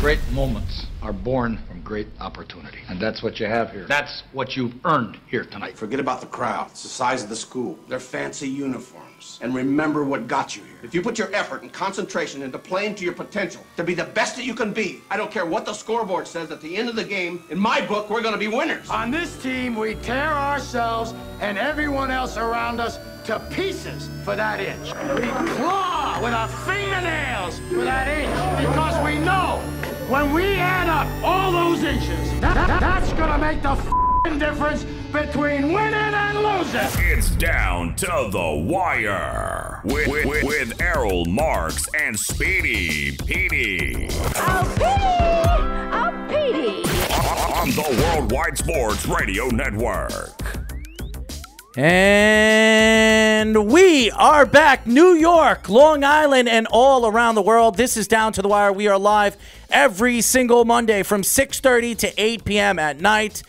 Great moments are born from great opportunity. And that's what you have here. That's what you've earned here tonight. Forget about the crowd. It's the size of the school. Their fancy uniforms. And remember what got you here. If you put your effort and concentration into playing to your potential, to be the best that you can be, I don't care what the scoreboard says at the end of the game, in my book, we're going to be winners. On this team, we tear ourselves and everyone else around us to pieces for that inch. We claw with our fingernails for that inch because we know when we add up all those inches, that, that- that's gonna make the f***ing difference between winning and losing. It's down to the wire with, with, with Errol Marks and Speedy Petey Oh, Petey! Oh, Petey! on the Worldwide Sports Radio Network. And we are back. New York, Long Island, and all around the world. This is Down to the Wire. We are live every single Monday from 6.30 to 8 p.m. at night.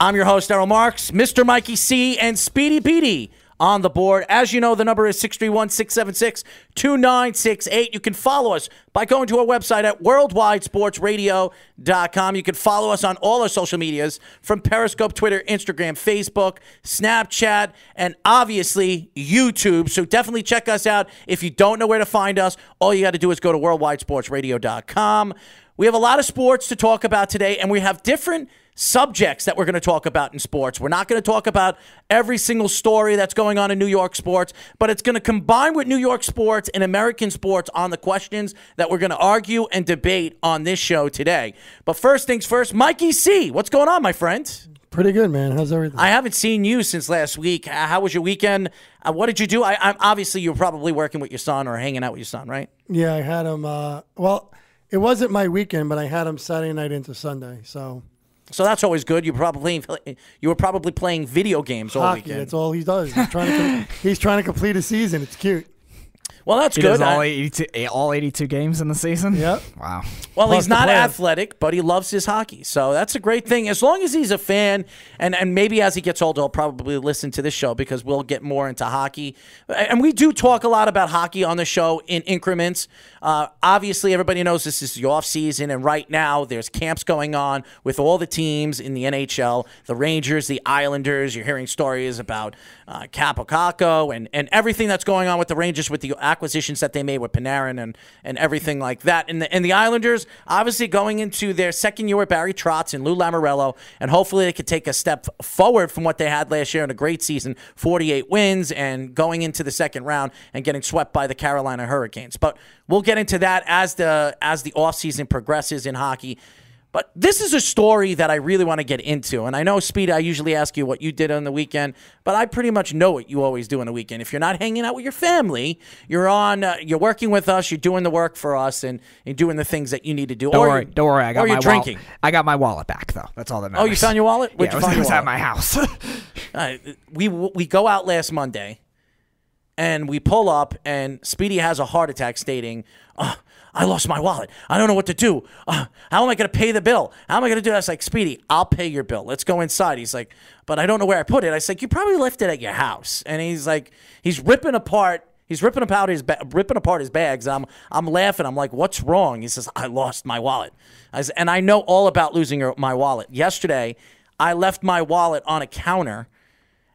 I'm your host, Errol Marks, Mr. Mikey C, and Speedy Petey on the board. As you know, the number is 631 676 2968. You can follow us by going to our website at worldwidesportsradio.com. You can follow us on all our social medias from Periscope, Twitter, Instagram, Facebook, Snapchat, and obviously YouTube. So definitely check us out. If you don't know where to find us, all you got to do is go to worldwidesportsradio.com. We have a lot of sports to talk about today, and we have different subjects that we're going to talk about in sports. We're not going to talk about every single story that's going on in New York sports, but it's going to combine with New York sports and American sports on the questions that we're going to argue and debate on this show today. But first things first, Mikey C, what's going on, my friend? Pretty good, man. How's everything? I haven't seen you since last week. How was your weekend? Uh, what did you do? I, I, obviously, you were probably working with your son or hanging out with your son, right? yeah, I had him. Uh, well, it wasn't my weekend, but I had him Saturday night into Sunday. So So that's always good. You probably you were probably playing video games all weekend. that's all he does. He's trying to he's trying to complete a season. It's cute. Well, that's He good. all I- 82, eh, all 82 games in the season? Yep. Wow. well, plus he's not players. athletic, but he loves his hockey. So that's a great thing. As long as he's a fan, and, and maybe as he gets older, he'll probably listen to this show because we'll get more into hockey. And we do talk a lot about hockey on the show in increments. Uh, obviously, everybody knows this is the off season, and right now there's camps going on with all the teams in the NHL, the Rangers, the Islanders. You're hearing stories about uh, Capo and, and everything that's going on with the Rangers with the acquisitions that they made with Panarin and, and everything like that. And the, and the Islanders, obviously going into their second year with Barry Trotz and Lou Lamoriello, and hopefully they could take a step forward from what they had last year in a great season 48 wins and going into the second round and getting swept by the Carolina Hurricanes. But we'll get into that as the as the offseason progresses in hockey. But this is a story that I really want to get into. And I know, Speed, I usually ask you what you did on the weekend, but I pretty much know what you always do on the weekend. If you're not hanging out with your family, you're on, uh, you're working with us, you're doing the work for us, and you're doing the things that you need to do. Don't or worry. Don't worry. I got or my you're drinking. wallet. I got my wallet back, though. That's all that matters. Oh, you found your wallet? Where'd yeah, you it was, find it was at my house. Uh, we we go out last Monday, and we pull up, and Speedy has a heart attack, stating, "Uh, "I lost my wallet. I don't know what to do. Uh, how am I going to pay the bill? How am I going to do?" that?" I was like, "Speedy, I'll pay your bill. Let's go inside." He's like, "But I don't know where I put it." I was like, "You probably left it at your house." And he's like, he's ripping apart. He's ripping apart his ba- ripping apart his bags. I'm I'm laughing. I'm like, "What's wrong?" He says, "I lost my wallet." I said, and I know all about losing your, my wallet. Yesterday, I left my wallet on a counter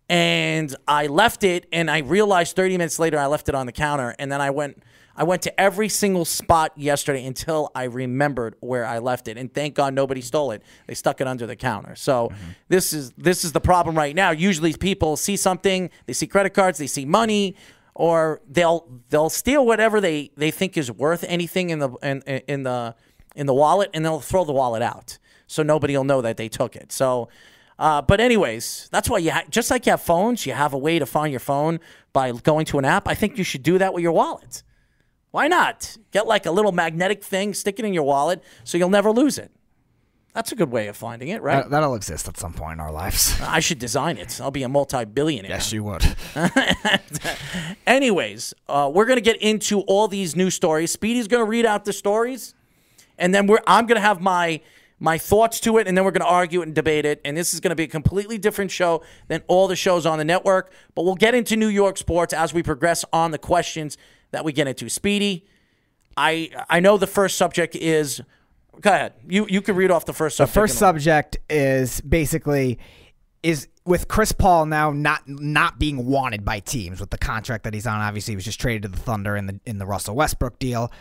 and I left it and I realized 30 minutes later I left it on the counter and then I went I went to every single spot yesterday until I remembered where I left it and thank God nobody stole it. They stuck it under the counter. So this is this is the problem right now. Usually people see something, they see credit cards, they see money or they'll they'll steal whatever they they think is worth anything in the in, in the in the wallet and they'll throw the wallet out. So nobody will know that they took it. So uh, but anyways, that's why you ha- just like you have phones, you have a way to find your phone by going to an app. I think you should do that with your wallet. Why not get like a little magnetic thing, stick it in your wallet, so you'll never lose it. That's a good way of finding it, right? That, that'll exist at some point in our lives. I should design it. I'll be a multi-billionaire. Yes, you would. Anyways, uh, we're gonna get into all these new stories. Speedy's gonna read out the stories, and then we're I'm gonna have my my thoughts to it, and then we're going to argue it and debate it. And this is going to be a completely different show than all the shows on the network. But we'll get into New York sports as we progress on the questions that we get into. Speedy, I I know the first subject is. Go ahead. You you can read off the first subject. The first subject is basically is with Chris Paul now not not being wanted by teams with the contract that he's on. Obviously, he was just traded to the Thunder in the in the Russell Westbrook deal.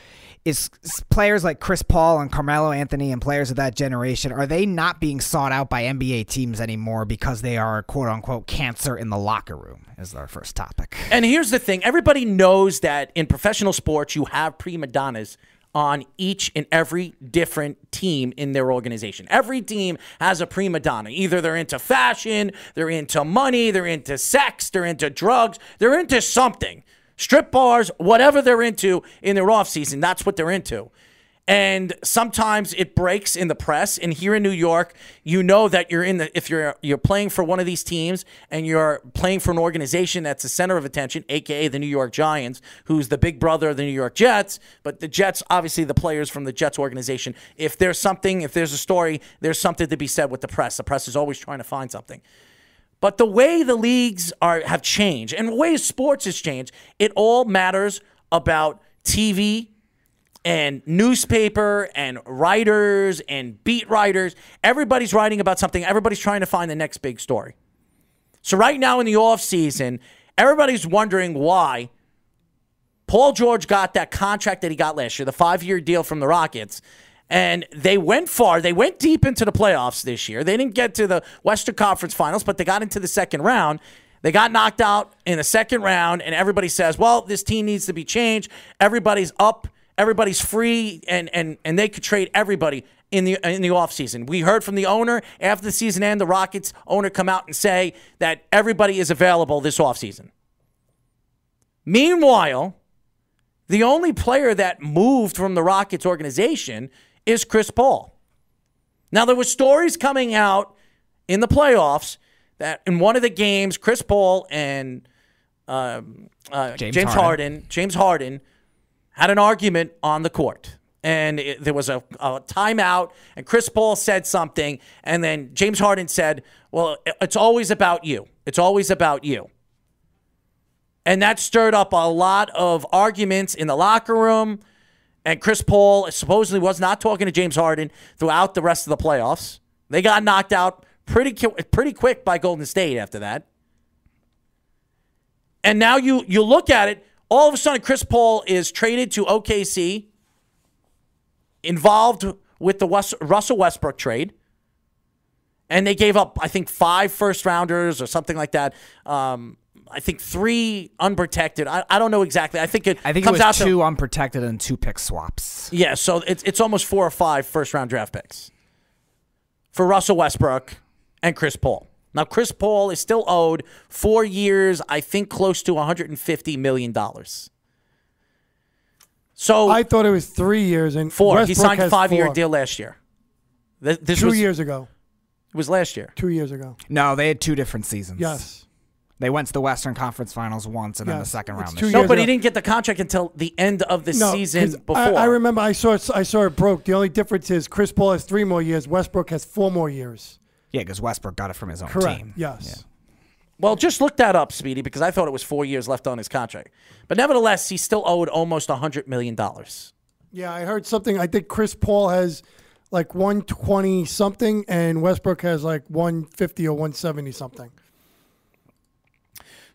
Is players like Chris Paul and Carmelo Anthony and players of that generation are they not being sought out by NBA teams anymore because they are quote unquote cancer in the locker room? Is our first topic. And here's the thing everybody knows that in professional sports, you have prima donnas on each and every different team in their organization. Every team has a prima donna. Either they're into fashion, they're into money, they're into sex, they're into drugs, they're into something. Strip bars, whatever they're into in their off season, that's what they're into. And sometimes it breaks in the press. And here in New York, you know that you're in the if you're you're playing for one of these teams and you're playing for an organization that's the center of attention, aka the New York Giants, who's the big brother of the New York Jets. But the Jets, obviously, the players from the Jets organization. If there's something, if there's a story, there's something to be said with the press. The press is always trying to find something. But the way the leagues are have changed and the way sports has changed, it all matters about TV and newspaper and writers and beat writers. Everybody's writing about something. Everybody's trying to find the next big story. So right now in the off season, everybody's wondering why Paul George got that contract that he got last year, the five-year deal from the Rockets. And they went far. They went deep into the playoffs this year. They didn't get to the Western Conference Finals, but they got into the second round. They got knocked out in the second round, and everybody says, well, this team needs to be changed. Everybody's up, everybody's free, and and and they could trade everybody in the in the offseason. We heard from the owner after the season end, the Rockets owner come out and say that everybody is available this offseason. Meanwhile, the only player that moved from the Rockets organization is Chris Paul. Now there were stories coming out in the playoffs that in one of the games, Chris Paul and um, uh, James, James Harden. Harden. James Harden had an argument on the court. And it, there was a, a timeout, and Chris Paul said something, and then James Harden said, Well, it- it's always about you. It's always about you. And that stirred up a lot of arguments in the locker room. And Chris Paul supposedly was not talking to James Harden throughout the rest of the playoffs. They got knocked out pretty pretty quick by Golden State after that. And now you you look at it, all of a sudden Chris Paul is traded to OKC, involved with the West, Russell Westbrook trade. And they gave up, I think, five first rounders or something like that. Um, I think three unprotected. I, I don't know exactly. I think it I think comes it out was to two unprotected and two pick swaps. yeah, so it's it's almost four or five first round draft picks for Russell Westbrook and Chris Paul. Now Chris Paul is still owed four years, I think close to 150 million dollars. So I thought it was three years and four. he signed a has five year deal last year. Th- This Two was years ago. it was last year. Two years ago. No, they had two different seasons. Yes. They went to the Western Conference Finals once and then the second round. two No, year. years but he didn't get the contract until the end of the No, season 'cause before. I, I remember I saw it, I saw it broke. The only difference is Chris Paul has three more years. Westbrook has four more years. Yeah, because Westbrook got it from his own Correct. team. Yes. Well, just look that up, Speedy, because I thought it was four years left on his contract. But nevertheless, he still owed almost $100 million. Yeah, I heard something. I think Chris Paul has like 120 something, and Westbrook has like 150 or 170 something.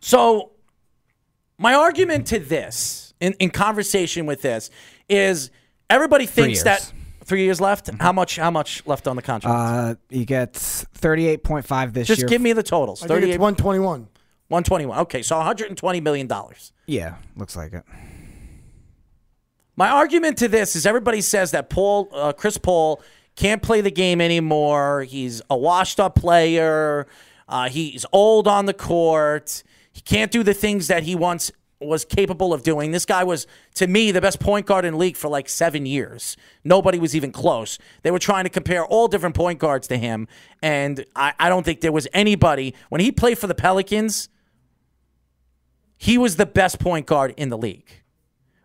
So, my argument to this, in, in conversation with this, is everybody thinks years. that three years left. How much? How much left on the contract? Uh, he gets thirty-eight point five this Just year. Just give me the totals. I 38, 121. 121. Okay, so 120 million dollars. yeah, looks like it. My argument to this is everybody says that Paul, uh, Chris Paul, can't play the game anymore. He's a washed-up player. Uh, he's old on the court. He can't do the things that he once was capable of doing. This guy was, to me, the best point guard in the league for like seven years. Nobody was even close. They were trying to compare all different point guards to him, and I, I don't think there was anybody when he played for the Pelicans. He was the best point guard in the league.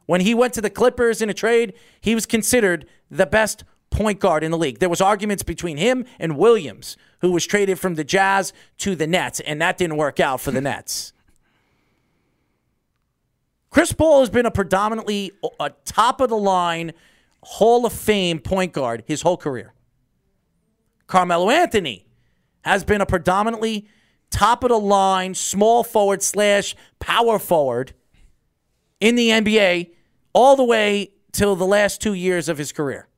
When he went to the Clippers in a trade, he was considered the best point guard in the league. There was arguments between him and Williams, who was traded from the Jazz to the Nets, and that didn't work out for the Nets. Chris Paul has been a predominantly a top of the line Hall of Fame point guard his whole career. Carmelo Anthony has been a predominantly top of the line small forward slash power forward in the NBA all the way till the last two years of his career.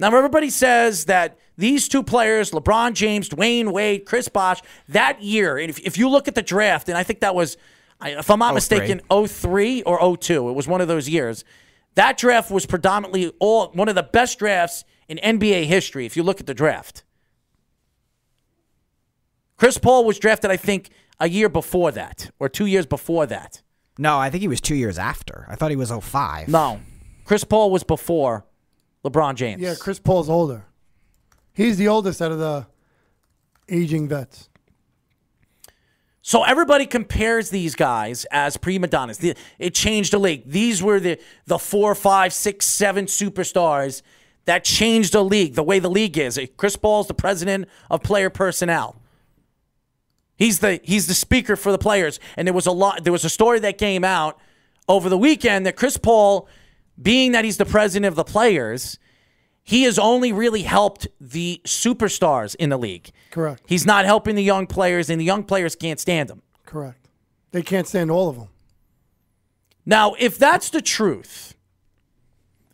Now, everybody says that these two players, LeBron James, Dwyane Wade, Chris Bosh, that year, and if, if you look at the draft, and I think that was, if I'm not 03. mistaken, 03 or 02, it was one of those years. That draft was predominantly all one of the best drafts in NBA history, if you look at the draft. Chris Paul was drafted, I think, a year before that, or two years before that. No, I think he was two years after. I thought he was 05. No, Chris Paul was before LeBron James. Yeah, Chris Paul's older. He's the oldest out of the aging vets. So everybody compares these guys as prima donnas. It changed the league. These were the the four, five, six, seven superstars that changed the league, the way the league is. Chris Paul's the president of player personnel. He's the he's the speaker for the players. And there was a lot there was a story that came out over the weekend that Chris Paul, being that he's the president of the players, he has only really helped the superstars in the league. Correct. He's not helping the young players, and the young players can't stand him. Correct. They can't stand all of them. Now, if that's the truth,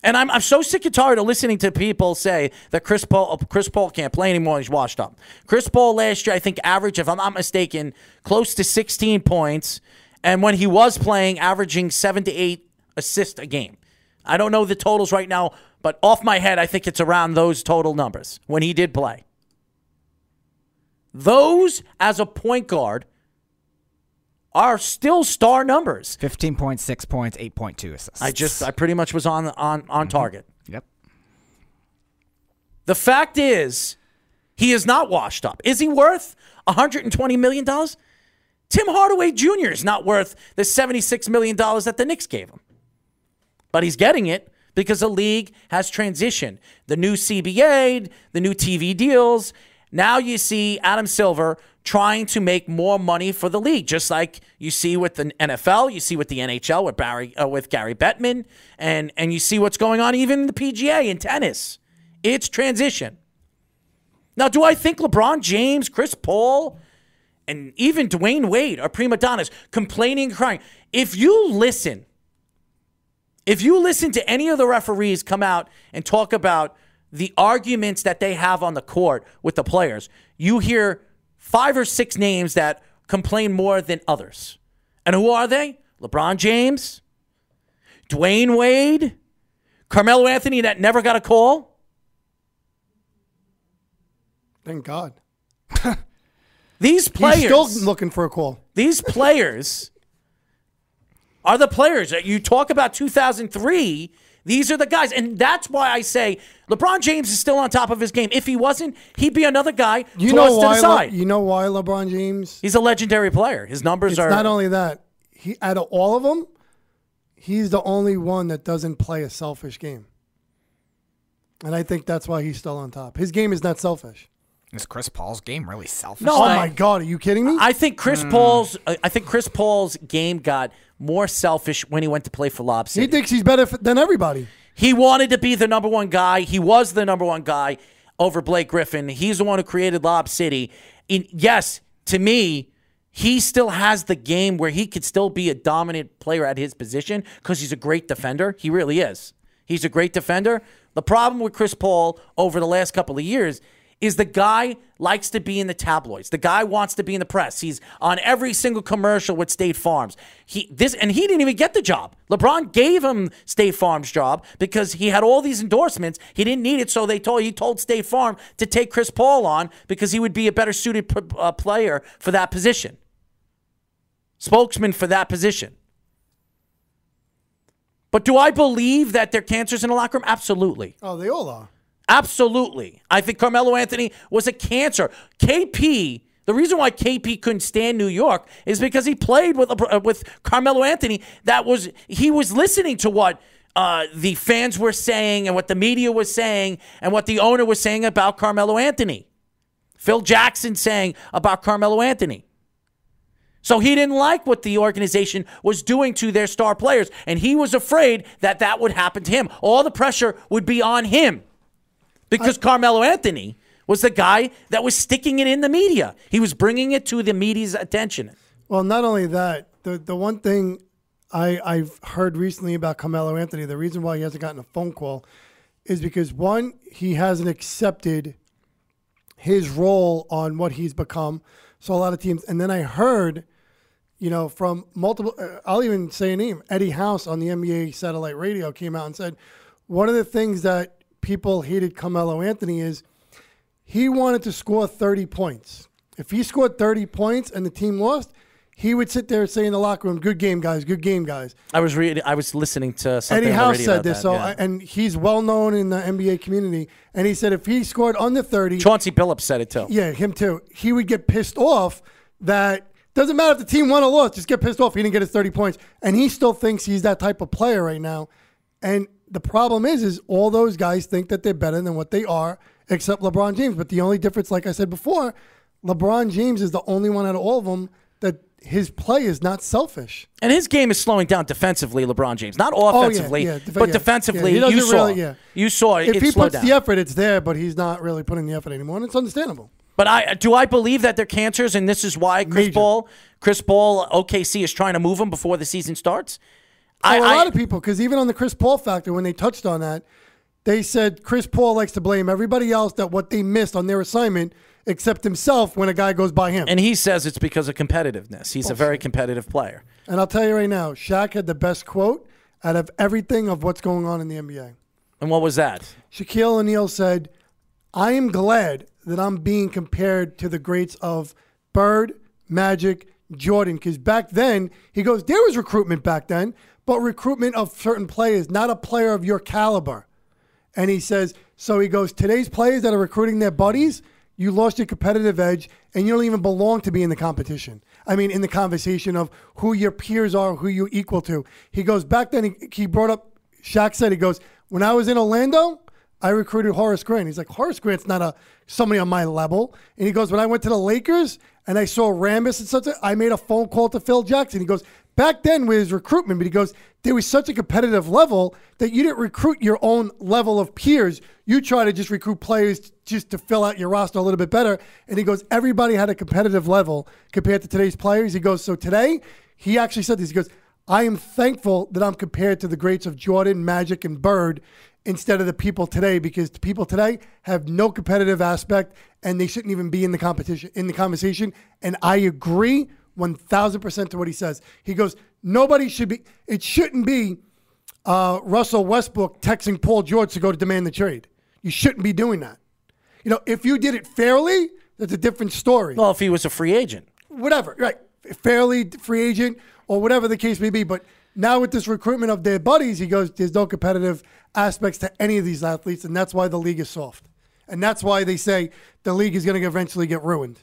and I'm, I'm so sick and tired of listening to people say that Chris Paul uh, Chris Paul can't play anymore. He's washed up. Chris Paul last year, I think, averaged, if I'm not mistaken, close to 16 points, and when he was playing, averaging seven to eight assists a game. I don't know the totals right now, but off my head, I think it's around those total numbers when he did play. Those as a point guard are still star numbers. 15.6 points, 8.2 assists. I just I pretty much was on on on mm-hmm. target. Yep. The fact is, he is not washed up. Is he worth 120 million dollars? Tim Hardaway Jr. is not worth the 76 million dollars that the Knicks gave him. But he's getting it because the league has transitioned. The new CBA, the new TV deals. Now you see Adam Silver trying to make more money for the league, just like you see with the NFL, you see with the NHL with Barry, uh, with Gary Bettman, and and you see what's going on even in the PGA in tennis. It's transition. Now, do I think LeBron James, Chris Paul, and even Dwyane Wade are prima donnas complaining, crying? If you listen, if you listen to any of the referees come out and talk about the arguments that they have on the court with the players, you hear five or six names that complain more than others. And who are they? LeBron James, Dwyane Wade, Carmelo Anthony that never got a call. Thank God. These players, He's still looking for a call. these players are the players that you talk about 2003. These are the guys. And that's why I say LeBron James is still on top of his game. If he wasn't, he'd be another guy You know why? Le- you know why LeBron James? He's a legendary player. His numbers It's are not only that. He out of all of them, he's the only one that doesn't play a selfish game. And I think that's why he's still on top. His game is not selfish. Is Chris Paul's game really selfish? No, Oh my God, are you kidding me? I think Chris hmm. Paul's. I think Chris Paul's game got more selfish when he went to play for Lob City. he City. thinks he's better f- than everybody. He wanted to be the number one guy. He was the number one guy over Blake Griffin. He's the one who created Lob City. In, yes, to me, he still has the game where he could still be a dominant player at his position because he's a great defender. He really is. He's a great defender. The problem with Chris Paul over the last couple of years is the guy likes to be in the tabloids. The guy wants to be in the press. He's on every single commercial with State Farms. He this and he didn't even get the job. LeBron gave him State Farm's job because he had all these endorsements. He didn't need it, so they told he told State Farm to take Chris Paul on because he would be a better suited p- uh, player for that position. Spokesman for that position. But do I believe that there are cancers in the locker room? Absolutely. Oh, they all are. Absolutely. I think Carmelo Anthony was a cancer. KP, the reason why KP couldn't stand New York is because he played with uh, with Carmelo Anthony. That was he was listening to what uh, the fans were saying and what the media was saying and what the owner was saying about Carmelo Anthony. Phil Jackson saying about Carmelo Anthony. So he didn't like what the organization was doing to their star players, and he was afraid that that would happen to him. All the pressure would be on him because Carmelo Anthony was the guy that was sticking it in the media. He was bringing it to the media's attention. Well, not only that, the the one thing I, I've heard recently about Carmelo Anthony, the reason why he hasn't gotten a phone call is because one, he hasn't accepted his role on what he's become. So a lot of teams, and then I heard, you know, from multiple, uh, I'll even say a name, Eddie House on the NBA satellite radio came out and said one of the things that people hated Carmelo Anthony is he wanted to score 30 points. If he scored 30 points and the team lost, he would sit there and say in the locker room, "Good game, guys. Good game, guys." I was reading. I was listening to something. Eddie House said this, that, so yeah. I, and he's well known in the NBA community. And he said if he scored under 30, Chauncey Billups said it too. yeah, him too. He would get pissed off that doesn't matter if the team won or lost, just get pissed off. He didn't get his 30 points. And he still thinks he's that type of player right now. And the problem is, is all those guys think that they're better than what they are, except LeBron James. But the only difference, like I said before, LeBron James is the only one out of all of them that his play is not selfish. And his game is slowing down defensively, LeBron James. Not offensively, Oh, yeah, def- but yeah. defensively, Yeah, you saw. really- yeah. You saw it. If he puts down. the effort, it's there, but he's not really putting the effort anymore, and it's understandable. But I do I believe that they're cancers, and this is why Chris Major. Paul, Chris Paul, OKC is trying to move him before the season starts. I, a I- lot of people, because even on the Chris Paul factor, when they touched on that, they said Chris Paul likes to blame everybody else that what they missed on their assignment, except himself when a guy goes by him. and he says it's because of competitiveness. He's a very competitive player. And I'll tell you right now, Shaq had the best quote out of everything of what's going on in the NBA. And what was that? Shaquille O'Neal said, I am glad that I'm being compared to the greats of Bird, Magic, Jordan. Because back then, he goes, there was recruitment back then, but recruitment of certain players, not a player of your caliber. And he says, so he goes, today's players that are recruiting their buddies, you lost your competitive edge and you don't even belong to be in the competition. I mean, in the conversation of who your peers are, who you're equal to. He goes, back then, he, he brought up, Shaq said, he goes, when I was in Orlando, I recruited Horace Grant. He's like, Horace Grant's not a somebody on my level. And he goes, when I went to the Lakers and I saw Rambis and such, I made a phone call to Phil Jackson. He goes, back then with his recruitment, but he goes, there was such a competitive level that you didn't recruit your own level of peers. You try to just recruit players just to fill out your roster a little bit better. And he goes, everybody had a competitive level compared to today's players. He goes, so today, he actually said this. He goes, I am thankful that I'm compared to the greats of Jordan, Magic, and Bird instead of the people today because the people today have no competitive aspect and they shouldn't even be in the competition in the conversation. And I agree one thousand percent to what he says. He goes, nobody should be. It shouldn't be uh, Russell Westbrook texting Paul George to go to demand the trade. You shouldn't be doing that. You know, if you did it fairly, that's a different story Well, if he was a free agent. whatever, right? Fairly free agent or whatever the case may be. But now with this recruitment of their buddies, he goes, there's no competitive aspects to any of these athletes, and that's why the league is soft, and that's why they say the league is going to eventually get ruined.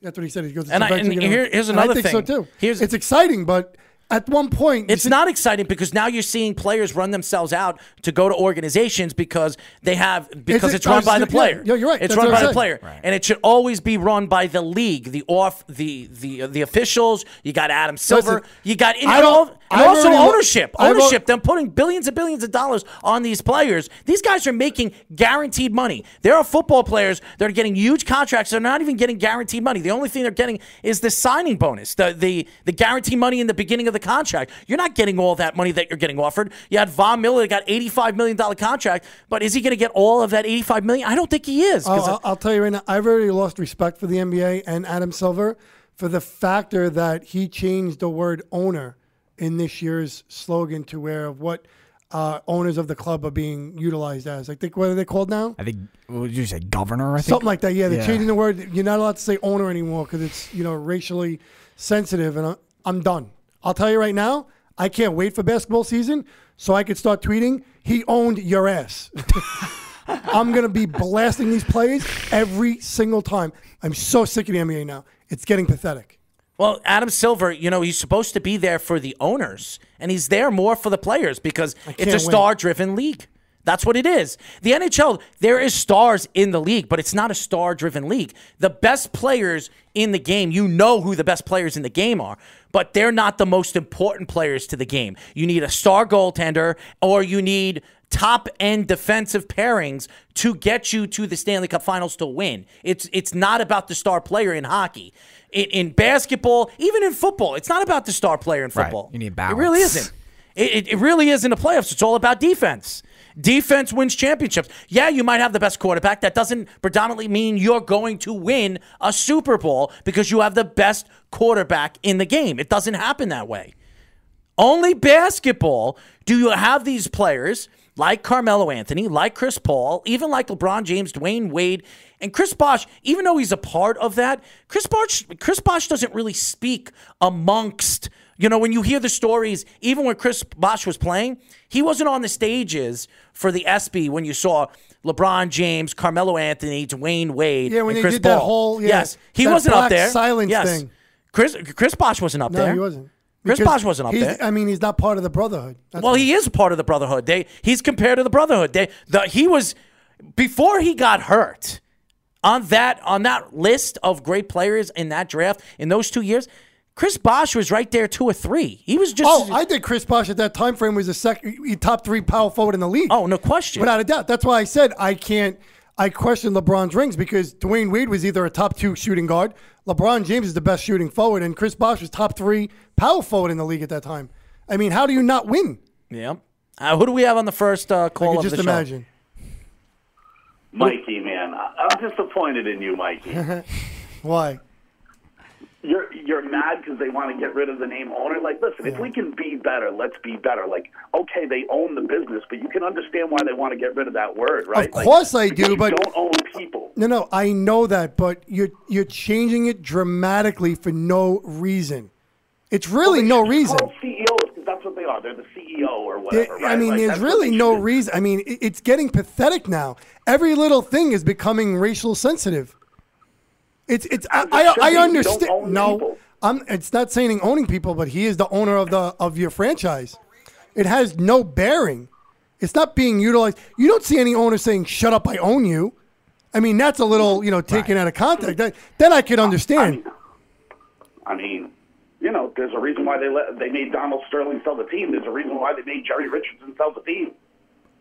That's what he said. He goes, And I- and here- here's and I another think so too. Here's- it's exciting, but at one point, It's should- not exciting because now you're seeing players run themselves out to go to organizations because they have because it- it's, run oh, by the player. yeah, you're right. It's That's run by I'm the saying. player, and it should always be run by the league, the off, the the the officials. You got Adam Silver. Listen, you got and, I don't- all- and also already lo- ownership. Ownership. Them putting billions and billions of dollars on these players. These guys are making guaranteed money. There are football players that are getting huge contracts. They're not even getting guaranteed money. The only thing they're getting is the signing bonus, the the the guaranteed money in the beginning of the contract. You're not getting all that money that you're getting offered. You had Von Miller that got 85 million dollar contract, but is he going to get all of that 85 million? I don't think he is. 'cause I'll, I'll- I'll tell you right now, I've already lost respect for the NBA and Adam Silver for the factor that he changed the word owner in this year's slogan to where of what uh, owners of the club are being utilized as. I think what are they called now? I think what did you say, governor? I think Something like that. Yeah, they're Yeah. changing the word. You're not allowed to say owner anymore because it's you know racially sensitive, and I- I'm done. I'll tell you right now, I can't wait for basketball season so I could start tweeting. He owned your ass. I'm gonna be blasting these plays every single time. I'm so sick of the NBA now. It's getting pathetic. Well, Adam Silver, you know, he's supposed to be there for the owners, and he's there more for the players because it's a wait. star-driven league. That's what it is. The NHL, there is stars in the league, but it's not a star-driven league. The best players in the game, you know who the best players in the game are, but they're not the most important players to the game. You need a star goaltender, or you need top end defensive pairings to get you to the Stanley Cup Finals to win. It's it's not about the star player in hockey. In, in basketball, even in football, it's not about the star player in Right. football. You need It really isn't. It, it, it really is in the playoffs. It's all about defense. Defense wins championships. Yeah, you might have the best quarterback. That doesn't predominantly mean you're going to win a Super Bowl because you have the best quarterback in the game. It doesn't happen that way. Only basketball do you have these players like Carmelo Anthony, like Chris Paul, even like LeBron James, Dwyane Wade, and Chris Bosh. Even though he's a part of that, Chris Bosh, Chris Bosh doesn't really speak amongst. You know, when you hear the stories, even when Chris Bosh was playing, he wasn't on the stages for the ESPY when you saw LeBron James, Carmelo Anthony, Dwyane Wade, Yeah, when and Chris did that whole- yeah, yes, he wasn't up there. silence yes. thing. Chris Chris Bosh wasn't up No, there. No, he wasn't. Chris Because Bosh wasn't up there. I mean, he's not part of the brotherhood. That's Well, he is part of the Brotherhood. They he's compared to the Brotherhood. They the he was before he got hurt on that on that list of great players in that draft in those two years. Chris Bosh was right there, two or three. He was just Oh, I think Chris Bosh at that time frame was the second top three power forward in the league. oh no question. without a doubt. That's why I said I can't. I question LeBron's rings because Dwyane Wade was either a top two shooting guard, LeBron James is the best shooting forward, and Chris Bosh was top three power forward in the league at that time. I mean, how do you not win? yeah. Uh, who do we have on the first uh, I call can of just the show? imagine. Mikey, man, I'm disappointed in you, Mikey. Why? You're you're mad because they want to get rid of the name owner. Like, listen, if we can be better, let's be better. Like, okay, they own the business, but you can understand why they want to get rid of that word, right? Of Like, course I do, but- don't own people. No, no, I know that, but you're you're changing it dramatically for no reason. It's really no reason. CEOs because that's what they are. They're the CEO or whatever. right? I mean, Like, there's really no reason. I mean, it- it's getting pathetic now. Every little thing is becoming racial sensitive. It's it's. I, I. I understand. No, people. I'm. It's not saying owning people, but he is the owner of the of your franchise. It has no bearing. It's not being utilized. You don't see any owner saying, "Shut up, I own you." I mean, that's a little, you know, taken out of context. That, then I could understand. I mean, you know, there's a reason why they let they made Donald Sterling sell the team. There's a reason why they made Jerry Richardson sell the team.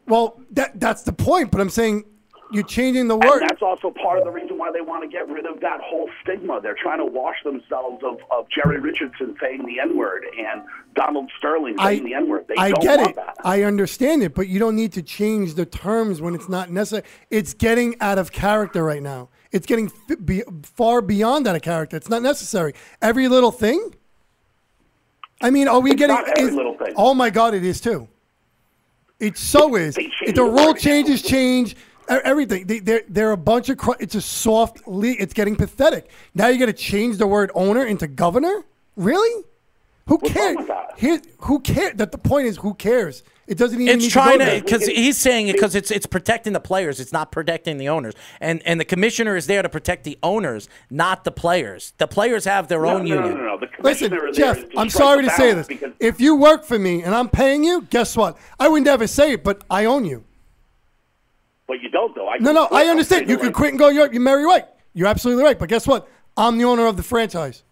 Well, that that's the point. But I'm saying you're changing the And word. that's also part of the reason why they want to get rid of that whole stigma. They're trying to wash themselves of, of Jerry Richardson saying the N word and Donald Sterling I, saying the N word. They I get it. that. I understand it, but you don't need to change the terms when it's not necessary. It's getting out of character right now. It's getting fi- be, far beyond out of character. It's not necessary. Every little thing. I mean, are we It's getting? every is- little thing. Oh my God, it is too. It so is. The rule changes, change everything. They, they're they're a bunch of. Cr- it's a soft league. It's getting pathetic. Now you got to change the word owner into governor. Really? Who What's cares? wrong with that? Here, who cares? That the point is, who cares? It doesn't even. It's need trying to, go to there. because he's saying it because it's it's protecting the players. It's not protecting the owners, and and the commissioner is there to protect the owners, not the players. The players have their No, own no, no, union. no, no. The Listen, commissioner Jeff. I'm sorry to say this. because- If you work for me and I'm paying you, guess what? I would never say it, but I own you. But you don't, though. I No, no. I understand. You the can quit and go. You're, you're Mary White. You're absolutely right. But guess what? I'm the owner of the franchise.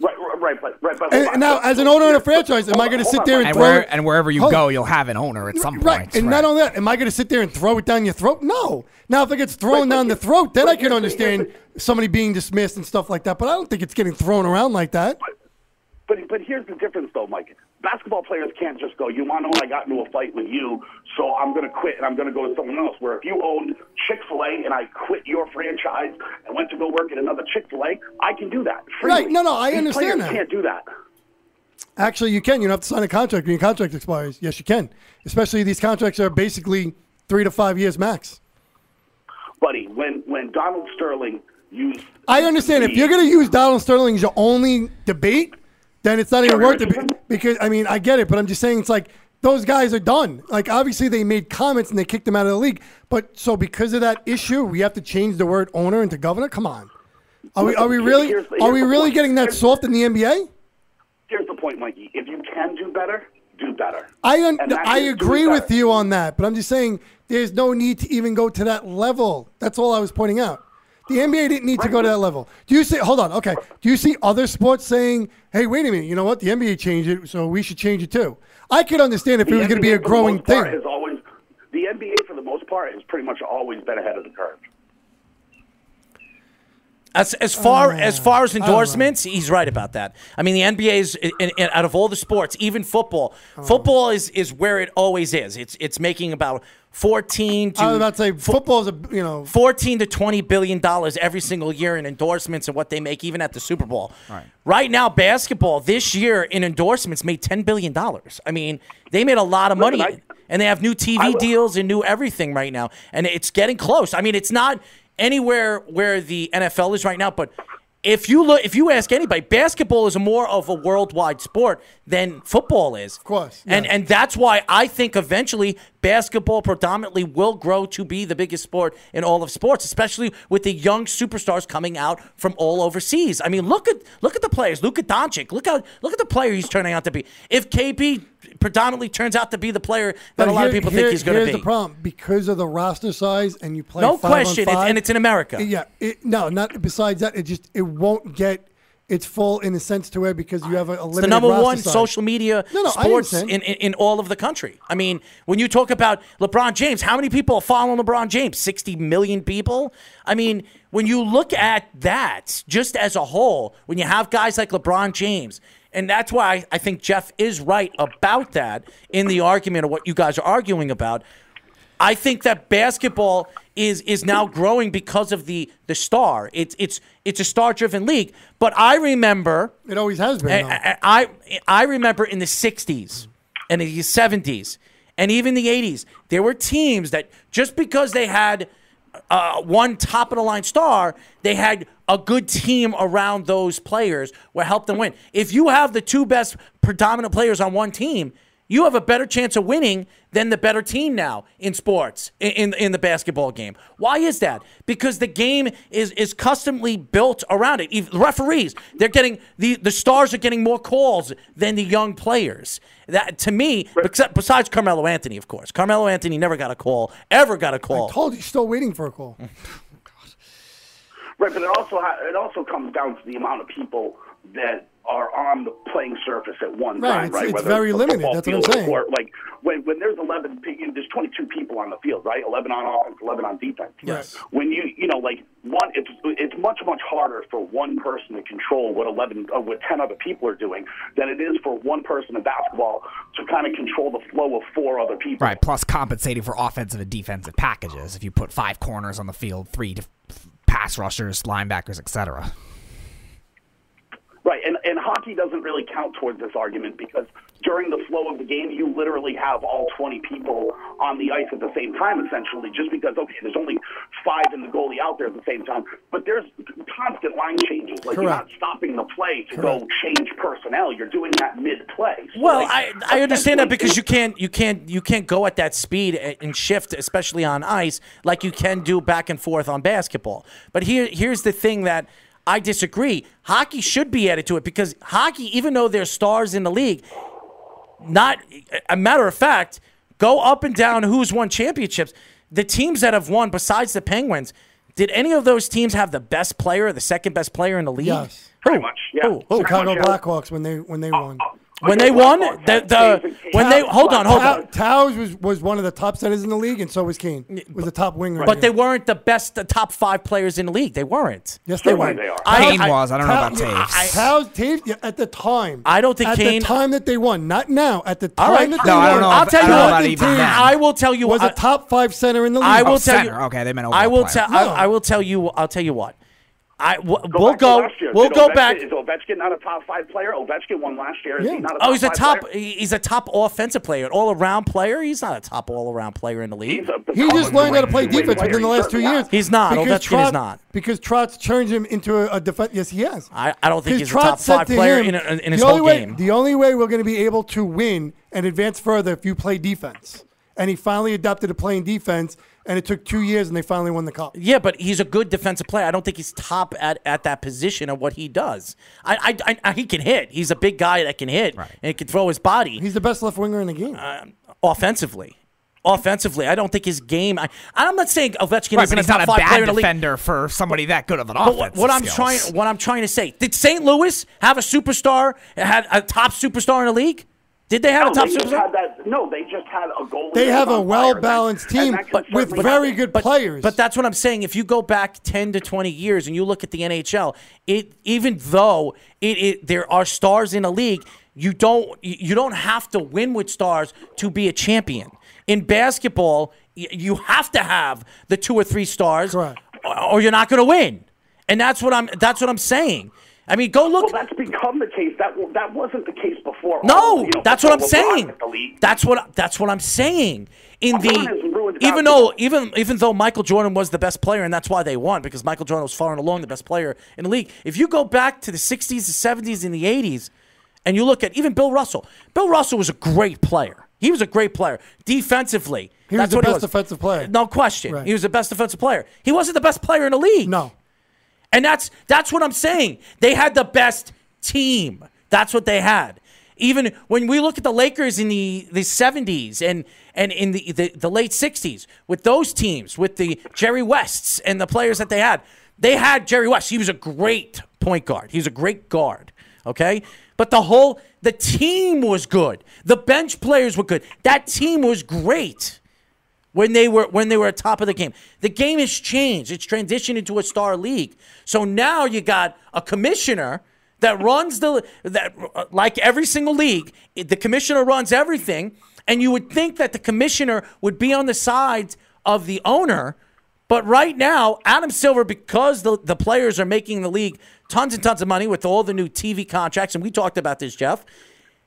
Right, right, right, but right, but And, on. now, So- as an so owner of a franchise, am hold I going to sit on, there and And, throw where, it? and wherever you Hold- go, you'll have an owner at some Right, point. and not only that, am I going to sit there and throw it down your throat? No. Now, if it gets thrown Right, down the throat, then but I can here's the- understand somebody being dismissed and stuff like that. But I don't think it's getting thrown around like that. But but here's the difference, though, Mike. Basketball players can't just go. You want to know I got into a fight with you, so I'm going to quit and I'm going to go to someone else. Where if you owned Chick Fil A and I quit your franchise and went to go work at another Chick Fil A, I can do that. freely. Right, no, no, I These understand that. Can't do that. Actually, you can. You don't have to sign a contract when your contract expires. Yes, you can. Especially these contracts are basically three to five years max. buddy. When when Donald Sterling used, I understand. If you're going to use Donald Sterling as your only debate, then it's not even worth it. Because, I mean, I get it, but I'm just saying it's like those guys are done. Like, obviously, they made comments and they kicked him out of the league. But so because of that issue, we have to change the word owner into governor? Come on. Are we are we really are we really getting that soft in the NBA? Here's the point, Mikey. If you can do better, do better. I un- I agree with you on that, but I'm just saying there's no need to even go to that level. That's all I was pointing out. The NBA didn't need to go to that level. Do you see? Hold on. Okay. Do you see other sports saying, "Hey, wait a minute. You know what? The NBA changed it, so we should change it too." I could understand if it was going to be a NBA for the growing thing. Has always, the NBA, for the most part, has pretty much always been ahead of the curve. As as far oh, as far as oh. endorsements, he's right about that. I mean, the NBA is in, in, out of all the sports, even football, oh. football is is where it always is. It's it's making about fourteen to I was about to say football's a you know 14 to 20 billion dollars every single year in endorsements and what they make even at the Super Bowl. Right. now basketball this year in endorsements made 10 billion dollars. I mean, they made a lot of money Listen, I- and they have new TV deals and new everything right now and it's getting close. I mean, it's not anywhere where the NFL is right now, but if you look if you ask anybody, basketball is more of a worldwide sport than football is. Of course, And yeah. and that's why I think eventually basketball predominantly will grow to be the biggest sport in all of sports, especially with the young superstars coming out from all overseas. I mean, look at look at the players. Luka Doncic. Look how look at the player he's turning out to be. If KP predominantly turns out to be the player that a lot of people here- think he's going to be. Here's the problem because of the roster size and you play No question, five, and it's in America. Yeah, it, no, not besides that. It just it won't get its full in a sense to where because you have a, a It's limited the number one size. social media No, no, sports in, in, in all of the country. I mean, when you talk about LeBron James, how many people are following LeBron James? 60 million people? I mean, when you look at that just as a whole, when you have guys like LeBron James, and that's why I, I think Jeff is right about that in the argument of what you guys are arguing about. I think that basketball is is now growing because of the the star. It's it's it's a star driven league. But I remember It always has been. though. I, I I remember in the '60s and the '70s and even the '80s, there were teams that just because they had uh, one top of the line star, they had a good team around those players where helped them win. If you have the two best predominant players on one team, you have a better chance of winning than the better team now in sports in, in in the basketball game. Why is that? Because the game is is customly built around it. Even referees, they're getting the the stars are getting more calls than the young players. That to me, except besides Carmelo Anthony, of course. Carmelo Anthony never got a call, ever got a call. told you, still waiting for a call. Right, but it also it also comes down to the amount of people that are on the playing surface at one Right, time, it's- right? it's Whether very a limited, that's what I'm field or saying. court. Like when when there's 11, pe- you know, there's 22 people on the field, right? 11 on offense, 11 on defense. Yes. When you you know like one, it's it's much much harder for one person to control what 11 uh, what 10 other people are doing than it is for one person in basketball to kind of control the flow of four other people. Right, plus compensating for offensive and defensive packages. If you put five corners on the field, three to pass rushers, linebackers, etc. Right, and, and hockey doesn't really count towards this argument because during the flow of the game, you literally have all 20 people on the ice at the same time, essentially, just because, okay, there's only five in the goalie out there at the same time, but there's constant line changes. Like, you're not stopping the play to go change personnel. You're doing that mid-play. So, Well, like, I, I understand that because you can't you can't you can't go at that speed and shift, especially on ice, like you can do back and forth on basketball. But here here's the thing that I disagree. Hockey should be added to it because hockey, even though there's stars in the league, not a matter of fact, go up and down who's won championships. The teams that have won, besides the Penguins, did any of those teams have the best player, the second best player in the league? Yes. Who? Pretty much, yeah. Who? Who? Chicago much, yeah. Blackhawks when they when they oh, won. Oh. When they won, Blackhawks the, the when Kane. they hold on, hold Tau- on. Towers was, was one of the top centers in the league, and so was Kane. Was the top winger. But they weren't the best, the top five players in the league. They weren't. Yes, they Certainly were. they are. I- Kane I- was. I don't know about Tau- yeah, Toews. Towers, Toews, yeah, at the time. I don't think at Kane- the time that they won, not now. At the time All right. that No, they I don't won, know I'll tell you what. about even then. I will tell you. was I, a top five center in the league. I will tell you. Okay, they meant I will tell. I will tell you. I'll tell you what. I w- Go we'll go. We'll Did go Ovechkin- back. Is Ovechkin not a top five player? Ovechkin won last year. Is Yeah. he not a oh, top Oh, he's a top. player? He's a top offensive player, an all-around player. He's not a top all-around player in the league. He oh, just learned how to play defense player. within the last two certainly years. He's not. Because Ovechkin is not. Because Trotz turned him into a, a defense. Yes, he has. I, I don't think Because he's a top five to player him, in, in, in his the whole only way, game. The only way we're going to be able to win and advance further if you play defense. And he finally adapted to playing defense. And it took two years, and they finally won the cup. Yeah, but he's a good defensive player. I don't think he's top at, at that position of what he does. I, I, I he can hit. He's a big guy that can hit and can throw his body He's the best left winger in the game. Um, offensively. Offensively, I don't think his game. I, I'm not saying Ovechkin Right, isn't but a he's top not a five player bad in the league. defender for somebody that good of an But offense. what, what I'm trying, what I'm trying to say, did St. Louis have a superstar? Had a top superstar in the league? Did they have No, a top they superstar? had that. No, they just had a goal. They have a well balanced team but, with very good but, players. But that's what I'm saying. If you go back 10 to 20 years and you look at the NHL, it even though it, it there are stars in the league, you don't you you don't have to win with stars to be a champion. In basketball, you have to have the two or three stars, or or you're not going to win. And that's what I'm that's what I'm saying. I mean, go look. Well, that's become the case. That that wasn't the case before. No, You know, that's what I'm saying. hit the league. That's what that's what I'm saying. In LeBron the even though even even though Michael Jordan was the best player and that's why they won because Michael Jordan was far and along the best player in the league. If you go back to the 60s, the 70s, and the 80s, and you look at even Bill Russell, Bill Russell was a great player. He was a great player defensively. He was that's the what best was. defensive player. No question. Right. He was the best defensive player. He wasn't the best player in the league. No. And that's that's what I'm saying. They had the best team. That's what they had. Even when we look at the Lakers in the, the 70s and and in the, the, the late 60s with those teams, with the Jerry Wests and the players that they had, they had Jerry West. He was a great point guard. He was a great guard. Okay? But the whole the team was good. The bench players were good. That team was great when they were when they were at top of the game. The game has changed. It's transitioned into a star league. So now you got a commissioner that runs the that like every single league, the commissioner runs everything, and you would think that the commissioner would be on the side of the owner. But right now, Adam Silver, because the, the players are making the league tons and tons of money with all the new TV contracts, and we talked about this, Jeff,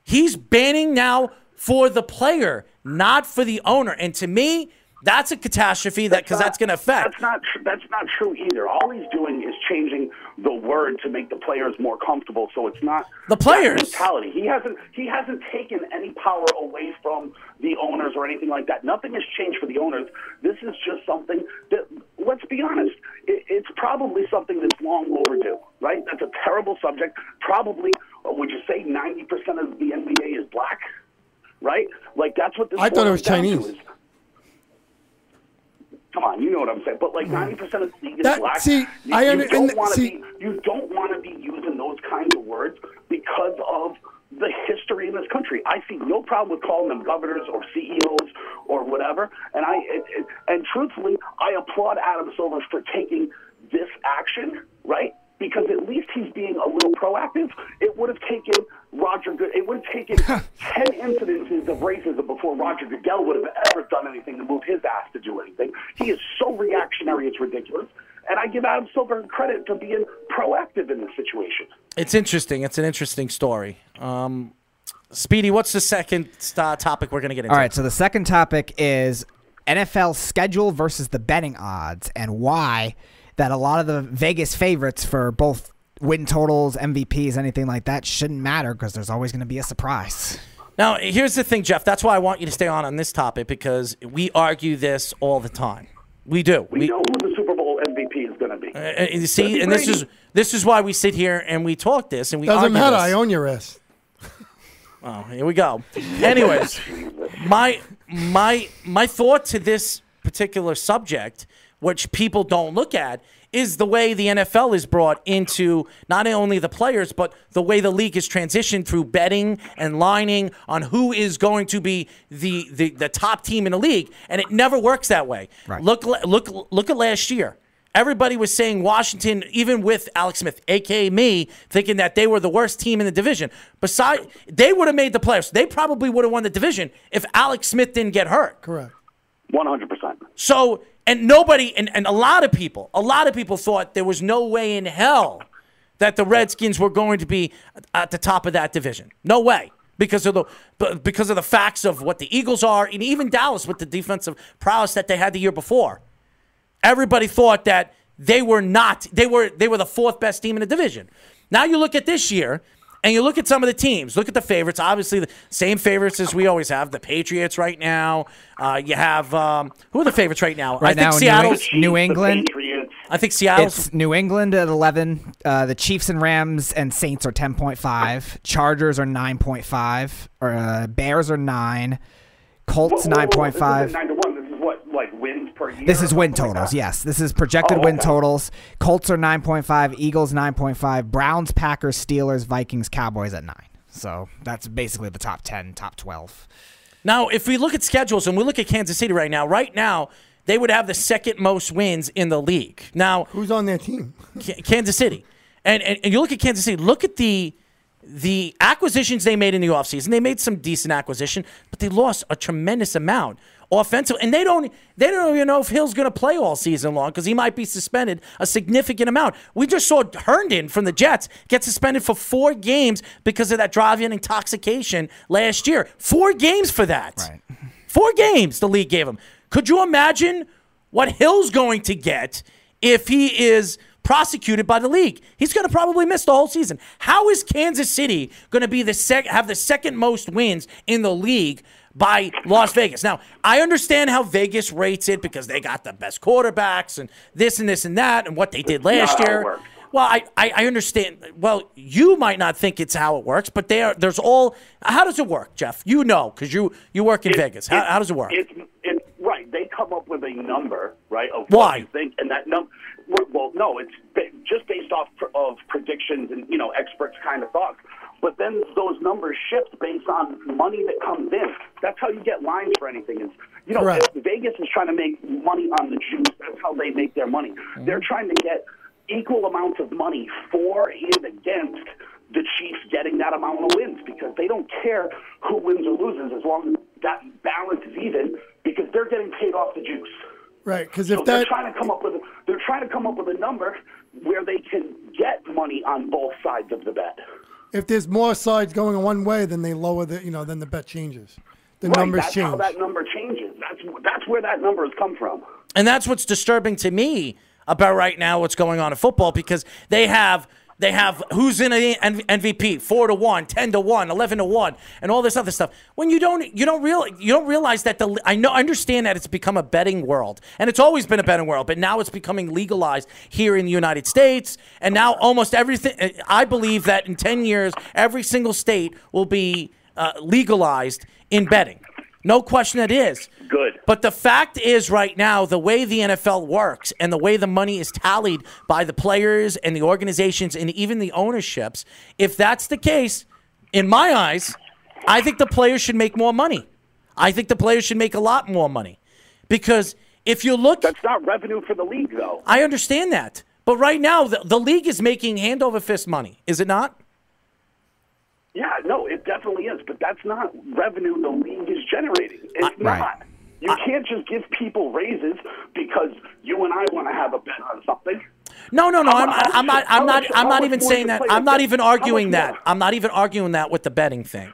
he's banning now for the player, not for the owner. And to me, that's a catastrophe that because that's going to affect. That's not. Tr- that's not true either. All he's doing is changing the word to make the players more comfortable. So it's not The players. mentality. He hasn't. He hasn't taken any power away from the owners or anything like that. Nothing has changed for the owners. This is just something that. Let's be honest. It, it's probably something that's long overdue. Right. That's a terrible subject. Probably. uh, Would you say ninety percent of the NBA is black? Right. Like that's what this. I thought it was down to Chinese. Come on, you know what I'm saying. But like mm-hmm. ninety percent of the league is That- black. see, you, I you under- don't want to be you don't want to be using those kinds of words because of the history in this country. I see no problem with calling them governors or CEOs or whatever. And I it, it, and truthfully, I applaud Adam Silver for taking this action, right? Because at least he's being a little proactive. It would have taken Roger Good. It would have taken ten incidences of racism before Roger Goodell would have ever done anything to move his ass to do anything. He is so reactionary; it's ridiculous. And I give Adam Silver credit for being proactive in this situation. It's interesting. It's an interesting story. Um, Speedy, what's the second uh, topic we're going to get into? All right, so the second topic is NFL schedule versus the betting odds and why that a lot of the Vegas favorites for both win totals, MVPs, anything like that shouldn't matter because there's always going to be a surprise. Now, here's the thing, Jeff. That's why I want you to stay on on this topic because we argue this all the time. We do. We, know who the Super Bowl MVP is going to be. Uh, uh, you see, and this is this is why we sit here and we talk this and we Doesn't argue matter. this. I own your ass. Oh, here we go. Anyways, my my my thought to this particular subject, which people don't look at, is the way the NFL is brought into not only the players, but the way the league is transitioned through betting and lining on who is going to be the the, the top team in the league, and it never works that way. Right. Look look look at last year. Everybody was saying Washington, even with Alex Smith, aka me, thinking that they were the worst team in the division. Besides, they would have made the playoffs. They probably would have won the division if Alex Smith didn't get hurt. Correct. One hundred percent. So, and nobody, and, and a lot of people, a lot of people thought there was no way in hell that the Redskins were going to be at the top of that division. No way. Because of the because of the facts of what the Eagles are, and even Dallas with the defensive prowess that they had the year before. Everybody thought that they were not. They were they were the fourth best team in the division. Now you look at this year, and you look at some of the teams. Look at the favorites. Obviously, the same favorites as we always have. The Patriots right now. Uh, you have um, who are the favorites right now? Right I think now, New Seattle's. Eng- New England. I think Seattle's. It's New England at 11. Uh, the Chiefs and Rams and Saints are 10.5. Chargers are 9.5. Or uh, Bears are 9. Colts Whoa, whoa, whoa, 9.5. nine to one. This is what like wins per year. This is win something like totals. Yes, this is projected Oh, win totals. Colts are 9.5, Eagles 9.5, Browns, Packers, Steelers, Vikings, Cowboys at 9. So that's basically the top 10, top 12. Now, if we look at schedules and we look at Kansas City right now, right now they would have the second most wins in the league. Now, Who's on their team? Kansas City. And, and and you look at Kansas City, look at the the acquisitions they made in the offseason. They made some decent acquisition, but they lost a tremendous amount offensive and they don't they don't even know if Hill's going to play all season long cuz he might be suspended a significant amount. We just saw Herndon from the Jets get suspended for 4 games because of that drive-in intoxication last year. 4 games for that. Right. Four games the league gave him. Could you imagine what Hill's going to get if he is prosecuted by the league? He's going to probably miss the whole season. How is Kansas City going to be the sec- have the second most wins in the league by Las Vegas? Now, I understand how Vegas rates it because they got the best quarterbacks and this and this and that and what they did last not year. Well, I, I, I understand. Well, you might not think it's how it works, but there there's all. How does it work, Jeff? You know, because you you work in Vegas. How, how does it work? It's, it's right. They come up with a number, right? Of Why? What you think, and that number. Well, no, it's just based off of predictions and you know experts kind of thoughts. But then those numbers shift based on money that comes in. That's how you get lines for anything. Is you know if Vegas is trying to make money on the juice. That's how they make their money. Mm-hmm. They're trying to get equal amounts of money for and against the Chiefs getting that amount of wins because they don't care who wins or loses as long as that balance is even because they're getting paid off the juice. Right, because So if they're trying to come up with a, they're trying to come up with a number where they can get money on both sides of the bet. If there's more sides going one way, then they lower the you know then the bet changes. The right, numbers that's change. how that number changes. That's that's where that number has come from. And that's what's disturbing to me about right now what's going on in football because they have they have who's in N- MVP 4 to 1, 10 to 1, 11 to 1 and all this other stuff. When you don't you don't real you don't realize that the I know I understand that it's become a betting world and it's always been a betting world, but now it's becoming legalized here in the United States and now almost everything I believe that in 10 years every single state will be uh, legalized in betting. No question it is. Good. But the fact is, right now, the way the NFL works and the way the money is tallied by the players and the organizations and even the ownerships, if that's the case, in my eyes, I think the players should make more money. I think the players should make a lot more money. Because if you look, That's not revenue for the league, though. I understand that. But right now, the, the league is making hand over fist money, is it not? Yeah, no, it definitely is, but that's not revenue the league is generating. It's Right. not. You can't just give people raises because you and I want to have a bet on something. No, no, no. I'm, I'm not. I'm not. I'm not even saying that. I'm not even arguing that. I'm not even arguing that with the betting thing.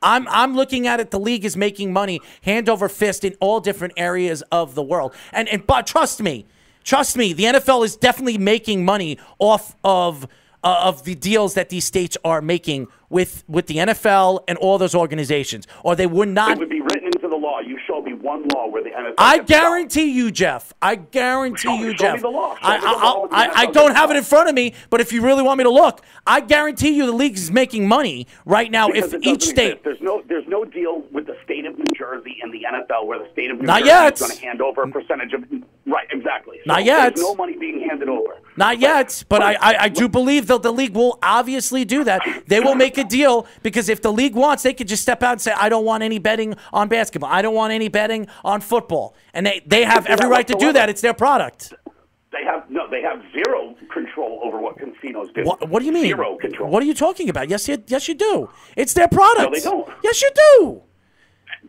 I'm I'm looking at it. The league is making money hand over fist in all different areas of the world. And and but trust me, trust me, the NFL is definitely making money off of uh, of the deals that these states are making with with the NFL and all those organizations, or they would not It would be written. You show me one law where the NFL. I guarantee you, Jeff. I guarantee Show- you, show Jeff. the law. Show I, me the law with the I, I, I don't have it in front of me, but if you really want me to look, I guarantee you the league is making money right now. Because if each state, exist. there's no there's no deal with the state of New Jersey and the NFL where the state of New Not Jersey yet. is going to hand over a percentage of right exactly. So Not yet. There's no money being handed over. not yet, but I, I, I do believe that the league will obviously do that. They will make a deal because if the league wants, they could just step out and say, "I don't want any betting on basketball. I don't want any betting on football," and they they have every right to do that. It's their product. They have no. They have zero control over what casinos do. What, what do you mean? Zero control. What are you talking about? Yes, you, yes, you do. It's their product. No, they don't. Yes, you do.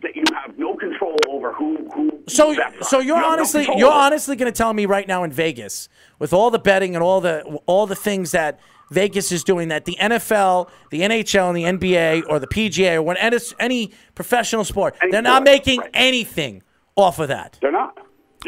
that you have no control over who who. So, so you're You have no honestly, you're honestly going to tell me right now in Vegas, with all the betting and all the all the things that Vegas is doing, that the NFL, the NHL, and the NBA or the PGA or when any, any professional sport, Any they're not making right. anything off of that. They're not.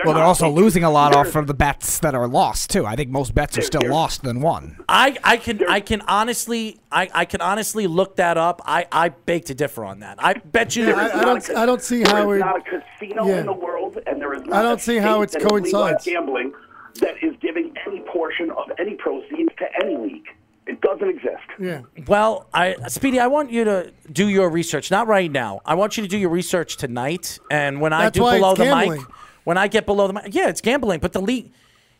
Well, they're also taking- losing a lot off they're- from the bets that are lost too. I think most bets are still lost than won. I, I can I can honestly I, I can honestly look that up. I, I beg to differ on that. I bet you. Yeah, I- I don't- I don't see how there is not a casino yeah. in the world, and there is not I don't a see how state it that is legalized coincides. Gambling that is giving any portion of any proceeds to any league. It doesn't exist. Yeah. Well, I Speedy, I want you to do your research. Not right now. I want you to do your research tonight. And when I do why below it's the gambling. mic, when I get below the mic, yeah, it's gambling. But the league.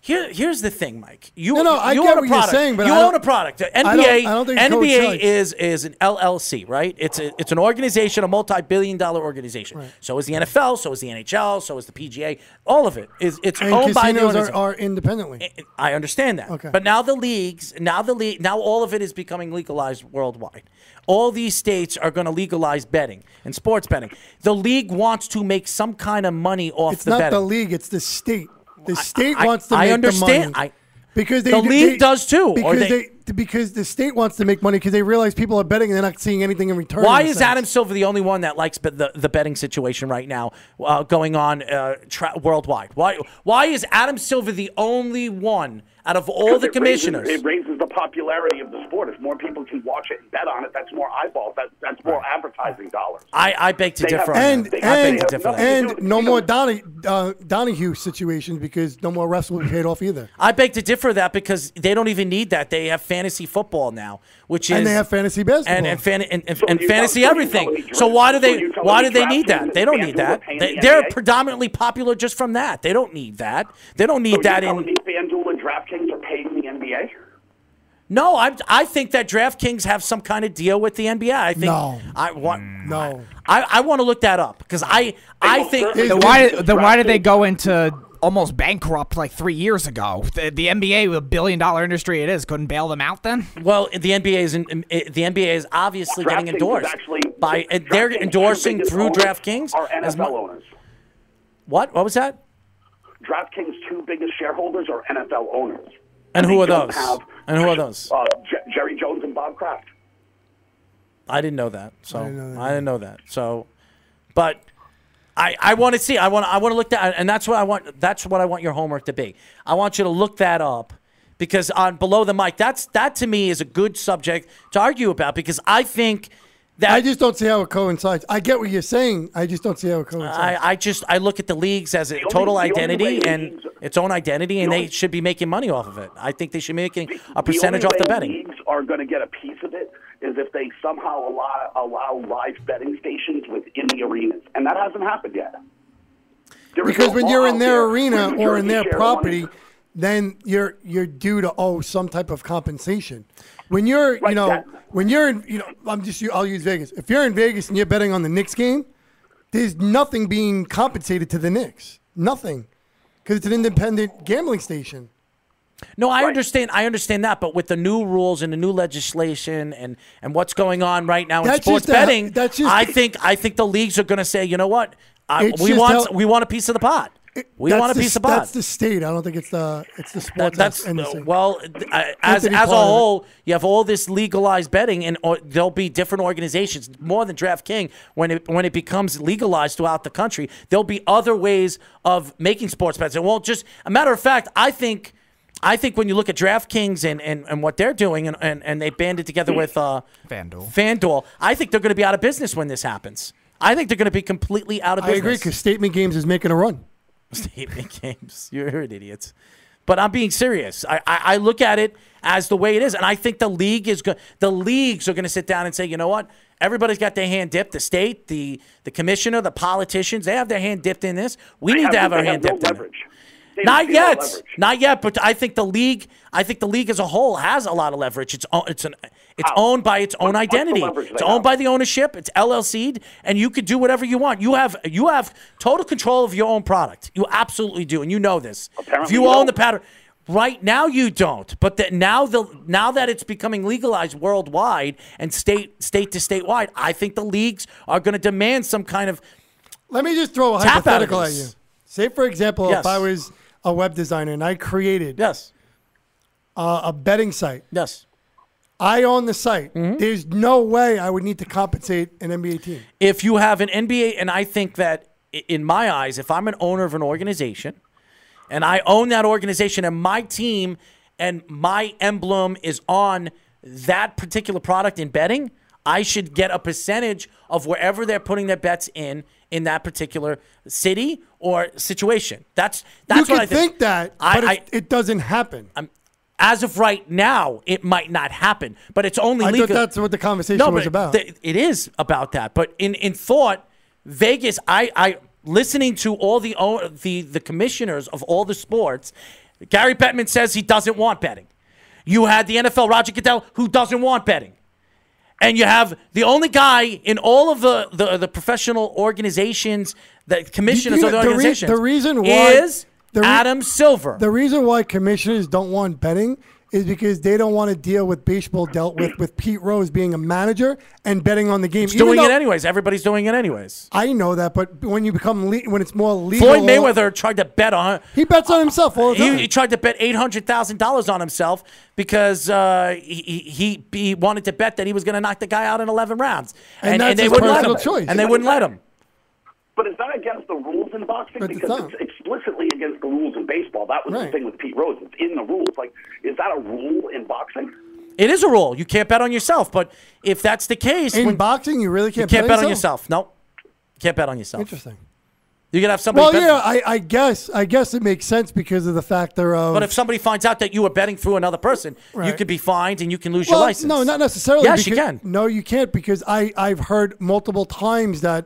Here, here's the thing, Mike. You, No, no, I you get own a what you're product. saying, but you I own a product. The I NBA, don't- I don't think NBA is is an LLC, right? It's a, it's an organization, a multi-billion-dollar organization. So is the NFL. So is the NHL. So is the PGA. All of it is it's And owned by the casinos are, are independently. I understand that. Okay. But now the leagues, now the league, now all of it is becoming legalized worldwide. All these states are going to legalize betting and sports betting. The league wants to make some kind of money off It's the betting. It's not the league; it's the state. The state I- wants to I make understand. the money. I- because they, the do- league they- does too, Because they- they, because the state wants to make money because they realize people are betting and they're not seeing anything in return. Why in is sense. Adam Silver the only one that likes the, the betting situation right now uh, going on uh, tra- worldwide? Why why is Adam Silver the only one out of all the Because it raises- commissioners? it raises the popularity of the sport. If more people can watch it and bet on it, that's more eyeballs. That, that's more advertising dollars. I, I beg to They differ. have- and that. And, to differ. on that. and no more Donnie, uh, Donaghy situations because no more refs will be paid off either. I beg to differ that because they don't even need that. They have fantasy football now, which is And they have fantasy basketball. and and, fan, and, and, So and fantasy tell- everything. telling So why do they you telling why do they need that? They don't FanDuel need are that. They, the they're NBA? predominantly popular just from that. They don't need that. They don't need So that you're telling in. Me FanDuel DraftKings are paying the NBA? No, I I think that DraftKings have some kind of deal with the NBA. I think No. I want mm. No. I, I want to look that up because I I think certainly Then why, is- then why did they go into almost bankrupt like three years ago? The, the NBA, a billion dollar industry it is, couldn't bail them out then? well the NBA is in, eh, the NBA is obviously getting DraftKings is endorsed actually- by and they're endorsing through owners DraftKings Are as NFL mu- owners. What what was that? DraftKings' two biggest shareholders are NFL owners. And who are those? have- And who are those? Uh, J- Jerry Jones and Bob Kraft. I didn't know that. So I didn't didn't know know that. that. So, but I I want to see. I want I want to look that, and that's what I want. That's what I want your homework to be. I want you to look that up because on below the mic, that's that to me is a good subject to argue about because I think that I just don't see how it coincides. I get what you're saying. I just don't see how it coincides. I, I just I look at the leagues as a only- total only identity and leagues- its own identity, and the they only- should be making money off of it. I think they should be making a The percentage only off the way betting. Leagues are going to get a piece of it is if they somehow allow, allow live betting stations within the arenas, and that hasn't happened yet. There is because when you're in their there arena or in their property, then you're you're due to owe some type of compensation. When you're, you know, that- when you're in, you know, I'm just I'll use Vegas. If you're in Vegas and you're betting on the Knicks game, there's nothing being compensated to the Knicks. Nothing, because it's an independent gambling station. No, I Right. understand. I understand that, but with the new rules and the new legislation and and what's going on right now in sports just a- betting, that's just- I think I think the leagues are going to say, you know what, uh, I, we want how- we want a piece of the pot. We want a the- piece of pot. That's the state. I don't think it's the it's the That- sports that's industry. well, I- as as a part of it. whole, you have all this legalized betting, and or, there'll be different organizations more than DraftKings when it when it becomes legalized throughout the country. There'll be other ways of making sports bets. It won't just. A matter of fact, I think. I think when you look at DraftKings and, and, and what they're doing, and, and, and they banded together with uh, FanDuel. FanDuel, I think they're going to be out of business when this happens. I think they're going to be completely out of business. I agree because Statement Games is making a run. Statement games. You're an idiot. But I'm being serious. I, I, I look at it as the way it is, and I think the league is good. The leagues are going to sit down and say, you know what? Everybody's got their hand dipped. The state, the the commissioner, the politicians, they have their hand dipped in this. We They need to have our hand no dipped in it. leverage. They have Not yet, leverage. not yet. But I think the league, I think the league as a whole has a lot of leverage. It's o- it's an it's How? owned by its own What- identity. It's they owned have? by the ownership. It's LLC'd, and you could do whatever you want. You have you have total control of your own product. You absolutely do, and you know this. if Apparently you you own don't. the pattern. Right now you don't, but that now the now that it's becoming legalized worldwide and state state to statewide, I think the leagues are going to demand some kind of Let me just throw a Tap out of hypothetical at you. Say, for example, Yes. if I was a web designer and I created yes, uh, a betting site, yes. I own the site. Mm-hmm. There's no way I would need to compensate an NBA team. if you have an NBA, and I think that in my eyes, if I'm an owner of an organization and I own that organization, and my team and my emblem is on that particular product in betting, I should get a percentage of wherever they're putting their bets in in that particular city or situation. That's that's you what can I think. think that, I- but I- it doesn't happen. As of right now, it might not happen, but it's only I legal. thought that's what the conversation no, was about. th- it is about that. But in in thought, Vegas, I I listening to all the the the commissioners of all the sports, Gary Bettman says he doesn't want betting. You had the NFL Roger Goodell who doesn't want betting. And you have the only guy in all of the, the, the professional organizations, the commissioners You of the the, re- the reason why is re- Adam Silver. The reason why commissioners don't want betting is because they don't want to deal with baseball dealt with with Pete Rose being a manager and betting on the game. He's Even doing it anyways. Everybody's doing it anyways. I know that, but when you become le- when it's more legal, Floyd Mayweather tried to bet on. he bets on himself all the time. He, he tried to bet eight hundred thousand dollars on himself because uh, he, he he wanted to bet that he was going to knock the guy out in eleven rounds, And that's they his wouldn't let him. choice. And they wouldn't let him. But is that against the rules in boxing? But it's because not. it's explicitly against the rules in baseball. That was Right. the thing with Pete Rose. It's in the rules. Like, is that a rule in boxing? It is a rule. You can't bet on yourself. But if that's the case, In when- boxing, you really can't, You can't bet on yourself. No, Nope. Can't bet on yourself. Interesting. You can have somebody. Well, bet- yeah, I, I guess I guess it makes sense because of the factor of. But if somebody finds out that you were betting through another person, you Right. could be fined and you can lose well, your license. no, not necessarily. Yes, you can. No, you can't because I I've heard multiple times that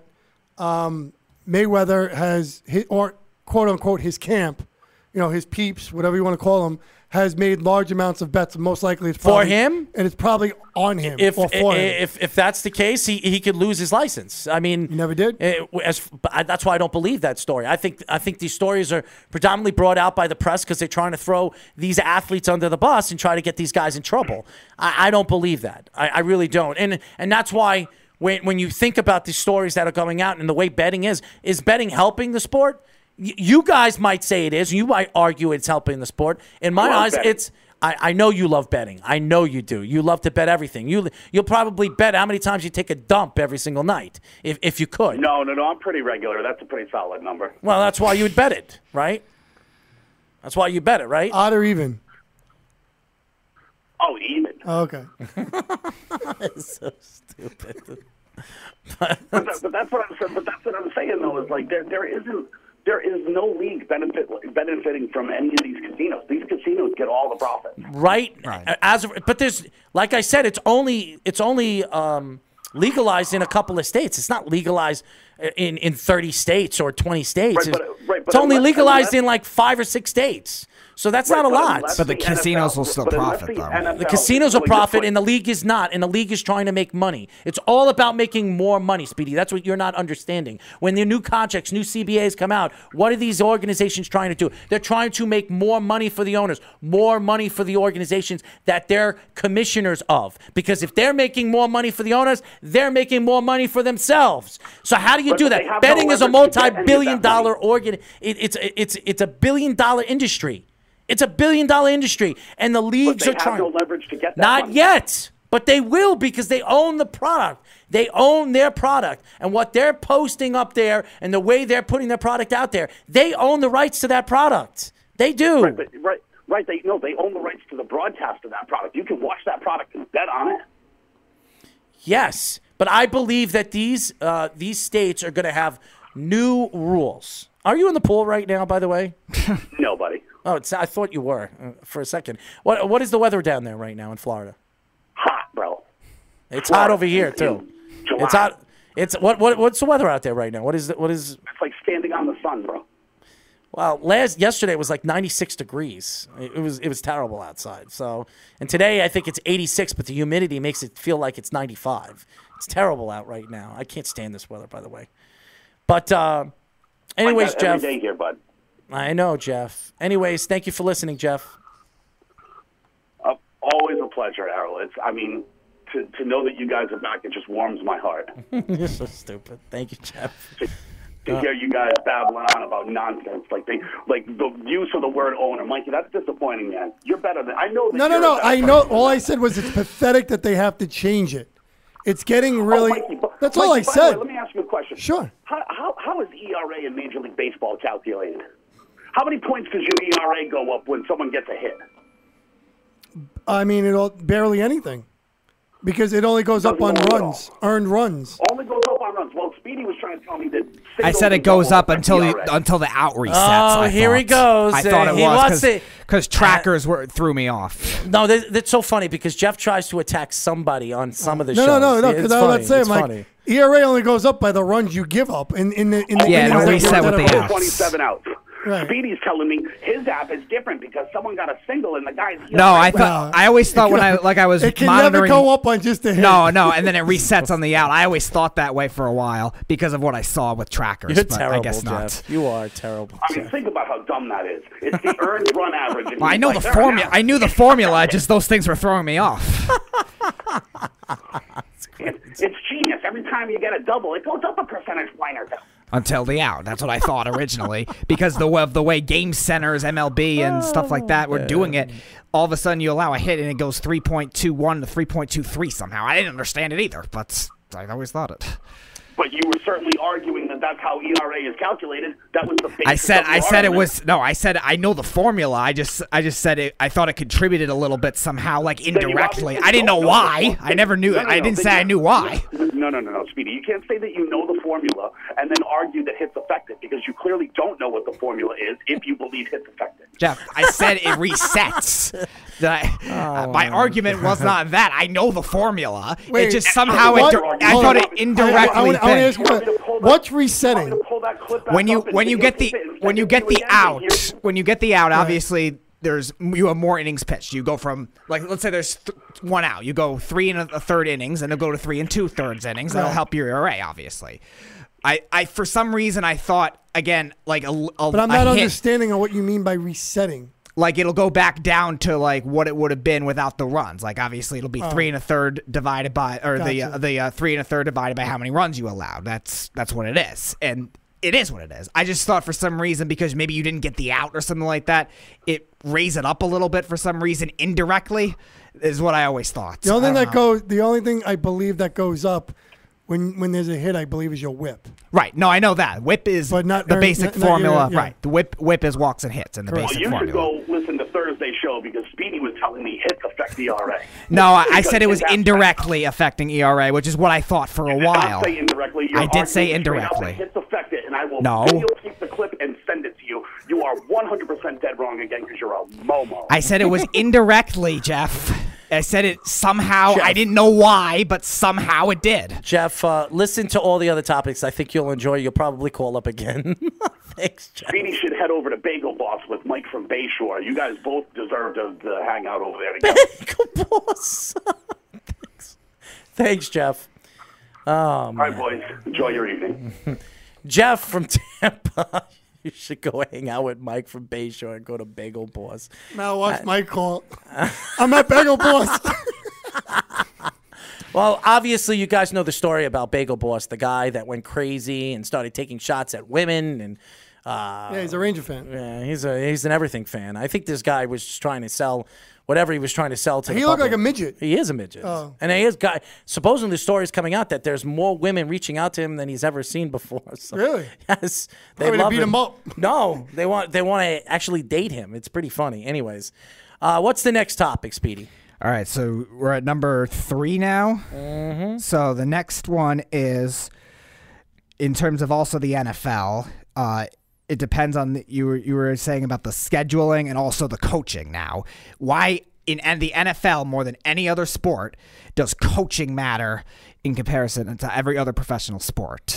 um, Mayweather has hit, or quote unquote his camp, you know, his peeps, whatever you want to call them, has made large amounts of bets. Most likely, it's For him? and it's probably on him If, or for him. if if that's the case, he, he could lose his license. I mean, You never did? eh, as, that's why I don't believe that story. I think I think these stories are predominantly brought out by the press because they're trying to throw these athletes under the bus and try to get these guys in trouble. I, I don't believe that. I, I really don't. And and that's why when when you think about the stories that are going out and the way betting is, is betting helping the sport? Y- You guys might say it is. You might argue it's helping the sport. In my eyes, betting. it's I, I know you love betting. I know you do. You love to bet everything. You you'll probably bet how many times you take a dump every single night if if you could. No, no, no. I'm pretty regular. That's a pretty solid number. Well, that's why you would bet it, right? That's why you bet it, right? Odd or even. Oh, even. Oh, okay. so stupid. But, that, but that's what I'm saying. But that's what I'm saying though is like there there isn't there is no league benefit benefiting from any of these casinos. These casinos get all the profit. right? As of, but there's like I said, it's only it's only um, legalized in a couple of states. It's not legalized in in 30 states or 20 states. Right, it's, but- right, but it's only unless- legalized unless- in like five or six states. So that's Right, not a lot. But the casinos will still profit, the though. NFL The casinos will profit, and the league is not. And the league is trying to make money. It's all about making more money, Speedy. That's what you're not understanding. When the new contracts, new CBAs come out, what are these organizations trying to do? They're trying to make more money for the owners, more money for the organizations that they're commissioners of. Because if they're making more money for the owners, they're making more money for themselves. So how do you But do that? have no Betting is a leverage to get any of that multi-billion money. organ. It, it's it's it's a billion dollar industry. It's a billion dollar industry, and the leagues they are have trying. no leverage to get that Not money. yet, but they will because they own the product. They own their product, and what they're posting up there, and the way they're putting their product out there, they own the rights to that product. They do. Right, but, right, right. They no, they own the rights to the broadcast of that product. You can watch that product and bet on it. Yes, but I believe that these uh, these states are going to have new rules. Are you in the pool right now? By the way. Nobody. Oh, it's, I thought you were uh, for a second. What what is the weather down there right now in Florida? Hot, bro. It's hot over here too. July. It's hot. It's what what what's the weather out there right now? What is? What is? It's like standing on the sun, bro. Well, last yesterday it was like 96 degrees. It, was it was terrible outside. So, and today I think it's 86, but the humidity makes it feel like it's 95. It's terrible out right now. I can't stand this weather, by the way. But uh, anyways, Jeff, Every day here, bud. I know Jeff. Anyways, thank you for listening, Jeff. Uh, always a pleasure, Errol. It's, I mean, to, to know that you guys are back, it just warms my heart. You're so stupid. Thank you, Jeff. to hear you guys babbling on about nonsense, like they, like the use of the word owner, Mikey. That's disappointing, man. You're better than I know. That No, no, you're a no. I know. All than I said was it's pathetic that they have to change it. It's getting really. Oh, Mikey, but- that's all I Mikey, by the way, said. let me ask you a question. Sure. How, how, how is ERA in Major League Baseball calculated? How many points does your ERA go up when someone gets a hit? I mean, it'll barely anything because it only goes up on Doesn't go up at runs, earned runs. Only goes up on runs. Well, Speedy was trying to tell me that. I said it goes up until you, until the out resets. Oh, I here he goes. I thought Uh, it he was because trackers were threw me off. No, that's so funny because Jeff tries to attack somebody on some of the No, shows. no, no, no. It's Because I was about funny. to say, It's I'm funny. ERA only goes up by the runs you give up in in the in the Yeah, innings it'll that reset you're- with that the are- outs. 27 outs. Right. Speedy's telling me his app is different because someone got a single and the guy's. No, I thought I always thought when I like I was It can monitoring. never go up on just a hit. No, no, and then it resets on the out. I always thought that way for a while because of what I saw with trackers. You're but terrible, I guess not. Jeff. You are terrible. I mean, think about how dumb that is. It's the earned run average. Well, I know like, the formula. I knew the formula. Just those things were throwing me off. It's, it's genius. Every time you get a double, it goes up a percentage point or so. Until the out. That's what I thought originally because the of the way game centers, MLB, and stuff like that were oh, doing it. All of a sudden, you allow a hit and it goes 3.21 to 3.23 somehow. I didn't understand it either, but I always thought it. But you were certainly arguing that that's how ERA is calculated. That was the basis I said of your I said it was no. I said I know the formula. I just I just said it. I thought it contributed a little bit somehow, like indirectly. I didn't know don't why. the I never knew. No, no, I didn't then say I knew why. No, no, no, no, Speedy. You can't say that you know the formula and then argue that hits affected because you clearly don't know what the formula is if you believe hits affected. Jeff, I said it resets. That I- uh, Oh, my argument was not that. I know the formula. Wait, it just somehow it, I thought it indirectly. I, I, wanna- I want to thing. what, what's resetting? Pull that clip back when you when you get the videotape it and when you get the out when you get the out obviously there's you have more innings pitched. You go from like let's say there's th- one out. You go three and a, a third innings and it'll go to three and two thirds innings. That'll help your ERA obviously. I, I for some reason I thought again like a, a But I'm not hit, understanding on what you mean by resetting. Like it'll go back down to like what it would have been without the runs. Like obviously it'll be three and a third divided by or the uh, the uh, three and a third divided by how many runs you allowed. That's that's what it is, and it is what it is. I just thought for some reason because maybe you didn't get the out or something like that, it raise it up a little bit for some reason indirectly. Is what I always thought. The only thing that know. goes, the only thing I believe that goes up when when there's a hit, I believe, is your whip. Right. No, I know that. Whip is But not the very- basic not- not formula. your- yeah. Right. The whip whip is walks and hits in the Correct. basic you should formula. go listen to Thursday show because Speedy was telling me hits affect the ERA. No, I, I said it was that's- indirectly affecting ERA, which is what I thought for a did not while. say indirectly. I did say arguing straight out that indirectly. Hits affect it, and I will No. videotape the clip and send it to you. You are 100% dead wrong again because you're a momo. I said it was indirectly, Jeff. I said it somehow. Jeff. I didn't know why, but somehow it did. Jeff, uh, listen to all the other topics. I think you'll enjoy. You'll probably call up again. Thanks, Jeff. Speedy should head over to Bagel Boss with Mike from Bayshore. You guys both deserve to, to hang out over there together. Bagel Boss. Thanks. Thanks, Jeff. Oh, All right, boys. Enjoy your evening. Jeff from Tampa. You should go hang out with Mike from Bayshore and go to Bagel Boss. Now watch my call. I'm at Bagel Boss. Well, obviously, you guys know the story about Bagel Boss, the guy that went crazy and started taking shots at women, and uh, yeah, he's a Ranger fan. yeah, he's a he's an everything fan. I think this guy was just trying to sell whatever he was trying to sell to. He the looked like a midget. He is a midget, Oh. and he is guy. Supposedly, the story is coming out that there's more women reaching out to him than he's ever seen before. So, Really? Yes, they Probably to love beat him up. No, they want they want to actually date him. It's pretty funny. Anyways, uh, what's the next topic, Speedy? All right, so we're at number three now. Mm-hmm. So the next one is, in terms of also the NFL. Uh, it depends on the, you were you were saying about the scheduling and also the coaching. Now, why in and the NFL more than any other sport does coaching matter in comparison to every other professional sport?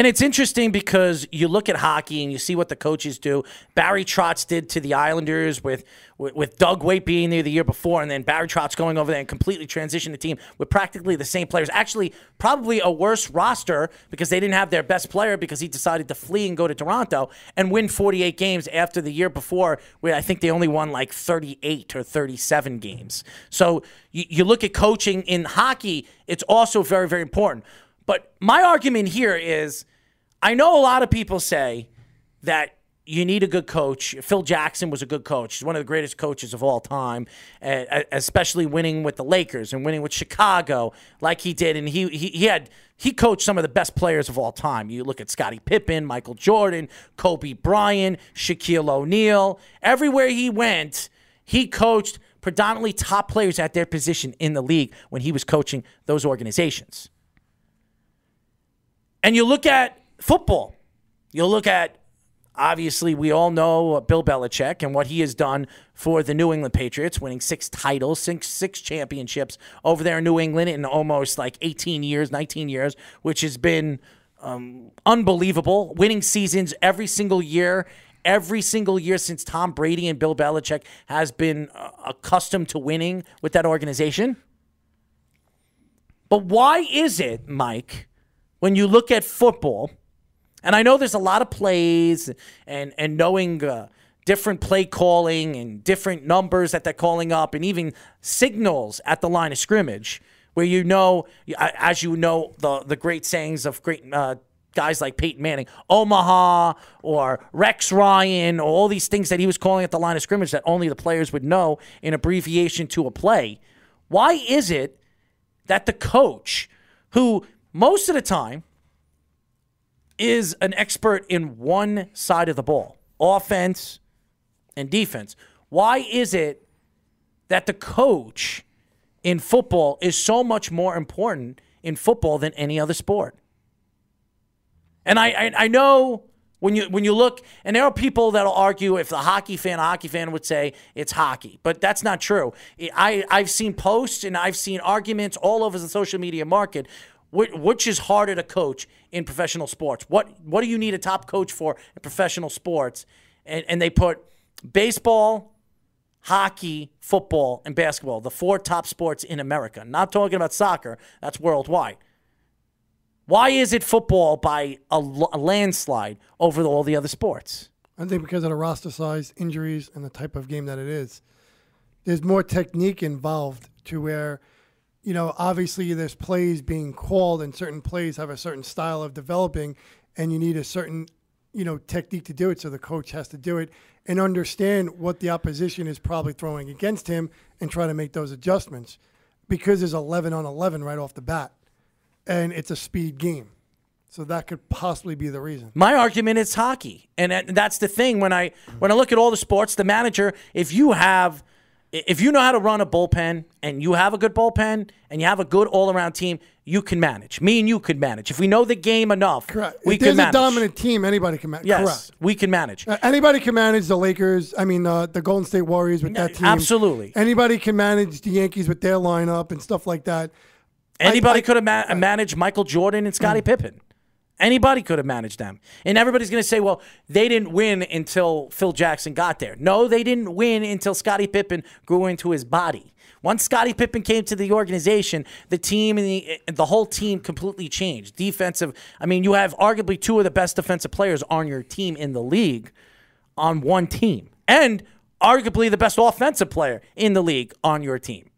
And it's interesting because you look at hockey and you see what the coaches do. Barry Trotz did to the Islanders with, with with Doug Weight being there the year before, and then Barry Trotz going over there and completely transitioned the team with practically the same players. Actually, probably a worse roster because they didn't have their best player because he decided to flee and go to Toronto and win 48 games after the year before, where I think they only won like 38 or 37 games. So you, you look at coaching in hockey, it's also very, very important. But my argument here is I know a lot of people say that you need a good coach. Phil Jackson was a good coach. He's one of the greatest coaches of all time, uh, especially winning with the Lakers and winning with Chicago like he did. And he, he, he had he coached some of the best players of all time. You look at Scottie Pippen, Michael Jordan, Kobe Bryant, Shaquille O'Neal. Everywhere he went, he coached predominantly top players at their position in the league when he was coaching those organizations. And you look at football. You'll look at Obviously, we all know Bill Belichick and what he has done for the New England Patriots, winning six titles, six, six championships over there in New England in almost like 18 years, 19 years, which has been um, unbelievable. Winning seasons every single year, every single year since Tom Brady and Bill Belichick has been uh, accustomed to winning with that organization. But why is it, Mike, when you look at football? And I know there's a lot of plays and and knowing uh, different play calling and different numbers that they're calling up and even signals at the line of scrimmage where you know as you know the the great sayings of great uh, guys like Peyton Manning, Omaha or Rex Ryan, or all these things that he was calling at the line of scrimmage that only the players would know in abbreviation to a play. Why is it that the coach who most of the time is an expert in one side of the ball, offense and defense. Why is it that the coach in football is so much more important in football than any other sport? And I, I, I know when you when you look, and there are people that'll argue if the hockey fan, a hockey fan would say it's hockey, but that's not true. I I've seen posts and I've seen arguments all over the social media market which is harder to coach in professional sports? What what do you need a top coach for in professional sports? And, and they put baseball, hockey, football, and basketball, the four top sports in America. Not talking about soccer, that's worldwide. Why is it football by a, a landslide over all the other sports? I think because of the roster size, injuries, and the type of game that it is. There's more technique involved to where – you know, obviously there's plays being called and certain plays have a certain style of developing and you need a certain, you know, technique to do it. So the coach has to do it and understand what the opposition is probably throwing against him and try to make those adjustments because there's 11 on 11 right off the bat and it's a speed game. So that could possibly be the reason. My argument is hockey. And that's the thing when I when I look at all the sports, the manager, if you have if you know how to run a bullpen and you have a good bullpen and you have a good all around team, you can manage. Me and you could manage. If we know the game enough, Correct. we if there's can manage. a dominant team, anybody can manage. Yes, Correct. we can manage. Uh, anybody can manage the Lakers. I mean, uh, the Golden State Warriors with that team. Absolutely. Anybody can manage the Yankees with their lineup and stuff like that. Anybody I, I, could have ma- managed Michael Jordan and Scottie mm. Pippen. Anybody could have managed them. And everybody's going to say, well, they didn't win until Phil Jackson got there. No, they didn't win until Scottie Pippen grew into his body. Once Scottie Pippen came to the organization, the team and the, the whole team completely changed. Defensive, I mean, you have arguably two of the best defensive players on your team in the league on one team, and arguably the best offensive player in the league on your team.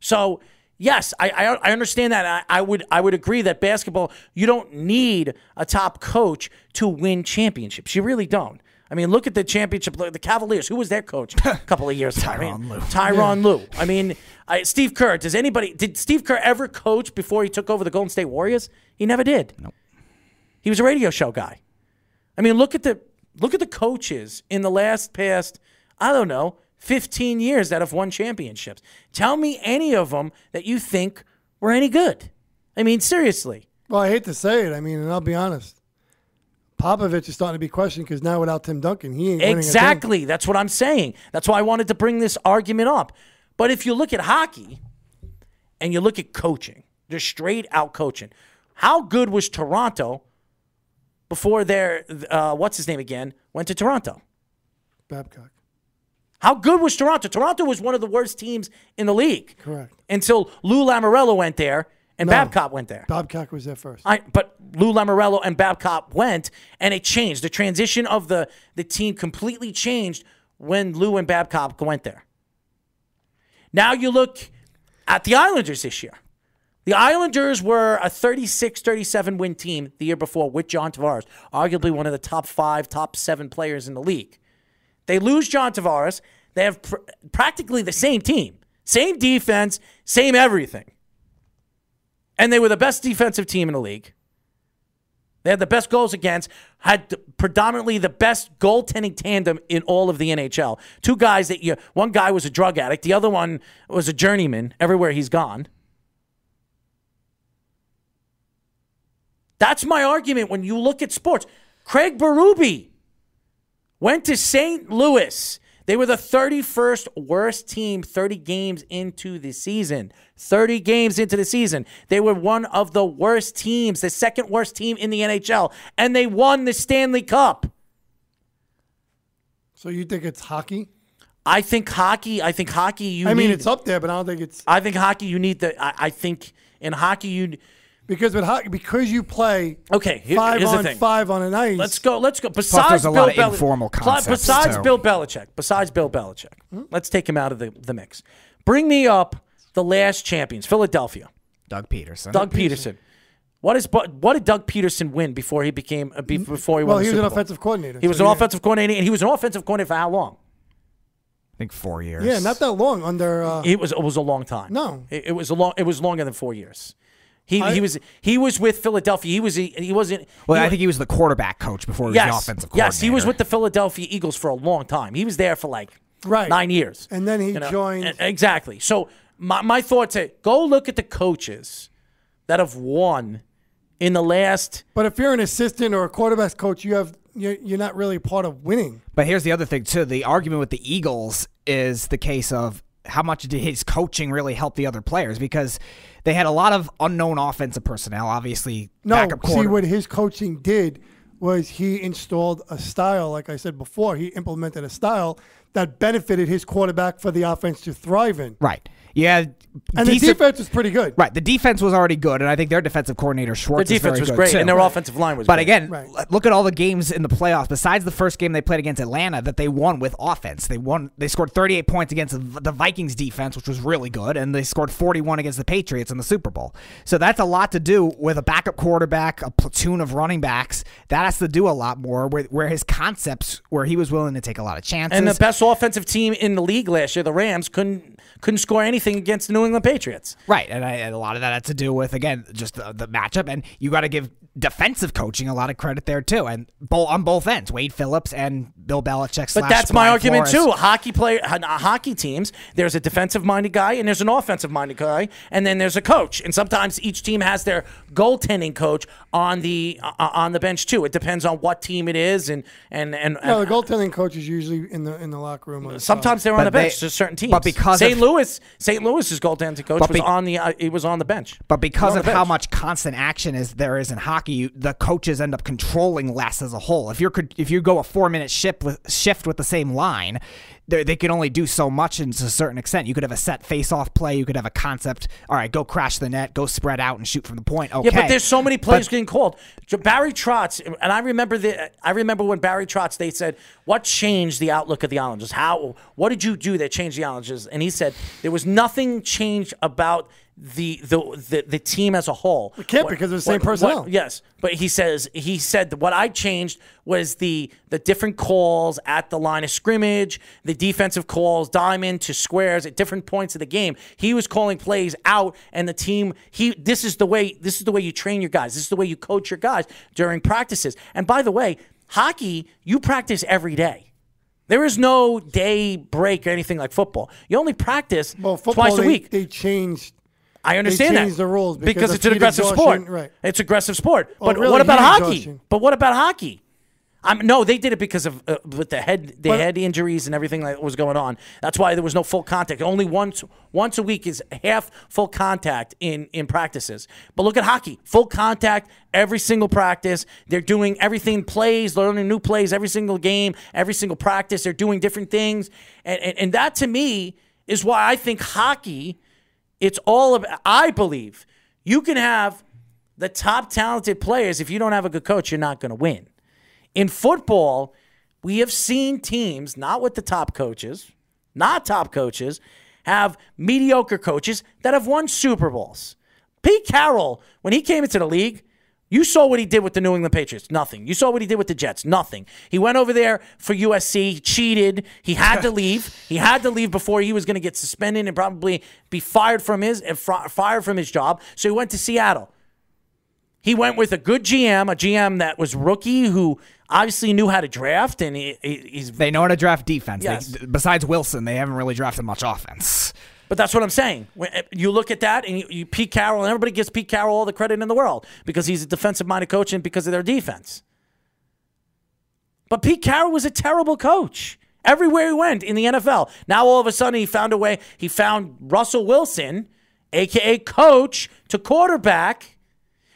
So, yes, I, I, I understand that. I, I, would I would agree that basketball you don't need a top coach to win championships. You really don't. I mean, look at the championship. The Cavaliers. Who was their coach a couple of years ago? Tyronn Lue. Tyronn Lue. I mean, I, Steve Kerr. Does anybody? Did Steve Kerr ever coach before he took over the Golden State Warriors? He never did. Nope. He was a radio show guy. I mean, look at the look at the coaches in the last past. I don't know 15 years that have won championships. Tell me any of them that you think were any good. I mean, seriously. Well, I hate to say it. I mean, and I'll be honest. Popovich is starting to be questioned because now without Tim Duncan, he ain't exactly. That's what I'm saying. That's why I wanted to bring this argument up. But if you look at hockey and you look at coaching, just straight out coaching, how good was Toronto before their uh, what's his name again went to Toronto? Babcock. How good was Toronto? Toronto was one of the worst teams in the league. Correct. Until Lou Lamoriello went there and no, Babcock went there. Babcock was there first. I, but Lou Lamoriello and Babcock went, and it changed. The transition of the, the team completely changed when Lou and Babcock went there. Now you look at the Islanders this year. The Islanders were a 36 37 win team the year before with John Tavares, arguably one of the top five, top seven players in the league. They lose John Tavares. They have pr- practically the same team, same defense, same everything. And they were the best defensive team in the league. They had the best goals against, had predominantly the best goaltending tandem in all of the NHL. Two guys that you, one guy was a drug addict, the other one was a journeyman everywhere he's gone. That's my argument when you look at sports. Craig Berube went to St. Louis. They were the 31st worst team 30 games into the season. 30 games into the season. They were one of the worst teams, the second worst team in the NHL, and they won the Stanley Cup. So you think it's hockey? I think hockey, I think hockey you I mean, need- it's up there, but I don't think it's I think hockey you need the I, I think in hockey you because with hockey because you play Okay, here- five here's the on thing. five on an ice. Let's go. Let's go. Besides there's a Bill lot of Beli- informal Pl- concepts, Besides too. Bill Belichick. Besides Bill Belichick. Let's take him out of the, the mix. Bring me up the last champions, Philadelphia. Doug Pederson. Doug Pederson. What is Bu- what did Doug Pederson win before he became uh, be- before he Well, won the he was Super an Bowl? offensive coordinator. He was so an yeah. offensive coordinator, and he was an offensive coordinator for how long? I think four years. Yeah, not that long under. Uh, It was it was a long time. No. it, it was a long. It was longer than four years. He, I- he was he was with Philadelphia. He was he he wasn't. Well, he- I think he was the quarterback coach before he was the offensive coordinator. yes, he was with the Philadelphia Eagles for a long time. He was there for like Right. nine years, And then he You know, joined- e- exactly. So my my thoughts are go look at the coaches that have won in the last. but if you're an assistant or a quarterback coach, you have you're, you're not really part of winning. But here's the other thing too. The argument with the Eagles is the case of how much did his coaching really help the other players because they had a lot of unknown offensive personnel. Obviously, No, see what his coaching did was he installed a style. Like I said before, he implemented a style that benefited his quarterback for the offense to thrive in. right. Yeah, And the defense was pretty good. Right, the defense was already good, and I think their defensive coordinator Schwartz. Their is very defense was good, great, too. and their offensive line was But great. again, Right. look at all the games in the playoffs. Besides the first game they played against Atlanta, that they won with offense. They won. They scored 38 points against the the Vikings defense, which was really good, and they scored 41 against the Patriots in the Super Bowl. So that's a lot to do with a backup quarterback, a platoon of running backs. That has to do a lot more. Where, where his concepts, where he was willing to take a lot of chances. And the best offensive team in the league last year, the Rams, couldn't couldn't score anything against the New England Patriots. Right, and, I, and a lot of that had to do with again just the, the matchup, and you got to give defensive coaching a lot of credit there too, and both on both ends, Wade Phillips and Bill Belichick. But that's my argument Flores. too. Hockey play, ho- hockey teams. There's a defensive minded guy and there's an offensive minded guy, and then there's a coach. And sometimes each team has their goaltending coach on the uh, on the bench too. It depends on what team it is, and and and. No, the goaltending coach is usually in the in the locker room. the Sometimes they're on the bench they- to certain teams. but because St. of- Louis, St. Louis's goaltending coach But was on the uh, he was on the bench. But because of how much constant action is there is in hockey, you, the coaches end up controlling less as a whole. If you're if you go a four minute shift with shift with the same line, they they can only do so much and to a certain extent. You could have a set face off play. You could have a concept. All right, go crash the net, go spread out and shoot from the point. Okay, Yeah, but there's so many plays But- getting called. Barry Trotz, and I remember the I remember when Barry Trotz they said, "What changed the outlook of the Islanders? How? What did you do that changed the Islanders?" And he said there was nothing changed about the the the, the team as a whole. It can't because it's the same personnel. yes, but he says he said that what I changed was the the different calls at the line of scrimmage, the defensive calls, diamond to squares at different points of the game. He was calling plays out, and the team. He this is the way this is the way you train your guys. This is the way you coach your guys during practices. And by the way, hockey you practice every day. There is no day break or anything like football. You only practice well, football, twice a they, week. They changed. I understand that the rules because because it's an aggressive exhaustion, sport. right. It's aggressive sport. Well, but really, what about hockey? exhaustion. But what about hockey? I'm, no, they did it because of uh, with the head, the But- head injuries and everything that was going on. That's why there was no full contact. Only once, once a week is half full contact in in practices. But look at hockey, full contact every single practice. They're doing everything plays, learning new plays every single game, every single practice. They're doing different things, and and, and that to me is why I think hockey it's all about, I believe you can have the top talented players. If you don't have a good coach, you're not going to win. In football, we have seen teams, not with the top coaches, not top coaches, have mediocre coaches that have won Super Bowls. Pete Carroll, when he came into the league, you saw what he did with the New England Patriots. Nothing. You saw what he did with the Jets. Nothing. He went over there for USC, cheated. He had to leave. He had to leave before he was going to get suspended and probably be fired from his fired from his job. So he went to Seattle. He went with a good GM, a GM that was rookie who obviously knew how to draft, and he, he- he's. They know how to draft defense. They- Yes. besides Wilson, they haven't really drafted much offense. But that's what I'm saying. When uh, you look at that, and you, you Pete Carroll, and everybody gives Pete Carroll all the credit in the world because he's a defensive-minded coach and because of their defense. But Pete Carroll was a terrible coach everywhere he went in the NFL. Now all of a sudden he found a way. He found Russell Wilson, aka coach, to quarterback.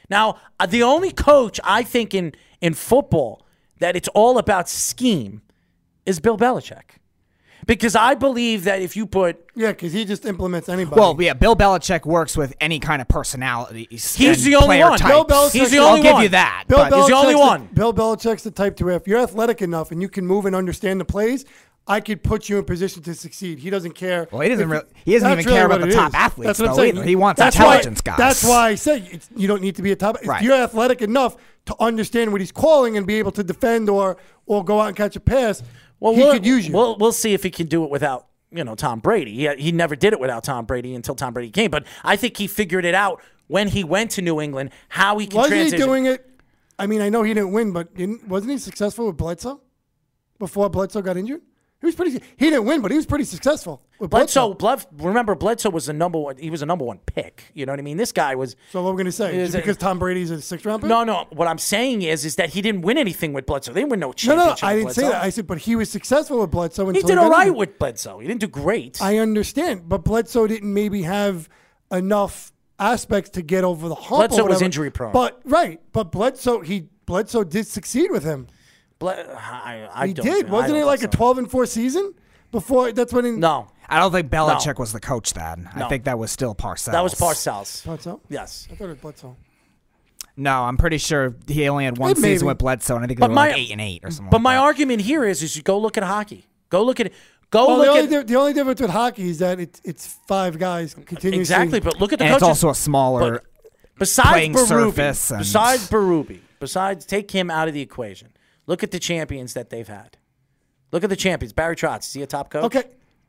Now uh, the only coach I think in in football that it's all about scheme is Bill Belichick. Because I believe that if you put Yeah, because he just implements anybody. Well, yeah, Bill Belichick works with any kind of personality. He's the only one. Bill Belichick's He's the only I'll only give you that. Bill but- He's the only Belichick's one. Bill Belichick's the type to where if you're athletic enough and you can move and understand the plays, I could put you in position to succeed. He doesn't care. Well, he doesn't if- really- he doesn't That's even care about the top is. athletes, That's what I'm saying. either. He wants that's intelligence why, guys. That's why I say you don't need to be a top. Right. If you're athletic enough to understand what he's calling and be able to defend or or go out and catch a pass, Well, he we'll, could use you. We'll, we'll see if he can do it without, you know, Tom Brady. He, he never did it without Tom Brady until Tom Brady came. But I think he figured it out when he went to New England, how he can Wasn't transition. he doing it? I mean, I know he didn't win, but didn't, wasn't he successful with Bledsoe before Bledsoe got injured? He was pretty. He didn't win, but he was pretty successful with Bledsoe, Bledsoe. Bled, remember Bledsoe was the number one. He was a number one pick. You know what I mean? This guy was. So what we're gonna say? Is because Tom Brady's a sixth round pick? No, no. What I'm saying is, is that he didn't win anything with Bledsoe. They didn't win no no, championship. no. no. I didn't say that. I said, but he was successful with Bledsoe. he did got all right injured. with Bledsoe. He didn't do great. I understand, but Bledsoe didn't maybe have enough aspects to get over the hump. Bledsoe was injury prone. But right, but Bledsoe he Bledsoe did succeed with him. Bled, I, I He don't, did, I wasn't don't it like so. a twelve and four season before? That's when he, No, I don't think Belichick was the coach then. No. I think that was still Parcells. that was Parcells. Bledsoe. Yes. I thought it was Bledsoe. No, I'm pretty sure he only had one It season with Bledsoe, and I think it was my like eight and eight or something. But like my that. argument here is, is you go look at hockey. Go look at it. Go Well, the look only, at di- the only difference with hockey is that it's it's five guys continuously. exactly. But look at the and it's also a smaller. But besides playing Berube, surface and- besides Berube, besides take him out of the equation. Look at the champions that they've had. Look at the champions. Barry Trotz, is he a top coach? Okay,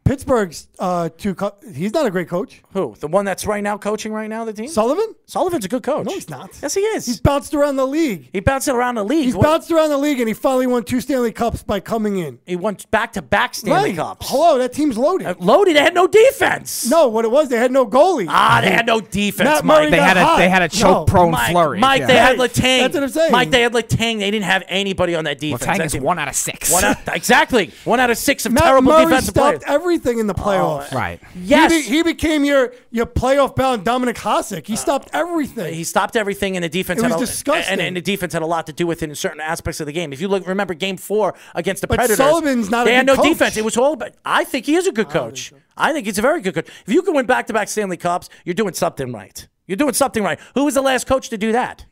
Pittsburgh's uh, two. Co- he's not a great coach. Who? The one that's right now coaching right now the team? Sullivan. Sullivan's a good coach. No, he's not. Yes, he is. He's bounced around the league. he bounced around the league. He's What- bounced around the league, and he finally won two Stanley Cups by coming in. He won back to back Stanley right. Cups. Hello, that team's loaded. Uh, Loaded. They had no defense. no, what it was, they had no goalie. Ah, they had no defense. Matt Mike. They got had a they had a No. choke prone Mike, Fleury. Mike, yeah. they had Right. Letang. That's what I'm saying. Mike, they had Letang. They didn't have anybody on that defense. Letang That is team- one out of six. One out, exactly. One out of six of Matt terrible Murray defensive players. stopped everything in the oh, playoffs. right. Yes. He, be- he became your your playoff bound Dominik Hasek. He uh, stopped everything. He stopped everything, and the defense. It had was a, disgusting. And, and the defense had a lot to do with it in certain aspects of the game. If you look, remember Game Four against the But Predators, Sullivan's not a they had good no coach. defense. It was all. But I think he is a good coach. I think he's a very good coach. If you can win back-to-back Stanley Cups, you're doing something right. You're doing something right. Who was the last coach to do that?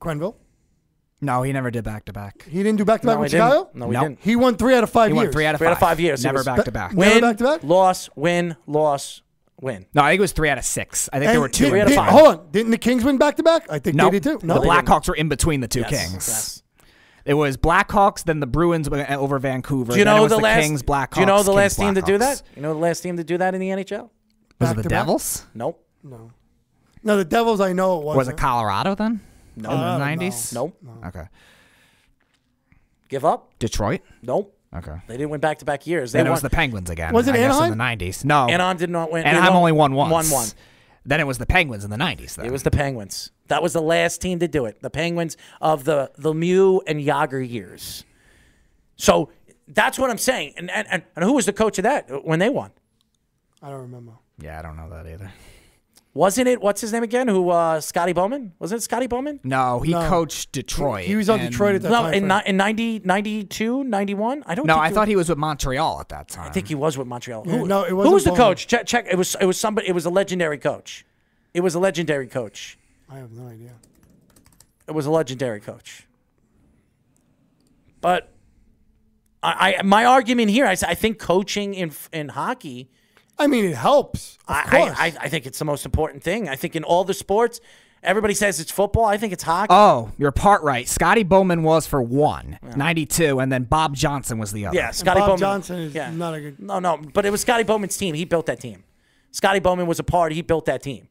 Quenneville. No, he never did back to back. He didn't do back to back No, with he didn't. Chicago. No, he Nope. didn't. He won three out of five He years. won three out of Three five. out of five years. It Never was- back to back. Never Win, back-to-back? loss, win, loss, win. No, I think it was three out of six. I think And there were two. did- Three out of five. Hold on, didn't the Kings win back to back? I think No, they did too. No, the they didn't. Blackhawks were in between the two Yes, Kings. yes. It was Blackhawks, then the Bruins went uh, over Vancouver. Do you then it know was the, the last? Kings, Blackhawks. do you know the Kings, last team to do Blackhawks. that? You know the last team to do that in the NHL? Was it the Back-to-back? Devils? Nope. No, no, the Devils. I know it was. Was it Colorado then? No. In the uh, I don't nineties? Nope. Okay. Give up? Detroit. Nope. Okay. They didn't win back-to-back years. They Then it won. was the Penguins again. Was it I guess, in the nineties? No. Anaheim did not win. they Anaheim won- only won once. Won one. Then it was the Penguins in the nineties. Then It was the Penguins. That was the last team to do it. The Penguins of the the Lemieux and Jagr years. So that's what I'm saying. And and, and, and who was the coach of that when they won? I don't remember. yeah, I don't know that either. Wasn't it what's his name again? Who uh Scotty Bowman? Wasn't it Scotty Bowman? No, he No. coached Detroit. He was on and- Detroit at that No, time. in, frame. ni- in 90, 92, 91? I don't No, think I he thought he was with Montreal at that time. I think he was with Montreal. Yeah, who, no, it wasn't was the Bowman. coach? Check, check. It was it was somebody. It was a legendary coach. It was a legendary coach. I have no idea. It was a legendary coach. But I, I my argument here, I, s- I think coaching in in hockey I mean, it helps. Of I, course. I, I I think it's the most important thing. I think in all the sports, everybody says it's football. I think it's hockey. Oh, you're part right. Scotty Bowman was for one, 92, and then Bob Johnson was the other. yeah, Scotty Bob Bowman. Johnson is yeah. not a good. No, no, but it was Scotty Bowman's team. He built that team. Scotty Bowman was a part. He built that team.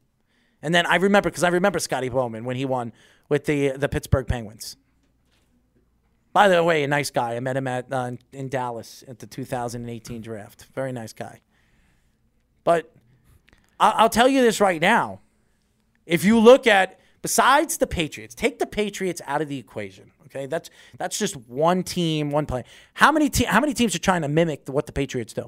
And then I remember because I remember Scotty Bowman when he won with the the Pittsburgh Penguins. By the way, a nice guy. I met him at uh, in Dallas at the 2018 draft. Very nice guy. But I- I'll tell you this right now. If you look at besides the Patriots, take the Patriots out of the equation. Okay, that's that's just one team, one play. How many te- how many teams are trying to mimic what the Patriots do?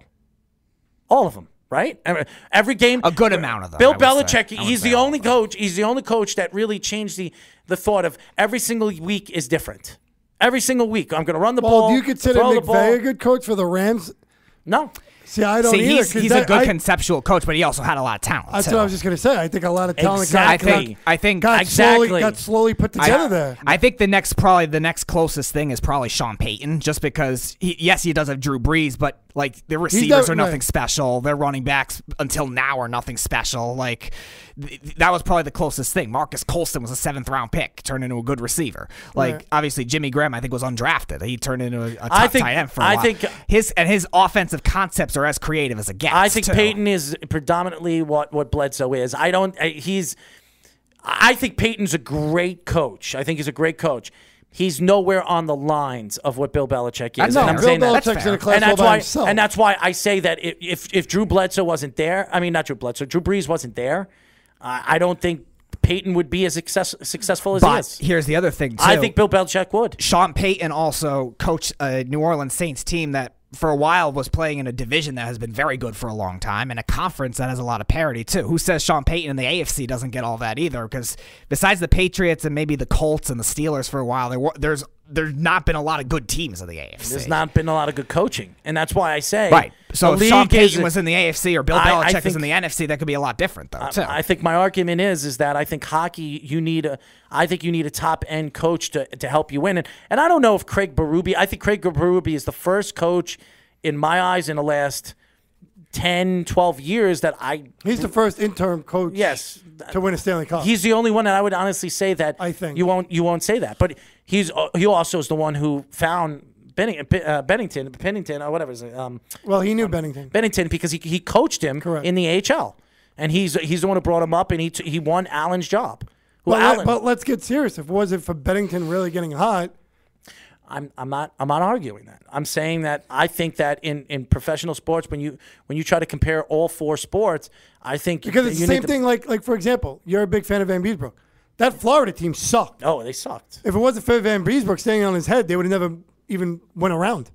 All of them, right? Every- Every game, A good amount of them, Bill I say. Belichick, he's the only coach. He's the only coach that really changed the the thought of every single week is different. Every single week, I'm going to run the Well, ball. do you consider McVay a good coach for the Rams? No, See, I don't See, either. he's, he's that- a good I- conceptual coach, but he also had a lot of talent. That's too. what I was just going to say. I think a lot of talent Exactly. got, I think I think got, Exactly. slowly, got slowly put together there. I think the next probably the next closest thing is probably Sean Payton, just because he, yes he does have Drew Brees, but like their receivers does- are nothing right. special. Their running backs until now are nothing special. Like th- that was probably the closest thing. Marques Colston was a seventh round pick, turned into a good receiver. Like Right. obviously Jimmy Graham, I think was undrafted. He turned into a, a top I think- tight end for a I while. think- his and his offensive concepts are as creative as it gets. I think too. Payton is predominantly what what Bledsoe is. I don't. I, he's. I think Payton's a great coach. I think he's a great coach. He's nowhere on the lines of what Bill Belichick is. No, and I'm Bill saying that. Belichick's in a class and all that's by why, himself. and that's why I say that if, if if Drew Bledsoe wasn't there, I mean not Drew Bledsoe, Drew Brees wasn't there, uh, I don't think Payton would be as success, successful as he But is. here's the other thing too. I think Bill Belichick would. Sean Payton also coached a New Orleans Saints team that for a while was playing in a division that has been very good for a long time and a conference that has a lot of parity too. Who says Sean Payton in the AFC doesn't get all that either? Because besides the Patriots and maybe the Colts and the Steelers for a while, there there's there's not been a lot of good teams in the AFC. There's not been a lot of good coaching, and that's why I say right. So if Sean league Payton was in the AFC or Bill I- I Belichick was in the NFC, that could be a lot different though too. I think my argument is is that I think hockey you need a I think you need a top end coach to, to help you win and and I don't know if Craig Berube I think Craig Berube is the first coach in my eyes in the last 10 12 years that I He's the first interim coach yes to win a Stanley Cup. he's the only one that I would honestly say that I think. you won't you won't say that but he's uh, he also is the one who found Benning, uh, Bennington Pennington or whatever his name, um well, he knew Bennington. Bennington because he, he coached him Correct. in the AHL, and he's he's the one who brought him up, and he t- he won Allen's job. But, Allen? but let's get serious. If it wasn't for Bennington really getting hot, I'm I'm not I'm not arguing that. I'm saying that I think that in, in professional sports, when you when you try to compare all four sports, I think because it's the same to- thing. Like like for example, you're a big fan of Vanbiesbrouck. That Florida team sucked. Oh, they sucked. If it wasn't for Vanbiesbrouck staying on his head, they would have never even went around.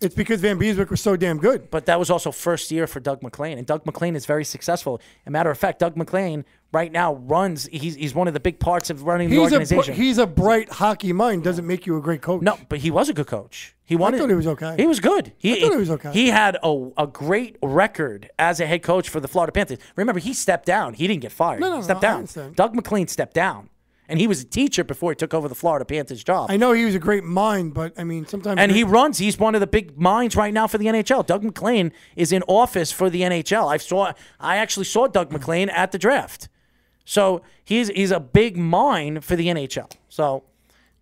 It's because Vanbiesbrouck was so damn good. But that was also first year for Doug MacLean, and Doug MacLean is very successful. As a matter of fact, Doug MacLean right now runs. He's he's one of the big parts of running the He's a br- organization. he's a bright hockey mind. Doesn't make you a great coach. No, but he was a good coach. He won I thought he was okay. He was good. He, I thought he was okay. He had a, a great record as a head coach for the Florida Panthers. Remember, he stepped down. He didn't get fired. No, no, he stepped I down. Doug MacLean stepped down, and he was a teacher before he took over the Florida Panthers job. I know he was a great mind, but I mean sometimes. and he runs. He's one of the big minds right now for the NHL. Doug MacLean is in office for the NHL. I saw. I actually saw Doug MacLean at the draft. So he's he's a big mind for the NHL. So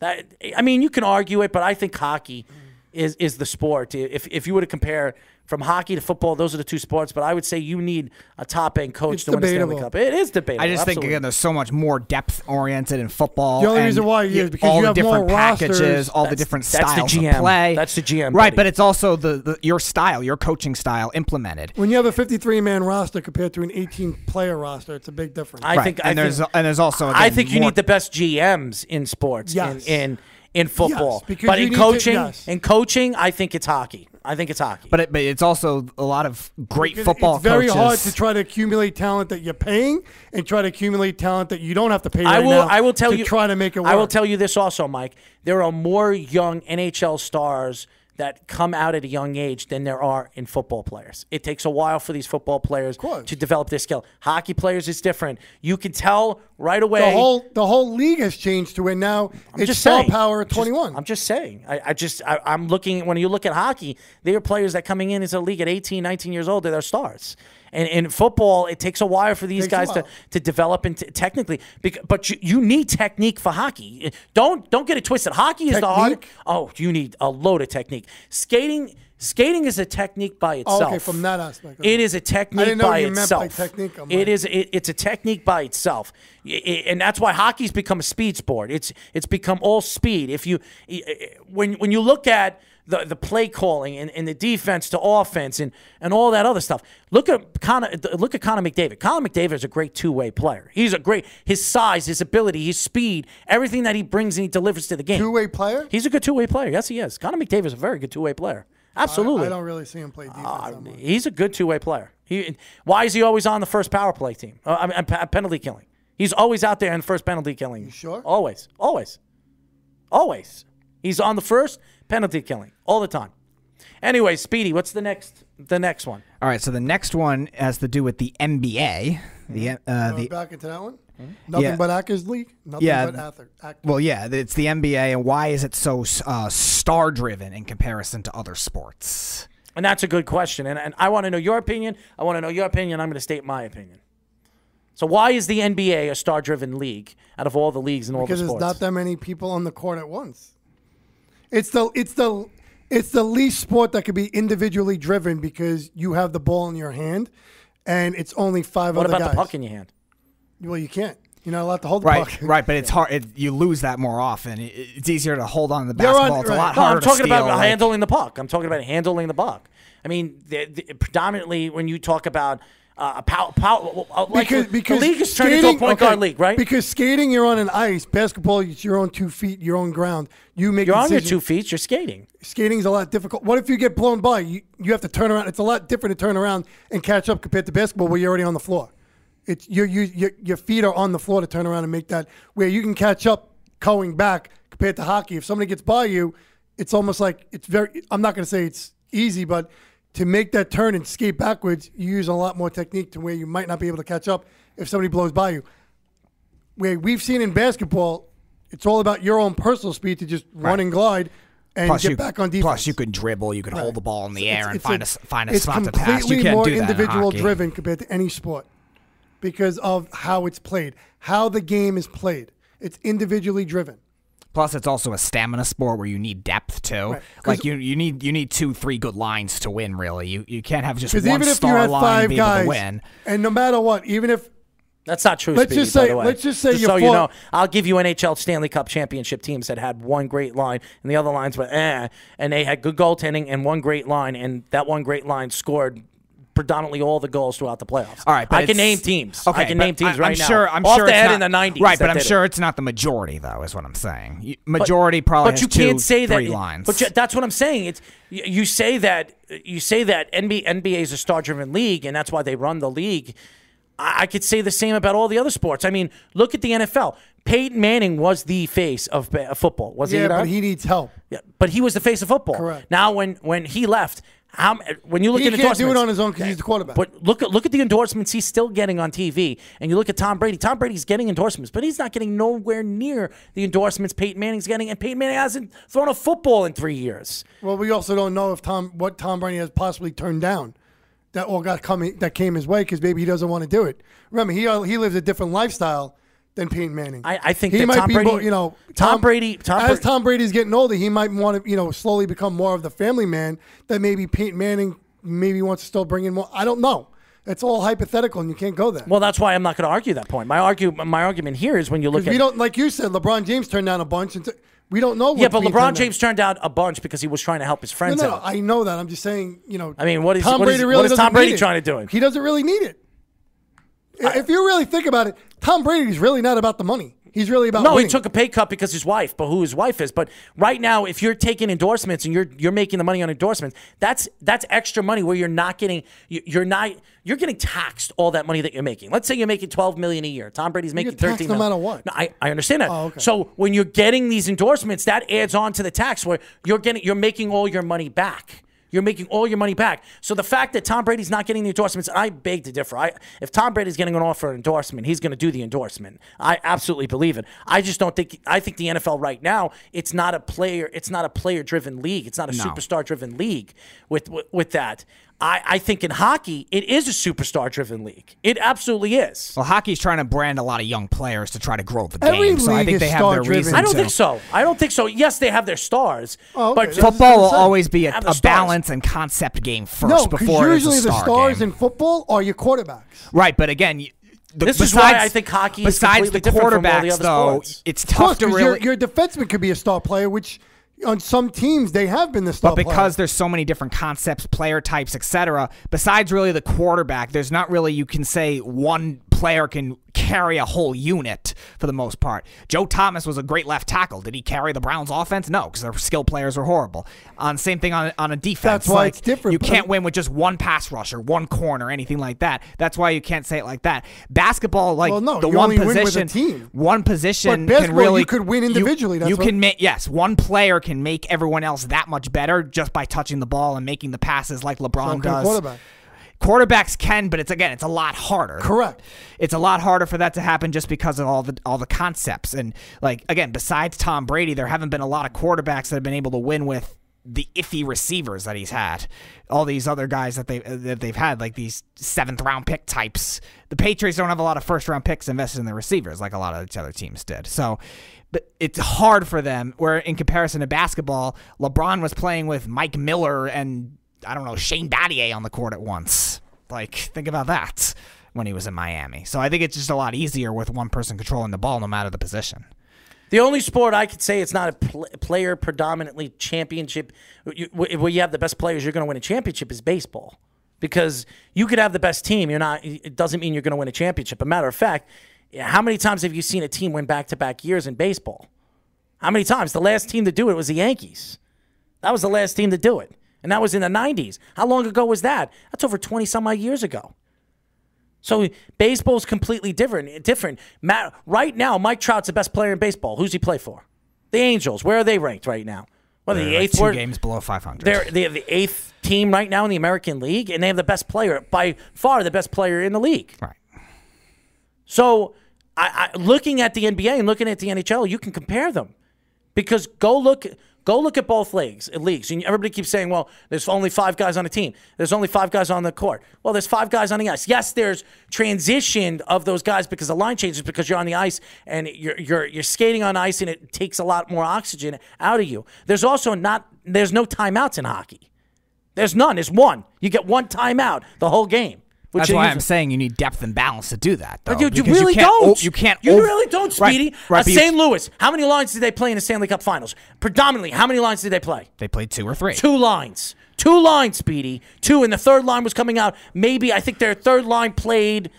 that I mean, you can argue it, but I think hockey is is the sport. If if you were to compare from hockey to football, those are the two sports. But I would say you need a top end coach It's to win a Stanley. Cup. It is debatable. I just think again, there's so much more depth oriented in football. The only and reason why is because all you the have more different packages, rosters. all the That's- different that's the styles GM. of play. That's the GM, right? buddy. But it's also the, the your style, your coaching style implemented. when you have a 53 man roster compared to an 18 player roster, it's a big difference. I right. think and I there's think, and there's also I think you more- need the best GMs in sports. Yes. In in, in football, because but in need to- coaching, yes. in coaching, I think it's hockey. I think it's hockey. But it, but it's also a lot of great Because football It's very coaches. hard to try to accumulate talent that you're paying and try to accumulate talent that you don't have to pay. I will. now I will tell to you. Try to make it work. I will tell you this also, Mike. There are more young NHL stars that come out at a young age than there are in football players. It takes a while for these football players to develop their skill. Hockey players is different. You can tell right away. The whole the whole league has changed to where now I'm it's just star saying. power at Just- 21. I'm just saying. I, I just I, I'm looking when you look at hockey, there are players that coming in as a league at 18, 19 years old that are stars. And in football, it takes a while for these guys to, to develop into technically. bec- But you, you need technique for hockey. Don't don't get it twisted. Hockey is the hard. Oh, you need a load of technique. Skating skating is a technique by Oh, itself. okay, from that aspect. It is a technique by what you meant by itself. technique. It is. It, it's a technique by itself, I- I- and that's why hockey's become a speed sport. It's it's become all speed. If you when when you look at the, the play calling and, and the defense to offense and, and all that other stuff. Look at Connor. Look at Connor McDavid. Connor McDavid is a great two way player. He's a great his size, his ability, his speed, everything that he brings and he delivers to the game. Two way player? He's a good two way player. Yes, he is. Connor McDavid is a very good two way player. Absolutely. I, I don't really see him play defense. much. He's a good two way player. He, why is he always on the first power play team? Uh, I mean, pe- penalty killing. He's always out there in the first penalty killing. You sure? Always, always, always. He's on the first penalty killing all the time. Anyway, Speedy, what's the next? The next one. All right, so the next one has to do with the NBA. The uh, Going the back into that one? Nothing Yeah. but Actors League? Nothing Yeah. but actor, actor. well, yeah, it's the NBA, and why is it so uh, star driven in comparison to other sports? And that's a good question. And, and I want to know your opinion. I want to know your opinion. I'm going to state my opinion. So, why is the NBA a star driven league out of all the leagues and all the sports? because the there's sports? not that many people on the court at once. It's the it's the it's the least sport that could be individually driven because you have the ball in your hand, and it's only five what other about guys. the puck in your hand? Well, you can't. You're not allowed to hold the Right, puck. right, but it's hard. It, you lose that more often. It, it's easier to hold on to the You're on- basketball. it's a lot No, harder. I'm talking to about like- handling the puck. I'm talking about handling the puck. I mean, the, the, predominantly when you talk about uh, a uh, like because because the league is turned into a point okay, guard league, right? Because skating, you're on an ice. Basketball, it's your own two feet, your own ground. You make You're on your decisions. two feet. You're skating. Skating's a lot difficult. What if you get blown by? You you have to turn around. It's a lot different to turn around and catch up compared to basketball, where you're already on the floor. It's your you, your your feet are on the floor to turn around and make that where you can catch up going back compared to hockey. If somebody gets by you, it's almost like it's very. I'm not going to say it's easy, but to make that turn and skate backwards, you use a lot more technique to where you might not be able to catch up if somebody blows by you. Where we've seen in basketball, it's all about your own personal speed to just run and glide and Plus get you, back on defense. plus you can dribble. You can hold the ball in the air and find a, s- find a spot to pass. You completely more do that in individual hockey. driven compared to any sport because of how it's played, how the game is played. It's individually driven. Plus, it's also a stamina sport where you need depth too. Right. 'Cause- Like you, you need you need two, three good lines to win. Really, you you can't have just one even if you star had line five and be able guys, to win. and no matter what, even if That's not true. Let's Speedy, just by say- the way. let's just say you so you know, I'll give you NHL Stanley Cup championship teams that had one great line and the other lines were eh, and they had good goaltending and one great line, and that one great line scored predominantly all the goals throughout the playoffs. All right, but I can name teams. Okay, I can name teams I, right I'm now. Sure, I'm Off sure the it's head not, in the '90s. Right, but I'm did it. sure it's not the majority, though. Is what I'm saying. You- But- Majority probably But has you two, can't say three that. lines. But you, that's what I'm saying. It's you, you say that you say that NBA, NBA is a star-driven league, and that's why they run the league. I, I could say the same about all the other sports. I mean, look at the NFL. Peyton Manning was the face of football, was yeah, he? not? but he needs help. Yeah, but he was the face of football. Correct. Now, when when he left, how when you look He at can't do it endorsements- on his own because he's the quarterback. But look at look at the endorsements he's still getting on TV, and you look at Tom Brady. Tom Brady's getting endorsements, but he's not getting nowhere near the endorsements Peyton Manning's getting, and Peyton Manning hasn't thrown a football in three years. Well, we also don't know if Tom what Tom Brady has possibly turned down that all got coming that came his way because maybe he doesn't want to do it. Remember, he uh, he lives a different lifestyle than Peyton Manning. I, I think he that might Tom be Brady, you know Tom, Brady, Tom as Bra- Tom Brady's getting older, he might want to you know slowly become more of the family man that maybe Peyton Manning maybe wants to still bring in more. I don't know. It's all hypothetical, and you can't go there. Well, that's why I'm not going to argue that point. My argue, my argument here is when you look at we don't, like you said, LeBron James turned down a bunch, and t- we don't know. What Yeah, but LeBron turned down. James turned down a bunch because he was trying to help his No, friends no, no, out. I know that. I'm just saying, you know. I mean, what is- Tom what is- Brady what really is doesn't Tom Brady trying to do? He doesn't really need it. If you really think about it, Tom Brady's really not about the money. He's really about No, winning. he took a pay cut because his wife, but who his wife is. But right now, if you're taking endorsements and you're you're making the money on endorsements, that's that's extra money where you're not getting you- you're not you're getting taxed all that money that you're making. Let's say you're making 12 million a year. Tom Brady's making 13 no million. matter what. No, I, I understand that. Oh, okay. So when you're getting these endorsements, that adds on to the tax where you're getting you're making all your money back. You're making all your money back. So the fact that Tom Brady's not getting the endorsements, I beg to differ. I, if Tom Brady's getting an offer of endorsement, he's going to do the endorsement. I absolutely believe it. I just don't think. I think the NFL right now, it's not a player. It's not a player-driven league. It's not a No. superstar-driven league with, with with that. I, I think in hockey, it is a superstar driven league. It absolutely is. Well, hockey's trying to brand a lot of young players to try to grow the Every game. So I think they have their star-driven. reason. I don't to. think so. I don't think so. Yes, they have their stars, Oh, okay. but Football will That's what I'm always be a, a balance and concept game first no, because before it is usually a the stars game. in football are your quarterbacks. Right, but again, you- the, This is besides, why I think hockey is besides completely the different from all quarterbacks, the other though, sports. it's Of tough course, to 'cause really. your, your defenseman could be a star player, which on some teams they have been the star but because player. there's so many different concepts, player types, etc. Besides really the quarterback, there's not really you can say one player can carry a whole unit for the most part. Joe Thomas was a great left tackle. Did he carry the Browns offense? No, because their skill players were horrible. On same thing on on a defense. That's why Like, it's different, You can't win with just one pass rusher, one corner, anything like that. That's why you can't say it like that. Basketball, like Well, no, the you one only win with a position, team. one position can really you could win you- individually, that's You, what- can make yes, one player can make everyone else that much better just by touching the ball and making the passes like LeBron a does. Quarterback. Quarterbacks can, but it's again, it's a lot harder. Correct. It's a lot harder for that to happen just because of all the all the concepts and like again, besides Tom Brady, there haven't been a lot of quarterbacks that have been able to win with the iffy receivers that he's had. All these other guys that they that they've had, like these seventh round pick types. The Patriots don't have a lot of first round picks invested in the receivers like a lot of the other teams did. So. But it's hard for them. Where in comparison to basketball, LeBron was playing with Mike Miller and I don't know Shane Battier on the court at once. Like think about that when he was in Miami. So I think it's just a lot easier with one person controlling the ball, no matter the position. The only sport I could say it's not a pl- player predominantly championship you- where you have the best players, you're going to win a championship is baseball. Because you could have the best team, you're not. It doesn't mean you're going to win a championship. A matter of fact, how many times have you seen a team win back to back years in baseball? How many times? The last team to do it was the Yankees. That was the last team to do it, and that was in the '90s. How long ago was that? That's over 20 some odd years ago. So baseball's completely different. Different. Matt, right now, Mike Trout's the best player in baseball. Who's he play for? The Angels. Where are they ranked right now? Well, the They're like eighth. two wor- games below 500. They're they're the eighth team right now in the American League, and they have the best player by far, the best player in the league. right. So, I, I looking at the NBA and looking at the NHL, you can compare them because go look go look at both leagues. Leagues, and everybody keeps saying, "Well, there's only five guys on a team. There's only five guys on the court." Well, there's five guys on the ice. Yes, there's transition of those guys because the line changes because you're on the ice and you're you're you're skating on ice and it takes a lot more oxygen out of you. There's also not there's no timeouts in hockey. There's none. There's one. You get one timeout the whole game. Which That's why I'm saying you need depth and balance to do that. Though, but you, you really can't don't. o- you can't. You over- really don't, Speedy. Right, Uh, St. Louis. How many lines did they play in the Stanley Cup Finals? Predominantly, how many lines did they play? They played two or three. Two lines. Two lines, Speedy. Two, and the third line was coming out. Maybe I think their third line played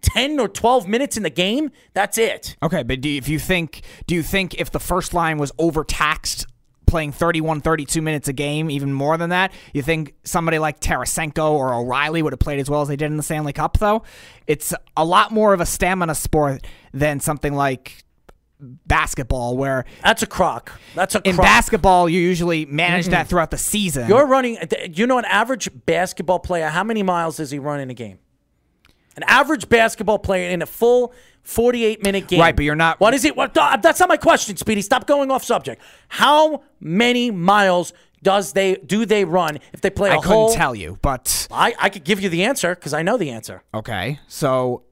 ten or twelve minutes in the game. That's it. Okay, but do you, if you think, do you think if the first line was overtaxed, playing 31, 32 minutes a game, even more than that, you think somebody like Tarasenko or O'Reilly would have played as well as they did in the Stanley Cup? Though it's a lot more of a stamina sport than something like basketball, where That's a crock. That's a in crock. basketball you usually manage that throughout the season. You're running. You know, an average basketball player. How many miles does he run in a game? An average basketball player in a full 48 minute game. Right, but you're not- What is it? What, that's not my question, Speedy. Stop going off subject. How many miles does they do they run if they play a I couldn't whole? tell you, but I I could give you the answer because I know the answer. Okay, so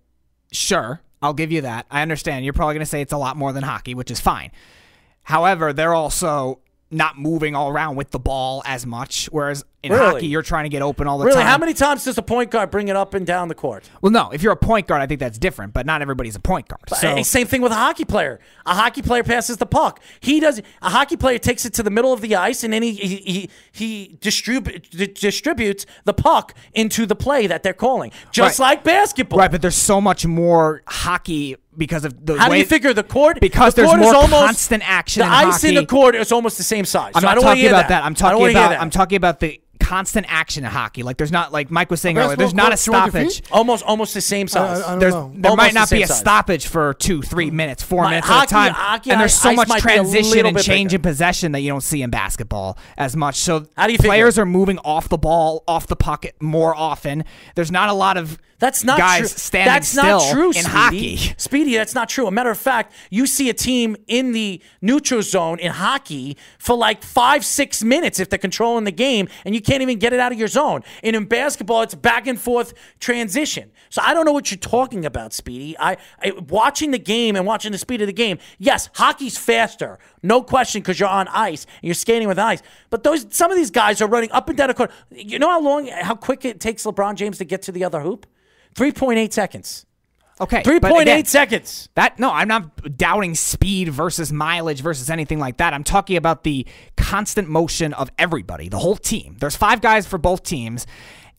sure, I'll give you that. I understand. You're probably going to say it's a lot more than hockey, which is fine. However, they're also not moving all around with the ball as much, whereas in Really? hockey, you're trying to get open all the Really, time. Really, how many times does a point guard bring it up and down the court? Well, no. If you're a point guard, I think that's different, but not everybody's a point guard. So Same thing with a hockey player. A hockey player passes the puck. He does. A hockey player takes it to the middle of the ice and then he he he, he distribute, di- distributes the puck into the play that they're calling, just Right. like basketball. right, but there's so much more hockey because of the How do you figure the court? Because the there's court more is almost, constant action The in ice in the court is almost the same size. I'm So not talking about that. I'm talking about. I'm talking about the constant action in hockey. Like there's not like Mike was saying earlier. There's not a stoppage. almost almost the same size. I don't know. there Almost might the not be a size. stoppage for two, three minutes, four My- minutes hockey- at a time, hockey and there's so much might be a transition and change bigger. in possession that you don't see in basketball as much. So How do you players it? are moving off the ball, off the pocket more often. There's not a lot of That's not guys true. standing that's still not true, in Speedy. hockey. Speedy, that's not true. A matter of fact, you see a team in the neutral zone in hockey for like five, six minutes if they're controlling the game, and you can't even get it out of your zone. And in basketball, it's back and forth transition. So I don't know what you're talking about, Speedy. I, I watching the game and watching the speed of the game. Yes, hockey's faster, no question, because you're on ice and you're skating with ice. But those some of these guys are running up and down the court. You know how long, how quick it takes LeBron James to get to the other hoop? 3.8 seconds. Okay, Three but point again, eight seconds. That no, I'm not doubting speed versus mileage versus anything like that. I'm talking about the constant motion of everybody, the whole team. There's five guys for both teams,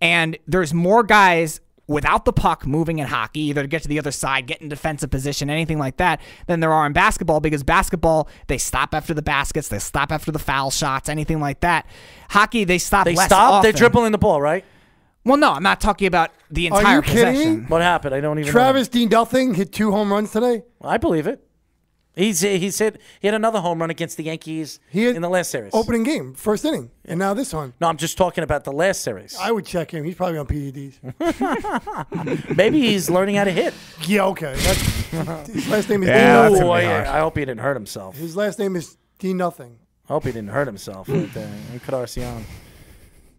and there's more guys without the puck moving in hockey, either to get to the other side, get in defensive position, anything like that, than there are in basketball because basketball, they stop after the baskets, they stop after the foul shots, anything like that. Hockey, they stop They less stop. They're dribbling the ball, right? Well, no, I'm not talking about the Are entire you kidding me? What happened? I don't even. Know. Travis Dean Nothing hit two home runs today. Know. I believe it. He's he's hit he had another home run against the Yankees He had in the last series. Opening game, first inning, and now this one. No, I'm just talking about the last series. I would check him. He's probably on PEDs. Maybe he's learning how to hit. yeah, okay. That's, his last name is Yeah, Dean that's Oh, gonna I, hard. I hope he didn't hurt himself. His last name is Dean Nothing. I hope he didn't hurt himself right there. Encarnacion.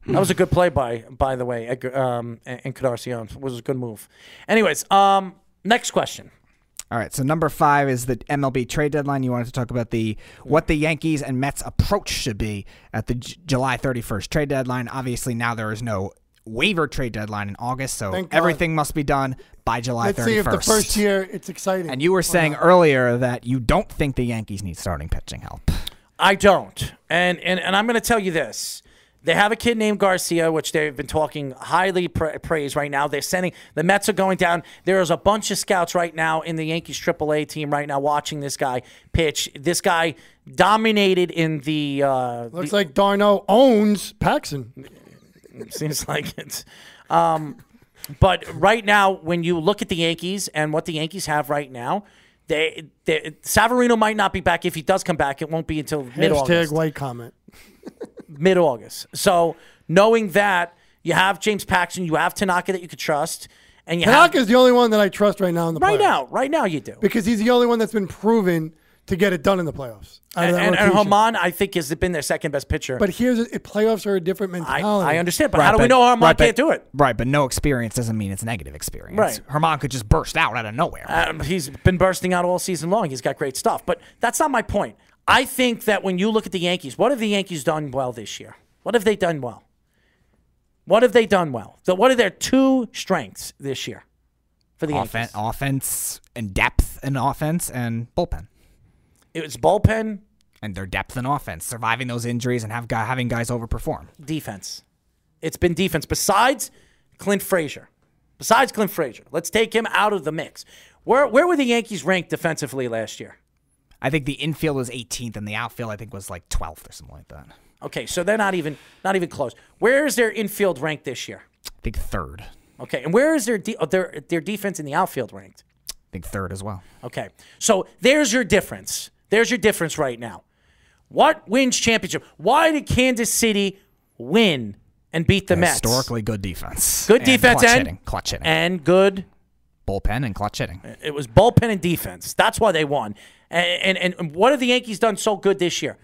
That was a good play by by the way. Edgar- Um, Encarnacion It was a good move. Anyways, um, next question. All right, so number five is the MLB trade deadline. You wanted to talk about the what the Yankees and Mets approach should be at the J- July 31st trade deadline. Obviously, now there is no waiver trade deadline in August, so Thank God. everything must be done by July Let's 31st. see if the first year it's exciting. and you were saying earlier that you don't think the Yankees need starting pitching help. I don't. And and, and I'm going to tell you this. They have a kid named Garcia, which they've been talking highly pra- praise right now. They're sending the Mets are going down. There's a bunch of scouts right now in the Yankees AAA team right now watching this guy pitch. This guy dominated in the. Uh, Looks like d'Arnaud owns Paxton. Seems like it. Um, but right now, when you look at the Yankees and what the Yankees have right now, they, they Severino might not be back. If he does come back, it won't be until mid Hashtag August. white comment. Mid August. So knowing that you have James Paxton, you have Tanaka that you could trust, and you have Tanaka's the only one that I trust right now in the right playoffs. now, right now you do. because he's the only one that's been proven to get it done in the playoffs. And, that and, and rotation. Germán, I think, has been their second best pitcher. But here's a, playoffs are a different I, mentality. I understand. But Right, how do we know Germán right, can't do it? Right, but no experience doesn't mean it's negative experience. Right. Germán could just burst out out of nowhere. Um, he's been bursting out all season long. He's got great stuff. But that's not my point. I think that when you look at the Yankees, what have the Yankees done well this year? What have they done well? What have they done well? So what are their two strengths this year for the Offen- Yankees? offense and depth in offense and bullpen. It was bullpen, And their depth in offense, surviving those injuries and have guy, having guys overperform. defense. It's been defense. Besides Clint Frazier, besides Clint Frazier, let's take him out of the mix. Where where were the Yankees ranked defensively last year? I think the infield was 18th and the outfield I think was like 12th or something like that. Okay, so they're not even not even close. Where is their infield ranked this year? I think third. Okay, and where is their de- their their defense in the outfield ranked? I think third as well. Okay, so there's your difference. There's your difference right now. What wins championship? Why did Kansas City win and beat the Mets? Historically good defense. good And defense clutch and hitting. Clutch hitting. and good. bullpen and clutch hitting. It was bullpen and defense. That's why they won. And and, and what have the Yankees done so good this year?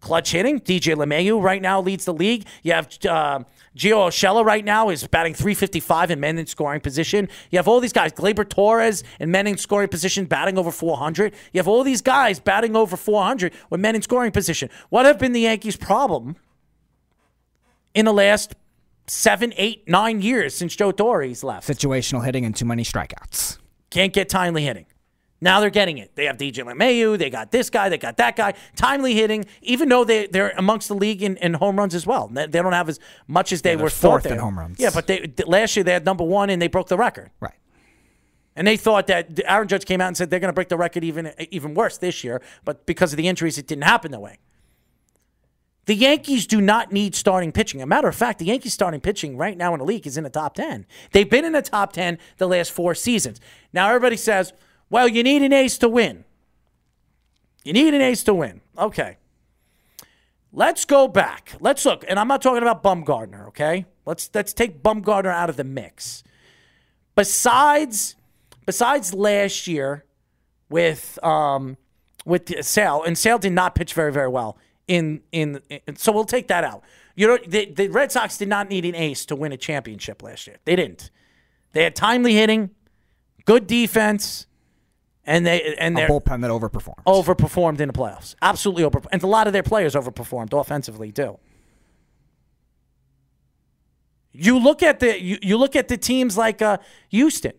Clutch hitting. DJ LeMahieu right now leads the league. You have uh, Gio Urshela right now is batting 355 in men in scoring position. You have all these guys. Gleyber Torres in men in scoring position batting over 400. You have all these guys batting over 400 with men in scoring position. What have been the Yankees' problem in the last seven, eight, nine years since Joe Torre's left? Situational hitting and too many strikeouts. Can't get timely hitting. Now they're getting it. They have DJ LeMahieu. They got this guy. They got that guy. Timely hitting, even though they, they're amongst the league in, in home runs as well. They, don't have as much as they they're were fourth in home runs. Yeah, but they, last year they had number one and they broke the record. Right. And they thought that Aaron Judge came out and said they're going to break the record even even worse this year. But because of the injuries, it didn't happen that way. The Yankees do not need starting pitching. A matter of fact, the Yankees starting pitching right now in the league is in the top 10. They've been in the top 10 the last four seasons. Now, everybody says, well, you need an ace to win. You need an ace to win. Okay. Let's go back. Let's look. And I'm not talking about Bumgarner, okay? Let's let's take Bumgarner out of the mix. besides besides last year with um with Sale, and Sale did not pitch very very well in in, in so we'll take that out. You know, the, the Red Sox did not need an ace to win a championship last year. They didn't. They had timely hitting, good defense, and they and their bullpen that overperformed. overperformed in the playoffs. Absolutely over, and a lot of their players overperformed offensively too. You look at the you, you look at the teams like uh, Houston.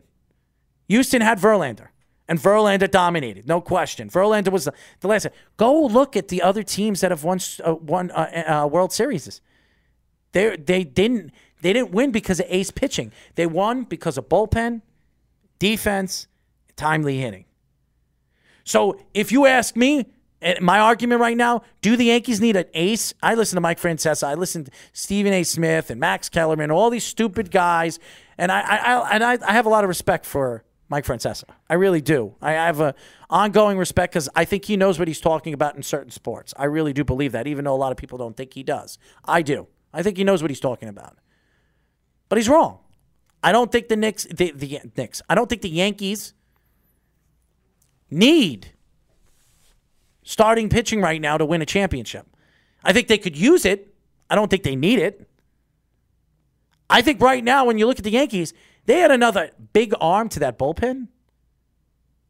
Houston had Verlander, and Verlander dominated, no question. Verlander was the, the last. Go look at the other teams that have won uh, won uh, uh, World Series. They they didn't they didn't win because of ace pitching. They won because of bullpen, defense, timely hitting. So if you ask me, my argument right now, do the Yankees need an ace? I listen to Mike Francesa, I listen to Stephen A. Smith and Max Kellerman, all these stupid guys, and I, I, I and I, I have a lot of respect for Mike Francesa. I really do. I have a ongoing respect because I think he knows what he's talking about in certain sports. I really do believe that, even though a lot of people don't think he does. I do. I think he knows what he's talking about. But he's wrong. I don't think the Knicks, the, the Knicks, I don't think the Yankees need starting pitching right now to win a championship. I think they could use it. I don't think they need it. I think right now, when you look at the Yankees, they had another big arm to that bullpen.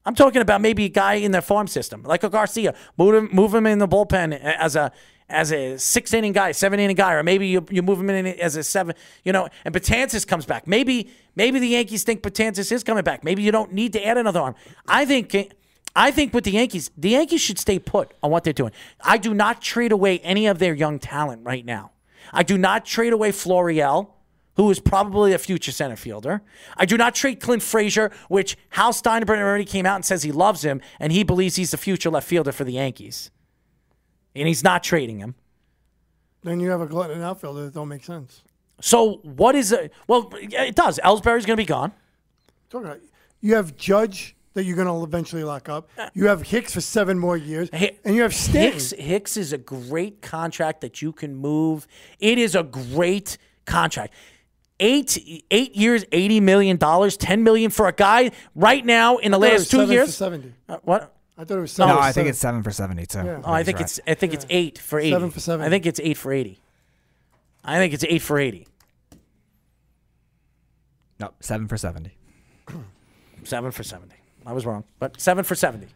I'm talking about maybe a guy in their farm system, like a Garcia. Move him, move him in the bullpen as a as a six inning guy, seven inning guy, or maybe you, you move him in as a seven. You know, and Betances comes back. Maybe maybe the Yankees think Betances is coming back. Maybe you don't need to add another arm. I think I think with the Yankees, the Yankees should stay put on what they're doing. I do not trade away any of their young talent right now. I do not trade away Florial, who is probably a future center fielder. I do not trade Clint Frazier, which Hal Steinbrenner already came out and says he loves him and he believes he's the future left fielder for the Yankees. And he's not trading him. Then you have a glutton in outfielder that don't make sense. So what is it? Well, it does. Ellsbury's going to be gone. You have Judge that you're going to eventually lock up. You have Hicks for seven more years, and you have Stanton. Hicks, Hicks is a great contract that you can move. It is a great contract. Eight eight years, eighty million dollars, ten million for a guy right now in the I it last was two seven for years. seventy. Uh, what? I thought it was no, seven. for I think seven. it's seven for seventy-two. Yeah. Oh, I think it's I think it's eight for eighty. Seven for 70. I think it's eight for eighty. I think it's eight for eighty. no seven for seventy. Seven for seventy. I was wrong, but seven for seventy.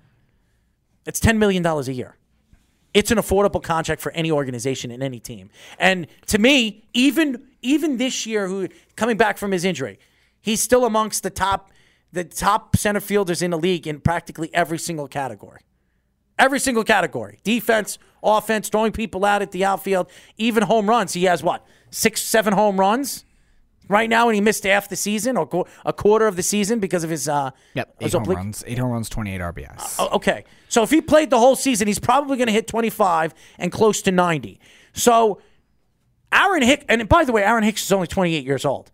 It's ten million dollars a year. It's an affordable contract for any organization and any team. And to me, even even this year, who coming back from his injury, he's still amongst the top the top center fielders in the league in practically every single category. Every single category. Defense, offense, throwing people out at the outfield, even home runs. He has what? Six, seven home runs right now, and he missed half the season or a quarter of the season because of his uh Yep, eight his home oblique- runs, eight home runs, twenty-eight RBIs. Oh, okay. So if he played the whole season, he's probably going to hit 25 and close to 90. So Aaron Hicks, and by the way, Aaron Hicks is only 28 years old.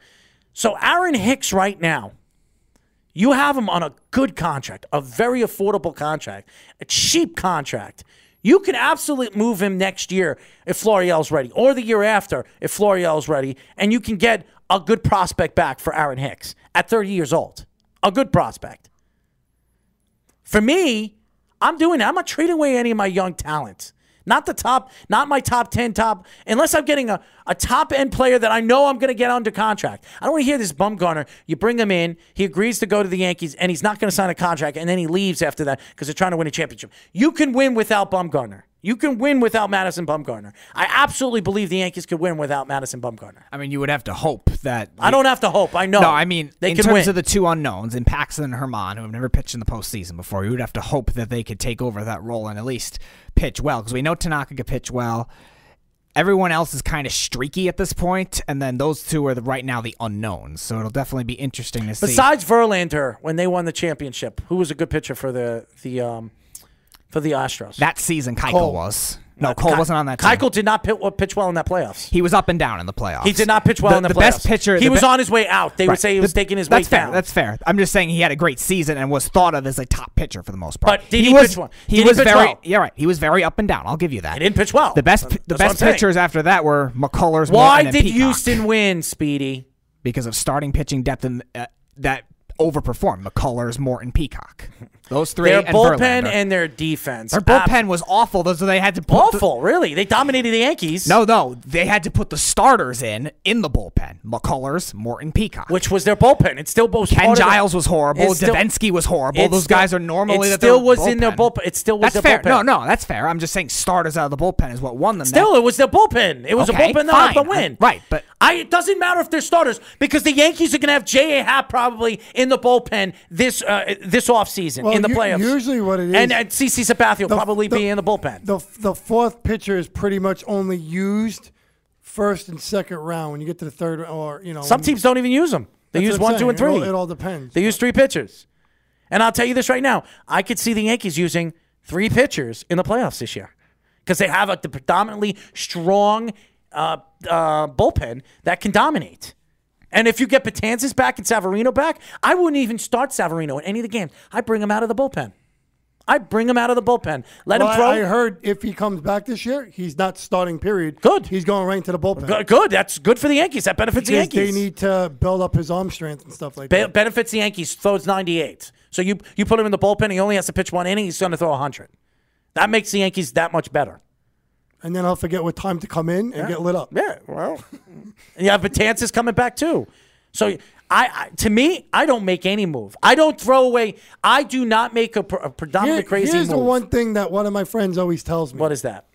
So Aaron Hicks right now, you have him on a good contract, a very affordable contract, a cheap contract. You can absolutely move him next year if Florial's ready, or the year after if Florial's ready, and you can get a good prospect back for Aaron Hicks at 30 years old. A good prospect. For me, I'm doing that. I'm not trading away any of my young talent. Not the top, not my top 10 top, unless I'm getting a, a top end player that I know I'm going to get under contract. I don't want to hear this Bumgarner. You bring him in, he agrees to go to the Yankees, and he's not going to sign a contract, and then he leaves after that because they're trying to win a championship. You can win without Bumgarner. You can win without Madison Bumgarner. I absolutely believe the Yankees could win without Madison Bumgarner. I mean, you would have to hope that. I don't have to hope. I know. No, I mean, they in can terms win. of the two unknowns, in Paxton and Germán, who have never pitched in the postseason before, you would have to hope that they could take over that role and at least pitch well. Because we know Tanaka could pitch well. Everyone else is kind of streaky at this point, and then those two are the, right now the unknowns. So it'll definitely be interesting to see. Besides Verlander, when they won the championship, who was a good pitcher for the the um for the Astros? that season, Keuchel Cole. was. No, Cole wasn't on that team. Keuchel did not pitch, pitch well in that playoffs. He was up and down in the playoffs. He did not pitch well the, in the, the playoffs. best pitcher. He was be- on his way out. They would Right. say he was The- taking his way That's fair. down. That's fair. I'm just saying he had a great season and was thought of as a top pitcher for the most part. But did he was, pitch well? He Did he was pitch very. well? Yeah, right. He was very up and down. I'll give you that. He didn't pitch well. The best, That's the what I'm best saying. pitchers after that were McCullers. Why Morton, and Peacock. Why did Houston win, Speedy? Because of starting pitching depth and uh, that overperformed. McCullers, Morton, Peacock. Those three. Their and bullpen Verlander. and their defense. their bullpen was awful. Those they had to put the- awful. really, they dominated the Yankees. no, no, they had to put the starters in in the bullpen. McCullers, Morton, Peacock. which was their bullpen. It still was. Ken part of Giles was horrible. It's still- Devenski was horrible. Those still- guys are normally It that still they're was in their bullpen. It still was That's their fair. bullpen. No, no, that's fair. I'm just saying starters out of the bullpen is what won them. Still, that. it was their bullpen. It was Okay, a bullpen that helped fine. them win. Right, but- I, it doesn't matter if they're starters because the Yankees are going to have J.A. Happ probably in the bullpen this uh, this offseason Well, in the playoffs. usually what it is- And, and CC Sabathia will The- probably the- be in the bullpen. The the fourth pitcher is pretty much only used first and second round. When you get to the third, or you know, Some teams don't even use them. They use one, two, and saying. It three. all- it all depends. They use three pitchers. And I'll tell you this right now: I could see the Yankees using three pitchers in the playoffs this year because they have a the predominantly strong uh, uh, bullpen that can dominate. And if you get Betances back and Severino back, I wouldn't even start Severino in any of the games. I bring him out of the bullpen. I bring him out of the bullpen. Let Well, him I- throw. I, heard if he comes back this year, he's not starting. Period. Good. He's going right into the bullpen. Good- Good. That's good for the Yankees. That benefits the Because Yankees. they need to build up his arm strength and stuff like Be- that. benefits the Yankees. Throws 98. So you you put him in the bullpen. He only has to pitch one inning. He's going to throw 100. That makes the Yankees that much better. And then I'll forget what time to come in and get lit up. Yeah. Well, and you have Betances coming back too. So I, I to me, I don't make any move. I don't throw away. I do not make a, a predominantly Here- crazy here's move. the one thing that one of my friends always tells me. what is that?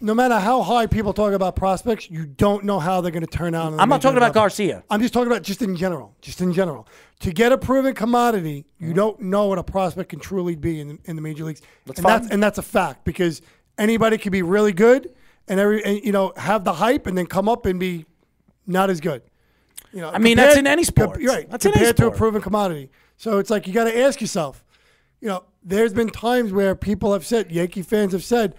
no matter how high people talk about prospects, you don't know how they're going to turn out. I'm not talking about level. Garcia. I'm just talking about just in general. Just in general. To get a proven commodity, you mm-hmm. don't know what a prospect can truly be in, in the major leagues. That's and fine. that's and that's a fact because anybody can be really good and every and, you know have the hype and then come up and be not as good. You know, I mean, that's in any sport. right. That's in any compared to a proven commodity. So it's like you got to ask yourself. You know, there's been times where people have said, Yankee fans have said,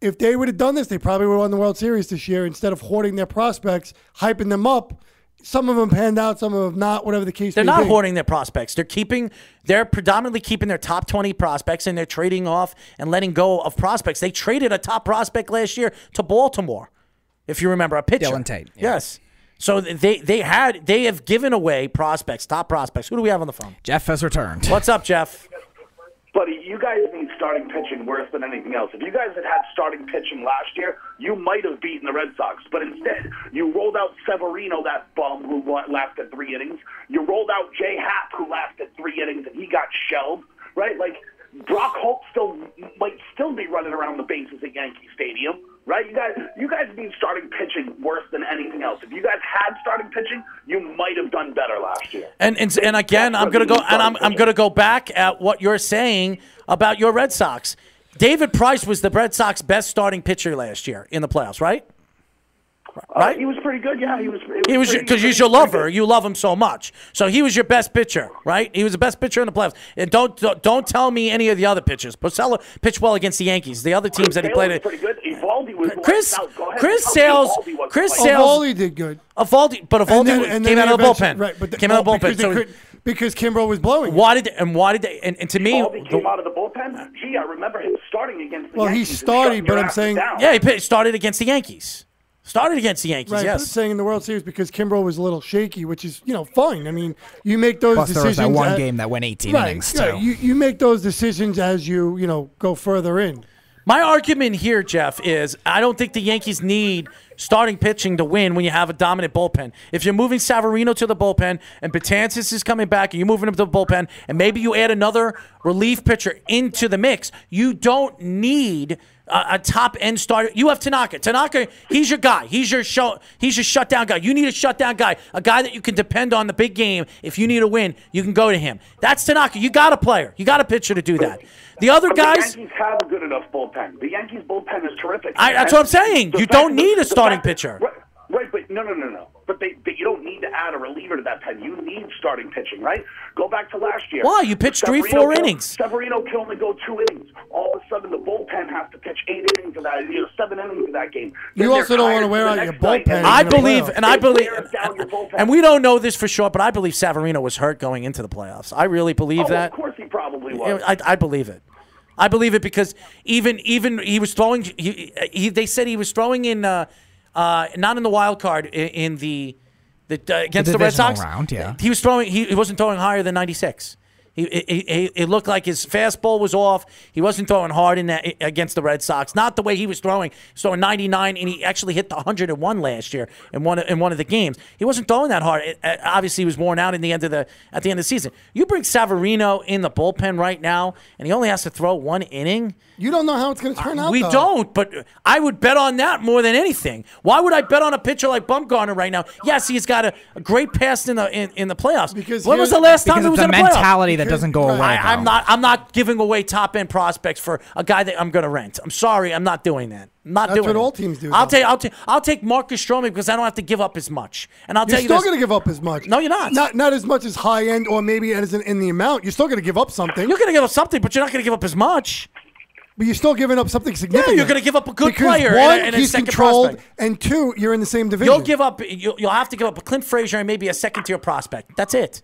if they would have done this, they probably would have won the World Series this year instead of hoarding their prospects, hyping them up. Some of them panned out, some of them not, whatever the case They're may not be. hoarding their prospects. They're keeping. They're predominantly keeping their top 20 prospects, and they're trading off and letting go of prospects. They traded a top prospect last year to Baltimore, if you remember, a pitcher. Dillon Tate, yeah. Yes. So they they had they have given away prospects, top prospects. Who do we have on the phone? Jeff has returned. What's up, Jeff? Buddy, you guys need starting pitching worse than anything else. If you guys had had starting pitching last year, you might have beaten the Red Sox. But instead, you rolled out Severino, that bum who lasted three innings. You rolled out Jay Happ, who lasted three innings, and he got shelled. Right? Like Brock Holt still might still be running around the bases at Yankee Stadium. Right? You guys, you guys need starting pitching worse than anything else. If you guys had starting pitching, you might have done better last year. And and, and again, I'm gonna go and I'm I'm gonna go back at what you're saying about your Red Sox. David Price was the Red Sox best starting pitcher last year in the playoffs, right? Uh, he was pretty good. Yeah, he was. it He was pretty- because he's pretty- your lover. You love him so much. So he was your best pitcher, right? He was the best pitcher in the playoffs. And don't don't, don't tell me any of the other pitchers. Porcello pitched well against the Yankees. The other teams that he Taylor played was pretty good. Eovaldi was Chris- lights. Go. Chris Sales- Chris. Sales- Eovaldi did good. Eovaldi, but Eovaldi And then- was- and came out of the bullpen. Right, but the- came out of the bullpen. because, they So could- because Kimbrel was blowing. why did and why did they, and, and to me, Eovaldi came the- out of the bullpen. Gee, I remember him starting against the Well, he Yankees and started, but I'm saying- down. yeah, he pitched, started against the Yankees. Started against the Yankees. Right, but yes. saying in the World Series because Kimbrel was a little shaky, which is you know fine. I mean, you make those Plus, there was decisions. that one at- game that went 18 right, innings, yeah, too. You you make those decisions as you you know go further in. My argument here, Jeff, is I don't think the Yankees need starting pitching to win when you have a dominant bullpen. If you're moving Severino to the bullpen and Betances is coming back and you're moving him to the bullpen and maybe you add another relief pitcher into the mix, you don't need a, a top end starter. You have Tanaka. Tanaka, he's your guy. He's your show. He's your shutdown guy. You need a shutdown guy, a guy that you can depend on the big game. If you need a win, you can go to him. That's Tanaka. You got a player. You got a pitcher to do that. The other But guys. The Yankees have a good enough bullpen. The Yankees bullpen is terrific. I- that's what I'm saying. You don't need a starting pitcher. Right, right, but no, no, no, no. But they, but you don't need to add a reliever to that pen. You need starting pitching, right? Go back to last year. Why? You pitched three, four can- innings. Severino can only go two innings. All of a sudden, the bullpen has to pitch eight innings of that, you know, seven innings of that game. You also don't wanna wear out your bullpen and I believe, and I believe, wears down your bullpen. and we don't know this for sure, but I believe Severino was hurt going into the playoffs. I really believe Oh, that. of course he probably was. I, I believe it. I believe it because even even he was throwing. He, he they said he was throwing in uh, uh, not in the wild card in, in the the, uh, against the, Red Sox. round, yeah. He was throwing. He, he wasn't throwing higher than 96. He, it, it, it looked like his fastball was off. He wasn't throwing hard in that against the Red Sox. Not the way he was throwing. He was throwing 99, and he actually hit the 101 last year in one of, in one of the games. He wasn't throwing that hard. It, uh, obviously, he was worn out in the end of the at the end of the season. You bring Severino in the bullpen right now, and he only has to throw one inning. You don't know how it's going to turn out. We though. don't, but I would bet on that more than anything. Why would I bet on a pitcher like Bumgarner right now? Yes, he's got a, a great past in the in, in the playoffs. Because when was the last time he was the in the playoffs? mentality that doesn't go away. I, I'm not. I'm not giving away top end prospects for a guy that I'm going to rent. I'm sorry. I'm not doing that. I'm not That's doing what it. all teams do, I'll though. take. I'll take. I'll take Marcus Stroman because I don't have to give up as much. And I'll You're tell you still going to give up as much. No, you're not. Not not as much as high end, or maybe as in, in the amount. You're still going to give up something. You're going to give up something, but you're not going to give up as much. But you're still giving up something significant. Yeah, you're gonna give up a good because player and One, a- and a he's second controlled, prospect. and two, you're in the same division. You'll give up. You'll, you'll have to give up a Clint Frazier and maybe a second tier prospect. That's it.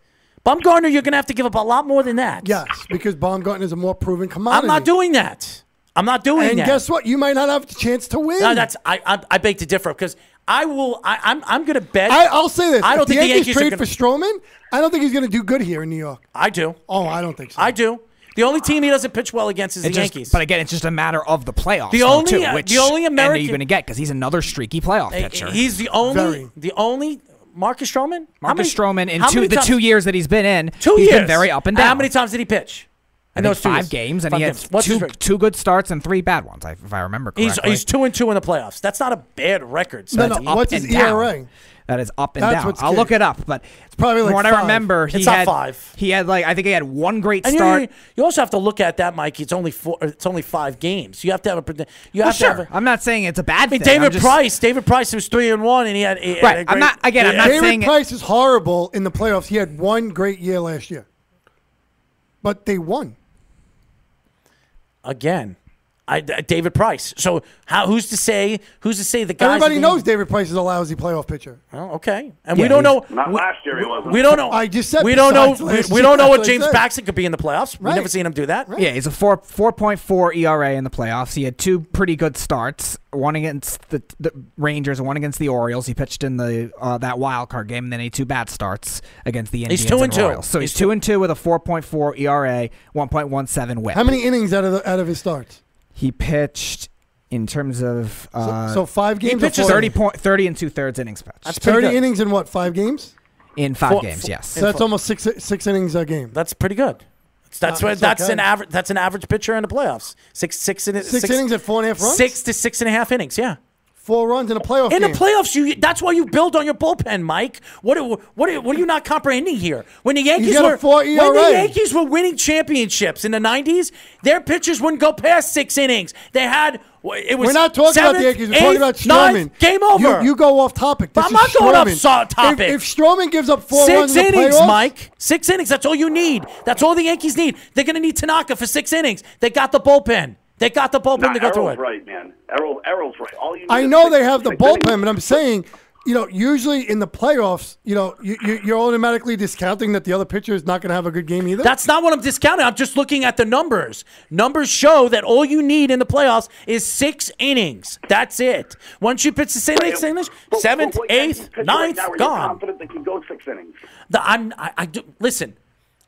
Bumgarner, you're going to have to give up a lot more than that. Yes, because Bumgarner is a more proven commodity. I'm not doing that. I'm not doing And that. And guess what? You might not have the chance to win. No, that's I. I, I beg to differ because I will. I, I'm. I'm going to bet. I, I'll say this. I don't if think the the Yankees Yankees trade gonna- for Stroman, I don't think he's going to do good here in New York. I do. Oh, I don't think so. I do. The only team he doesn't pitch well against is the just- Yankees. But again, it's just a matter of the playoffs. The only- too, uh, which the only end are American- you going to get because he's another streaky playoff pitcher. He's the only. Very. The only. Marcus Stroman. Marcus many- Stroman in two the times- two years that he's been in, Two he's years. been very up and down. How many times did he pitch? I In think those two five years? games, and Five he had games. Two two good starts and three bad ones, if I remember correctly. he's two and two in the playoffs. That's not a bad record. No, no. What's and his down. ERA? That is up and That's down. what's I'll key. look it up, but it's probably like from what I remember. He It's not had five. He had like I think he had one great And start. you, you also have to look at that, Mikey. It's only four. It's only five games. You have to have a. You Well, have to have. sure, A, I'm not saying it's a bad I mean, thing. David just- Price. David Price was three and one, and he had. He had Right, a I'm not- again, I'm not David saying- Price is horrible in the playoffs. He had one great year last year, but they won. again. I, uh, David Price. So how? Who's to say? Who's to say the guys? Everybody that- knows David Price is a lousy playoff pitcher. Well, okay, and Yeah, we don't know. Not we, last year he wasn't. we don't know. I just said we don't know. We, we don't know what what James said. Paxton could be in the playoffs. We Right. never seen him do that. Yeah, he's a four four point four ERA in the playoffs. He had two pretty good starts, one against the, the Rangers and one against the Orioles. He pitched in the uh, that wild card game, and then he had two bad starts against the Indians He's two and two. Royals. So he's, He's two and two with a four point four ERA, one point one seven WHIP. How many innings out of the, out of his starts? He pitched in terms of So, uh, so five games. or pitches four 30, innings? point, 30 and two thirds innings pitched That's Thirty good. innings in what? Five games. in five Four- games. four- yes, So that's almost six six innings a game. That's pretty good. That's Uh, what. That's okay. an average. That's an average pitcher in the playoffs. Six six, in, Six innings at four and a half runs? Six to six and a half innings. Yeah. Four runs in a playoff In game. the playoffs, you that's why you build on your bullpen, Mike. What are- what are- what are you not comprehending here? When the Yankees were when the Yankees were winning championships in the '90s, their pitchers wouldn't go past six innings. They had it was We're not talking about the Yankees. We're talking about Stroman. ninth, game over. You, you go off topic. This I'm not going off Stroman. topic. If, if Stroman gives up four runs Six in the innings, playoffs, Mike. Six innings. That's all you need. That's all the Yankees need. They're going to need Tanaka for six innings. They got the bullpen. They got the bullpen Nah, to go through it. right, man. Errol, Errol's right. All you I know they have the bullpen, but I'm saying, you know, usually in the playoffs, you know, you, you, you're automatically discounting that the other pitcher is not going to have a good game either. That's not what I'm discounting. I'm just looking at the numbers. Numbers show that all you need in the playoffs is six innings. That's it. Once you pitch the same But- six innings, seventh, but what Yankees eighth, ninth, right now, are you gone. confident they can go six innings? The, I'm, I, I do, listen,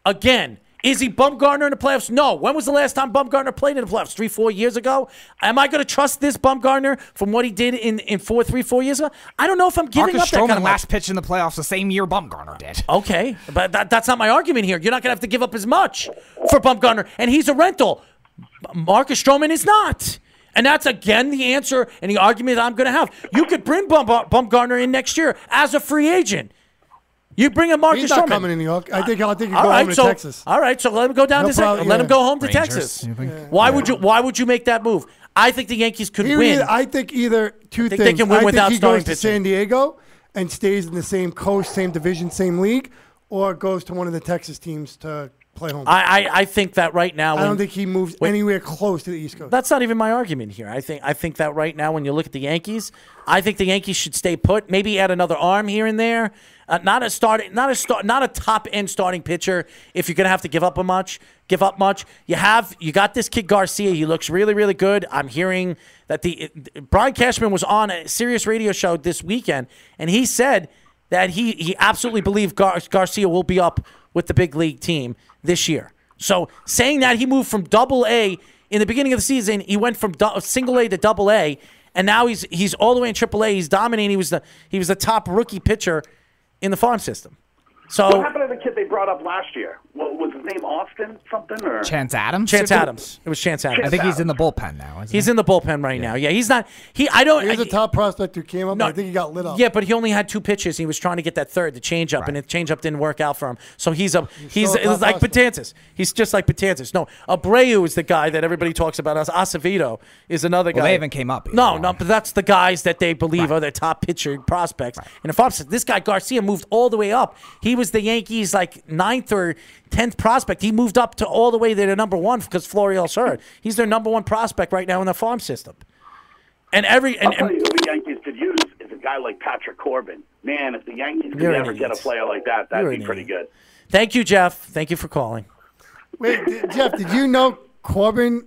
again, is he Bumgarner in the playoffs? No. When was the last time Bumgarner played in the playoffs? Three, four years ago? Am I going to trust this Bumgarner from what he did in, in four, three, four years ago? I don't know if I'm giving Marcus up that kind of last pitch in the playoffs the same year Bumgarner did. Okay, but that, that's not my argument here. You're not going to have to give up as much for Bumgarner, and he's a rental. Marcus Stroman is not. And that's again the answer and the argument that I'm going to have. You could bring Bum, Bumgarner in next year as a free agent. You bring a Marcus He's not Stroman. coming in New York. I think I think he'll All go right, home to so Texas. all right, so let him go down No to Texas. problem, Let him go home to Rangers, Texas. you think? Why would you? Why would you make that move? I think the Yankees could He win. either- I think either two think they can win I without think he starting goes to pitching. San Diego and stays in the same coast, same division, same league, or goes to one of the Texas teams to play home. I, I, I, think that right now. I don't think he moves when- anywhere close to the East Coast. That's not even my argument here. I think I think that right now, when you look at the Yankees, I think the Yankees should stay put. Maybe add another arm here and there. Uh, not a start, not a start, not a top end starting pitcher. If you're gonna have to give up a much, give up much. You have you got this kid Garcia. He looks really really good. I'm hearing that the Brian Cashman was on a Sirius radio show this weekend, and he said that he he absolutely believed Gar- Garcia will be up with the big league team this year. So saying that he moved from Double A in the beginning of the season, he went from single A to Double A, and now he's he's all the way in Triple A. He's dominating. He was the he was the top rookie pitcher in the farm system. So What happened to the kid they brought up last year? What, was his name Austin something or Chance Adams. Chance Adams. It was Chance Adams. I think he's in the bullpen now. Isn't He's he? in the bullpen right now. Yeah, he's not. He. I don't. He was I- a top prospect who came up. No, I think he got lit up. Yeah, but he only had two pitches. He was trying to get that third, the change up, and the change up didn't work out for him. So he's a he's still a it was top like prospect. Betances. He's just like Betances. No, Abreu is the guy that everybody talks about. As Acevedo is another Well, guy. they haven't came up No, no, but that's the guys that they believe are their top pitcher prospects. And if I'm this guy Garcia moved all the way up, he was the Yankees like ninth or tenth prospect. He moved up to all the way to the number one because Florial's hurt. He's their number one prospect right now in the farm system. And every and, I'll tell you who the Yankees could use is a guy like Patrick Corbin. Man, if the Yankees could You're ever get a player like that, that'd You're be pretty good. thank you, Jeff. Thank you for calling. Wait, d- Jeff, did you know Corbin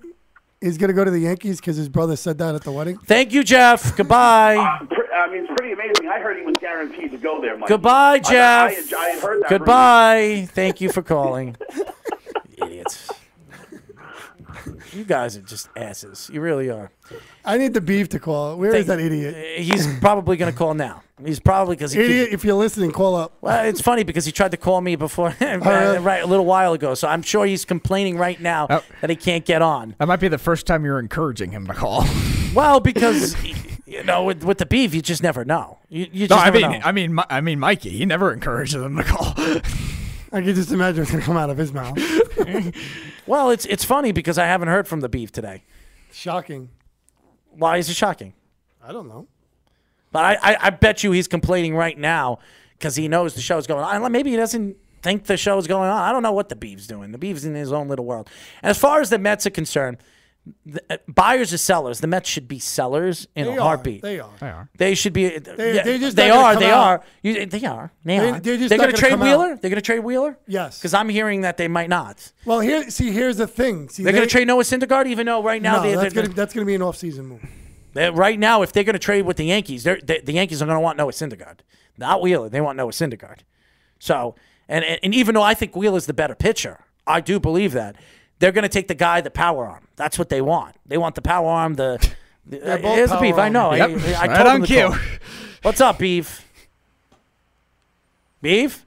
is going to go to the Yankees because his brother said that at the wedding? Thank you, Jeff. Goodbye. Uh, pre- I mean, it's pretty amazing. I heard he was guaranteed to go there, Mike. Goodbye, Jeff. I, I, had heard that. Goodbye. Thank you for calling. Idiots. You guys are just asses. You really are. I need the beef to call. Where is Thank- that idiot? He's probably going to call now. He's probably because he. Idiot, if you're listening, call up. Well, it's funny because he tried to call me before, oh, really? right, a little while ago. So I'm sure he's complaining right now Oh. that he can't get on. That might be the first time you're encouraging him to call. Well, because you know, with, with the beef, you just never know. You, you no, I never mean, know. I mean, Mi- I mean, Mikey. He never encourages them to call. I can just imagine what's going to come out of his mouth. Well, it's it's funny because I haven't heard from the beef today. Shocking. Why is it shocking? I don't know. But I, I, I bet you he's complaining right now because he knows the show's going on. Maybe he doesn't think the show's going on. I don't know what the beef's doing. The beef's in his own little world. As far as the Mets are concerned, the, uh, buyers are sellers. The Mets should be sellers in They a heartbeat. They are. They are. They should be. They- yeah, they're just they are. They out. are. You, they are. They, They- are. they're They're gonna gonna trade come out. Wheeler. They're gonna trade Wheeler. Yes. Because I'm hearing that they might not. Well, here, see, here's the thing. See, They're they, gonna trade Noah Syndergaard, even though right now No, they, that's they're, gonna that's gonna be an off-season move. they're- right now if they're gonna trade with the Yankees, they're, they, the Yankees are gonna want Noah Syndergaard, not Wheeler. They want Noah Syndergaard. So, and, and and even though I think Wheeler's the better pitcher, I do believe that they're gonna take the guy, the power arm. That's what they want. They want the power arm. The, the both here's the beef. power I know. arms. I, Yep. I, I Right told on him to cue. What's up, beef? Beef?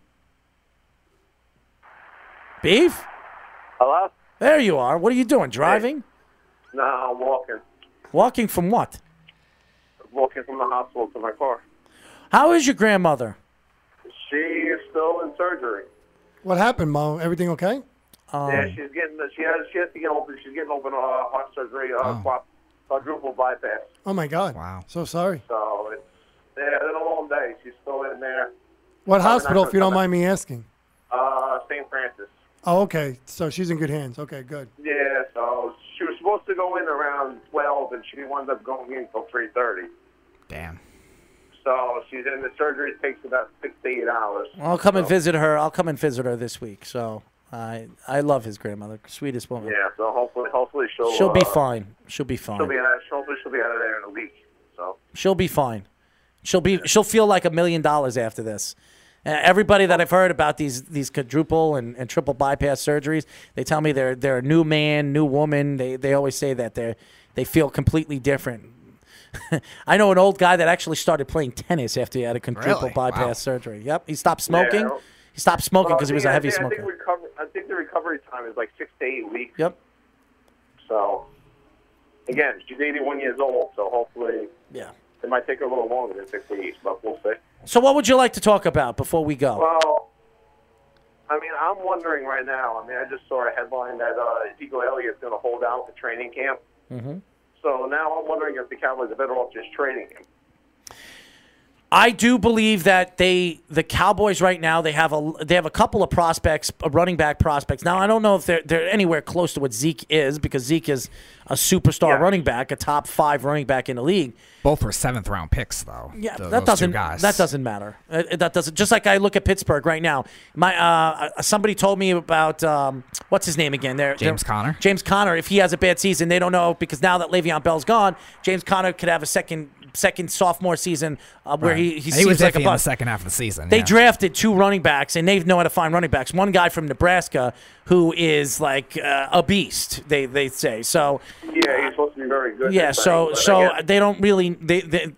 Beef? Hello? There you are. What are you doing? Driving? No, I'm walking. Walking from what? Walking from the hospital to my car. How is your grandmother? She is still in surgery. What happened, Mo? Everything okay? Um, yeah, she's getting. She has. She has to get open. She's getting open uh, heart surgery. Uh, quad, quadruple bypass. Oh my God! Wow. So sorry. So it's yeah, it's been a long day. She's still in there. What Probably not hospital, if you don't mind me asking? Uh, St. Francis. Oh, okay. So she's in good hands. Okay, good. Yeah. So she was supposed to go in around twelve, and she wound up going in till three thirty. Damn. So she's in the surgery. takes about six to eight hours. I'll come and visit her. I'll come and visit her this week. So I I love his grandmother, sweetest woman. Yeah. So hopefully, hopefully she'll. She'll be uh, fine. She'll be fine. She'll be out. Hopefully, she'll be out of there in a week. So. She'll be fine. She'll be. She'll feel like a million dollars after this. Uh, everybody that I've heard about these these quadruple and, and triple bypass surgeries, they tell me they're they're a new man, new woman. They they always say that they they feel completely different. I know an old guy that actually started playing tennis after he had a quadruple Really? bypass Wow. surgery. Yep, he stopped smoking. Yeah. He stopped smoking because I he was a a I heavy think- I smoker. think, recover, I think the recovery time is like six to eight weeks. Yep. So, again, she's 81 years old, so hopefully Yeah. it might take her a little longer than six weeks, but we'll see. So what would you like to talk about before we go? Well, I mean, I'm wondering right now. I mean, I just saw a headline that uh, Ezekiel Elliott's going to hold out the training camp. Mm-hmm. So now I'm wondering if the Cowboys are better off just trading him. I do believe that they, the Cowboys right now, they have a they have a couple of prospects, uh, running back prospects. Now I don't know if they're they're anywhere close to what Zeke is because Zeke is a superstar Yeah. running back, a top five running back in the league. Both were seventh round picks, though. Yeah, th- that doesn't that doesn't matter. Uh, that doesn't. Just like I look at Pittsburgh right now. My uh, somebody told me about um, what's his name again? There, James Conner? James Conner. If he has a bad season, they don't know because now that Le'Veon Bell's gone, James Conner could have a second second sophomore season uh, where Right. he, he, And he seems was like iffy a in the bust. second half of the season. They yeah. drafted two running backs, and they know how to find running backs. One guy from Nebraska who is like uh, a beast. They they say so. Yeah, he's supposed to be very good. Yeah, so thing, so again, they don't really. They, they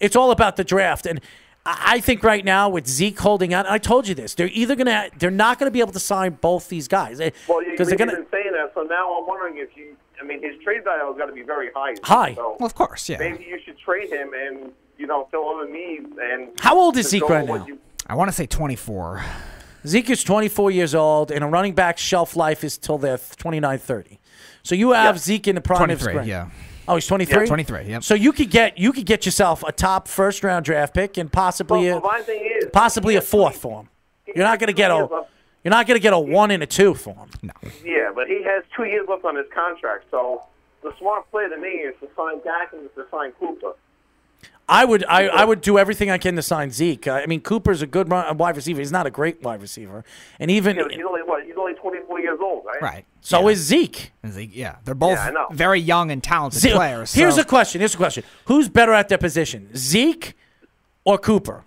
it's all about the draft, and I I think right now with Zeke holding out, I told you this, they're either gonna they're not gonna be able to sign both these guys well, you, because you've they're gonna been saying that, so now I'm wondering if you. I mean, his trade value is going to be very high. High. So Well, of course, yeah. maybe you should trade him and you know fill other needs. And How old is Zeke right now? you- I want to say 24. Zeke is 24 years old, and a running back's shelf life is till they're 29, 30. So you have Zeke in the prime of his 23, career. yeah. Oh, he's 23. Yeah, 23, yep. So you could get you could get yourself a top first round draft pick and possibly Well, a, my thing is, possibly a fourth two- for him. You're not going to get a years left- you're not going to get a one and a two for him. No. Yeah, but he has two years left on his contract. So the smart play to me is to sign Dak and to sign Cooper. I would I, I would do everything I can to sign Zeke. I mean, Cooper's a good run, wide receiver. He's not a great wide receiver, and even You know, he's only what? He's only 24 years old, right? Right. so is Zeke. And Zeke, yeah, they're both Yeah, very young and talented Zeke- players. Here's so- a question. Here's a question. Who's better at their position, Zeke or Cooper?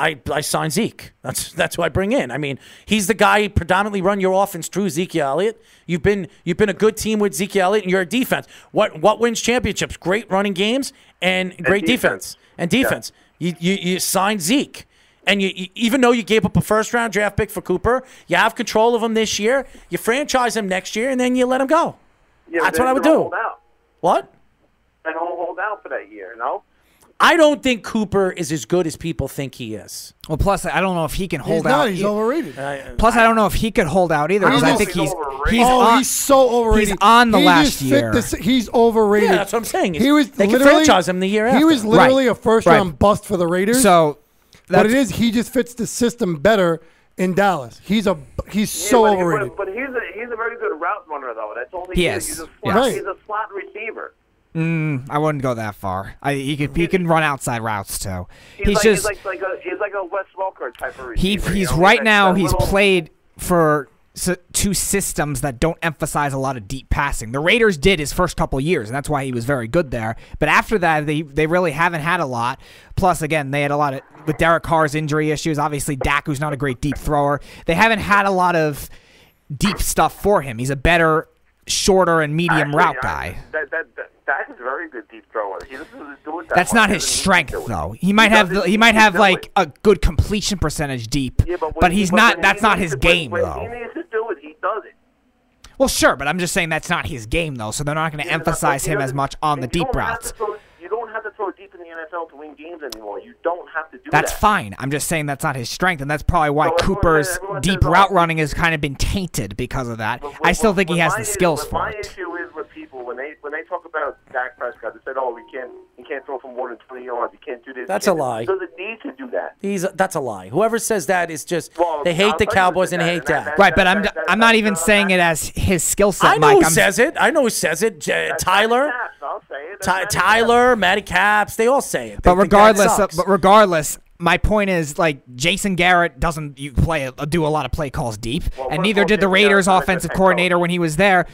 I I sign Zeke. That's that's who I bring in. I mean, he's the guy who predominantly run your offense through Zeke Elliott. You've been you've been a good team with Zeke Elliott, and you're defense. What what wins championships? Great running games and great defense. defense. and defense. You, you you sign Zeke. And you, you, even though you gave up a first round draft pick for Cooper, you have control of him this year. You franchise him next year, and then you let him go. Yeah, That's what I would do. What? And hold out for that year, no? I don't think Cooper is as good as people think he is. well, plus I don't know if he can hold He's out. not. He's overrated. Uh, plus, I don't know if he could hold out either because I He's think just he's overrated. he's oh, on, he's so overrated. he's on the He last just fit year. the he's overrated. Yeah, that's what I'm saying. He was They can literally, franchise him the year after. He was literally Right. a first Right. round bust for the Raiders. so. what it is, he just fits the system better in Dallas. He's a he's Yeah, so but, overrated. But, but he's a he's a very good route runner though. That's all he, He is. is, He's a yes. slot, Right. he's a slot receiver. Mm, I wouldn't go that far. I, he could he can run outside routes too. He's, He's, like, just he's like, like a he's like a Wes Welker type of he receiver. you he's know? right that- now that he's little- played for two systems that don't emphasize a lot of deep passing. The Raiders did his first couple years, and that's why he was very good there. But after that, they they really haven't had a lot. Plus, again, they had a lot of with Derek Carr's injury issues. Obviously, Dak, who's not a great deep thrower, they haven't had a lot of deep stuff for him. He's a better shorter and medium route I- guy. That that that Dak is very good deep thrower. He doesn't do it that That's much. not his doesn't need to strength, though. He might have the, he might have like it. a good completion percentage deep, Yeah, but, but he's but not. when That's he not his to- game, when though. He needs to do it. He does it. Well, sure, but I'm just saying that's not his game, though. So they're not going to Yeah, him as much on the deep routes. NFL to win games anymore. You don't have to do That's that. fine. I'm just saying that's not his strength, and that's probably why So everyone Cooper's says- everyone deep says, oh, route running has kind of been tainted because of that. But I still think he has the is- skills for my it. issue is with people when they when they talk about Dak Prescott, they said, "Oh, we can't can't throw for more than 20 yards. He can't do this." That's a lie. He doesn't need to do that. He's that's a lie. Whoever says that is just Well, they hate I'll the Cowboys and said hate that, that- Right, but I'm that- that- I'm not even saying it as his skill set, I know Mike. who I'm, says it. I know who says it. J- Tyler, Caps, I'll say it. Ty- Matty Tyler, Matty Caps. They all say it. They But regardless, sucks. but regardless, my point is like Jason Garrett doesn't you play do a lot of play calls deep, Well, and neither did the Raiders' Garrett's not a good offensive coordinator when he was there.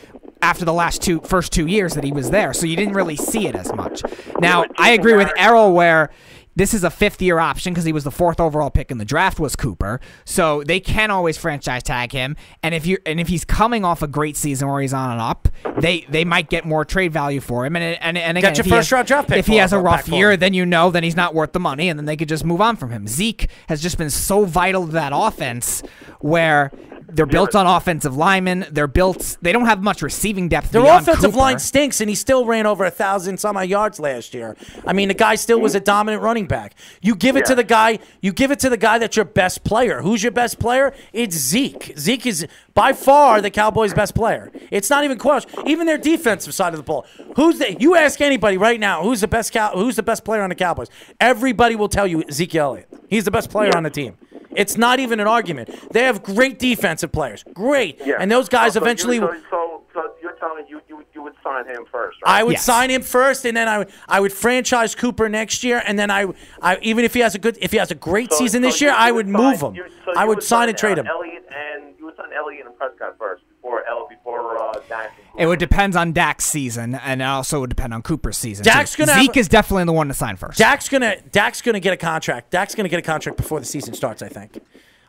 After the last two first two years that he was there, so you didn't really see it as much. Now I agree with Errol where. This is a fifth year option because he was the fourth overall pick in the draft was Cooper. So they can always franchise tag him. And if you and if he's coming off a great season where he's on and up, they they might get more trade value for him. And and, and again, your if he first has- round draft pick If he has a rough year, then you know then he's not worth the money, and then they could just move on from him. Zeke has just been so vital to that offense where they're built on offensive linemen. They're built. They don't have much receiving depth. Their offensive Cooper. line stinks, and he still ran over a thousand some odd yards last year. I mean, the guy still was a dominant running back. You give it to the guy. You give it to the guy that's your best player. Who's your best player? It's Zeke. Zeke is by far the Cowboys' best player. It's not even question. Even their defensive side of the ball. Who's the? You ask anybody right now who's the best cow, Who's the best player on the Cowboys? Everybody will tell you Zeke Elliott. He's the best player on the team. It's not even an argument. They have great defensive players. Great. Yeah. And those guys So- so you- eventually. So, so, so you're telling me you, you you would sign him first, right? I would Yes. sign him first, and then I would I would franchise Cooper next year, and then I, I even if he has a good if he has a great So- season so this year, I you would sign- move him. you- so I you would sign and uh, trade him. Elliott and you would sign Elliott and Prescott first before El before uh, Dak. It would depend on Dak's season, and it also would depend on Cooper's season. Dak's gonna have Zeke a- is definitely the one to sign first. Dak's gonna Dak's gonna get a contract. Dak's gonna get a contract before the season starts. I think.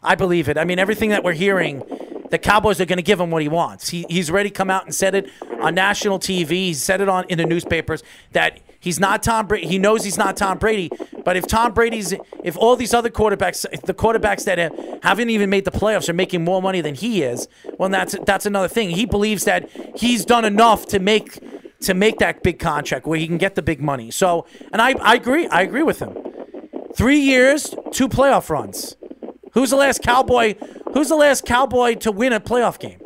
I believe it. I mean, everything that we're hearing, the Cowboys are going to give him what he wants. He, he's already come out and said it on national TV. He said it on in the newspapers that he's not Tom Brady. He knows he's not Tom Brady. But if Tom Brady's, if all these other quarterbacks, the quarterbacks that have, haven't even made the playoffs are making more money than he is, well, that's that's another thing. He believes that he's done enough to make to make that big contract where he can get the big money. So, and I, I agree. I agree with him. Three years, two playoff runs. Who's the last cowboy? Who's the last cowboy to win a playoff game?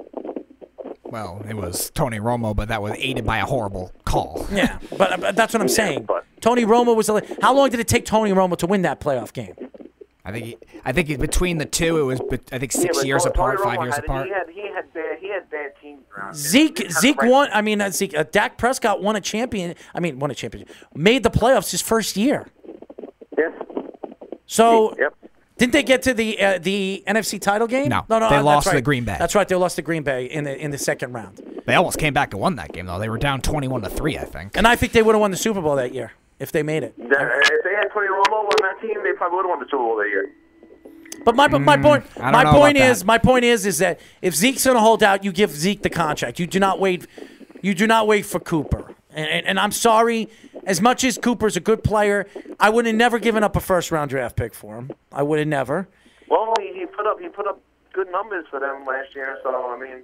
Well, it was Tony Romo, but that was aided by a horrible call. Yeah, but, but that's what I'm saying. Tony Romo was. The, how long did it take Tony Romo to win that playoff game? I think he, I think between the two, it was I think six but years Tony apart, Romo five years had, apart. He had he had bad he had bad teams around. Zeke He Zeke the won. I mean, uh, Zeke. Uh, Dak Prescott won a champion. I mean, won a championship. Made the playoffs his first year. Yes. So Yep. Didn't they get to the uh, the NFC title game? No, no, no. they uh, that's lost to right. Green Bay. That's right. They lost to Green Bay in the in the second round. They almost came back and won that game though. They were down twenty-one to three, I think. And I think they would have won the Super Bowl that year if they made it. That- if they had Tony Romo on that team, they probably would have won the Super Bowl that year. But my my point Mm, I don't my point is that. my point is is that if Zeke's gonna hold out, you give Zeke the contract. You do not wait. You do not wait for Cooper. And, and, and I'm sorry, as much as Cooper's a good player, I would have never given up a first round draft pick for him. I would have never. Well, he, he put up he put up good numbers for them last year. So I mean,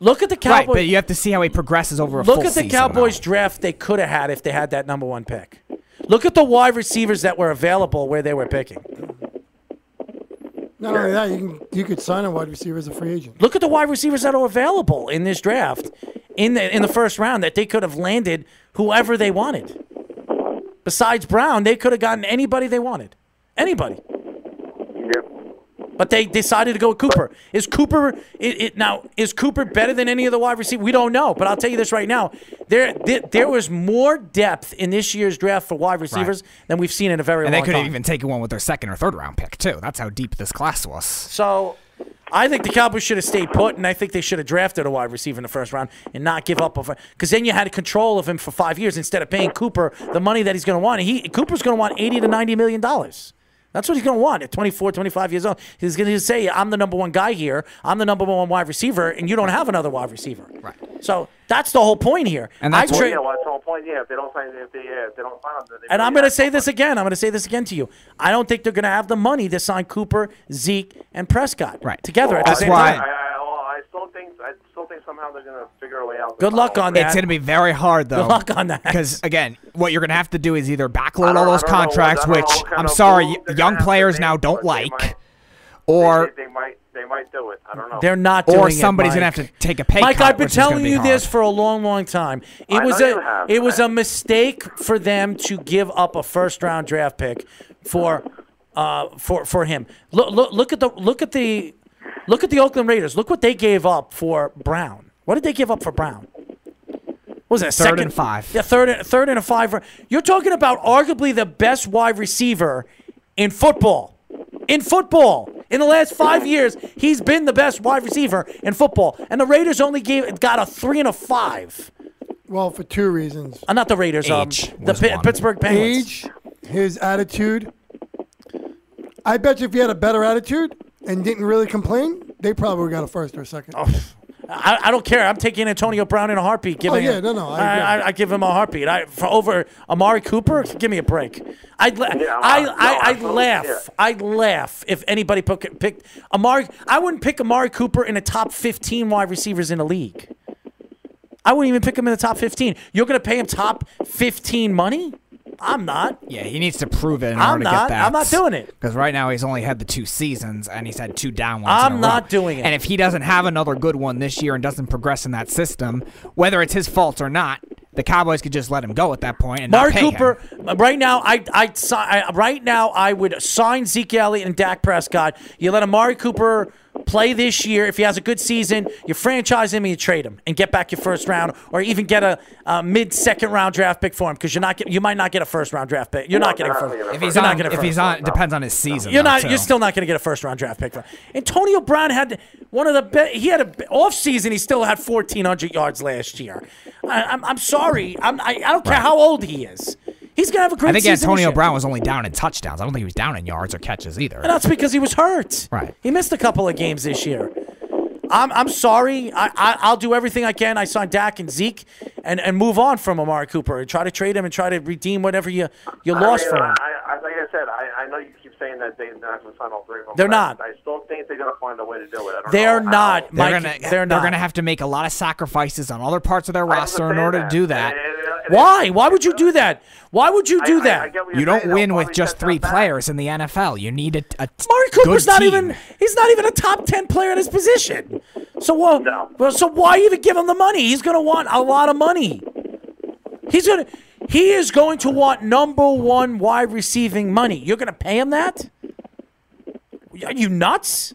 Look at the Cowboys. Right, Cowboys. but you have to see how he progresses over a full. Look full at the Cowboys though. draft they could have had if they had that number one pick. Look at the wide receivers that were available where they were picking. Not only that, you can you could sign a wide receiver as a free agent. Look at the wide receivers that are available in this draft in the in the first round that they could have landed whoever they wanted. Besides Brown, they could have gotten anybody they wanted. Anybody. yep. But they decided to go with Cooper. Is Cooper it, it now is Cooper better than any of the wide receivers? We don't know, but I'll tell you this right now: there there, there was more depth in this year's draft for wide receivers than we've seen in a very And long time. And they could have even taken one with their second or third round pick too. That's how deep this class was. So I think the Cowboys should have stayed put, and I think they should have drafted a wide receiver in the first round and not give up because then you had control of him for five years instead of paying Cooper the money that he's going to want. He Cooper's going to want eighty to ninety million dollars. That's what he's going to want at 24, 25 years old. He's going to say, I'm the number one guy here. I'm the number one wide receiver, and you don't have another wide receiver. Right. So that's the whole point here. And that's I what- tra- yeah, well, that's the whole point. Yeah, if they don't sign, if they yeah, if they don't sign him, then they and I'm going to say this money. again. I'm going to say this again to you. I don't think they're going to have the money to sign Cooper, Zeke, and Prescott Right. together at That's the same why- time. I, I, I still think I still think somehow they're gonna figure a way out. Good luck on that. It's going to be very hard though. Good luck on that. Because again, what you're going to have to do is either backload all those don't what- contracts, know which I'm sorry, move y- they're young gonna have to players now don't like, might- or they, they might they might do it. I don't know. They're not doing or it, somebody's Mike. going to have to take a pay Mike, cut. I've been which is telling be you this for a long, long time. It I was know a you have. it was a mistake for them to give up a first round draft pick for uh for for him. Look look look at the look at the look at the Oakland Raiders. Look what they gave up for Brown. What did they give up for Brown? What was that Third second and five. Yeah, third and third and a five. You're talking about arguably the best wide receiver in football. In football, in the last five years, he's been the best wide receiver in football, and the Raiders only gave got a three and a five. Well, for two reasons: Uh, not the Raiders, um, Age the was Pi- one. Pittsburgh Penguins. age, his attitude. I bet you if he had a better attitude and didn't really complain, they probably got a first or a second. Oh, I, I don't care. I'm taking Antonio Brown in a heartbeat. Giving Oh, yeah, him- no, no, I I. I, I give him a heartbeat. I for over Amari Cooper. Give me a break. I'd la- Yeah, I, no, I, I'd laugh. yeah. I'd laugh if anybody pick, picked Amari. I wouldn't pick Amari Cooper in the top 15 wide receivers in the league. I wouldn't even pick him in the top 15. You're going to pay him top 15 money? I'm not. Yeah, he needs to prove it in I'm order to not. get that. I'm not doing it. Because right now he's only had the two seasons and he's had two down ones. I'm a row. not doing it. And if he doesn't have another good one this year and doesn't progress in that system, whether it's his fault or not, the Cowboys could just let him go at that point and Mark not pay Cooper. him. Uh, right now, I, I, I right now I would sign Zeke Elliott and Dak Prescott. You let Amari Cooper play this year. If he has a good season, you franchise him and you trade him and get back your first round, or even get a, a mid second round draft pick for him because you're not get, you might not get a first round draft pick. You're not getting a first. If he's you're not on, getting if he's on, it depends on his season. You're though, not. too. You're still not going to get a first round draft pick. For him. Antonio Brown had one of the best. He had a off season. He still had 1,400 yards last year. I, I'm, I'm sorry. I'm, I, I don't care how old he is. He's gonna have a great I think season. Antonio. Brown was only down in touchdowns. I don't think he was down in yards or catches either. And that's because he was hurt. Right. He missed a couple of games this year. I'm, I'm sorry. I, I, I'll do everything I can. I signed Dak and Zeke and, and move on from Amari Cooper and try to trade him and try to redeem whatever you, you I lost mean, from him. I, I, like I said, I, I know you keep saying that they're not going to sign all three of them. They're but I- not. I, still think they're going to find a way to do it. I don't They're know how. not, They're Mike. gonna they're not. gonna have to make a lot of sacrifices on other parts of their roster in order that. to do that. And- and- and- Why? Why would you do that? Why would you do I- that? I get what you're don't saying, win with just three them back. players in the NFL. You need a, a Amari Cooper's good not team. even he's not even a top ten player in his position. So well, No. well so why even give him the money? He's gonna want a lot of money. He's gonna he is going to want number one wide receiving money. You're gonna pay him that? Are you nuts?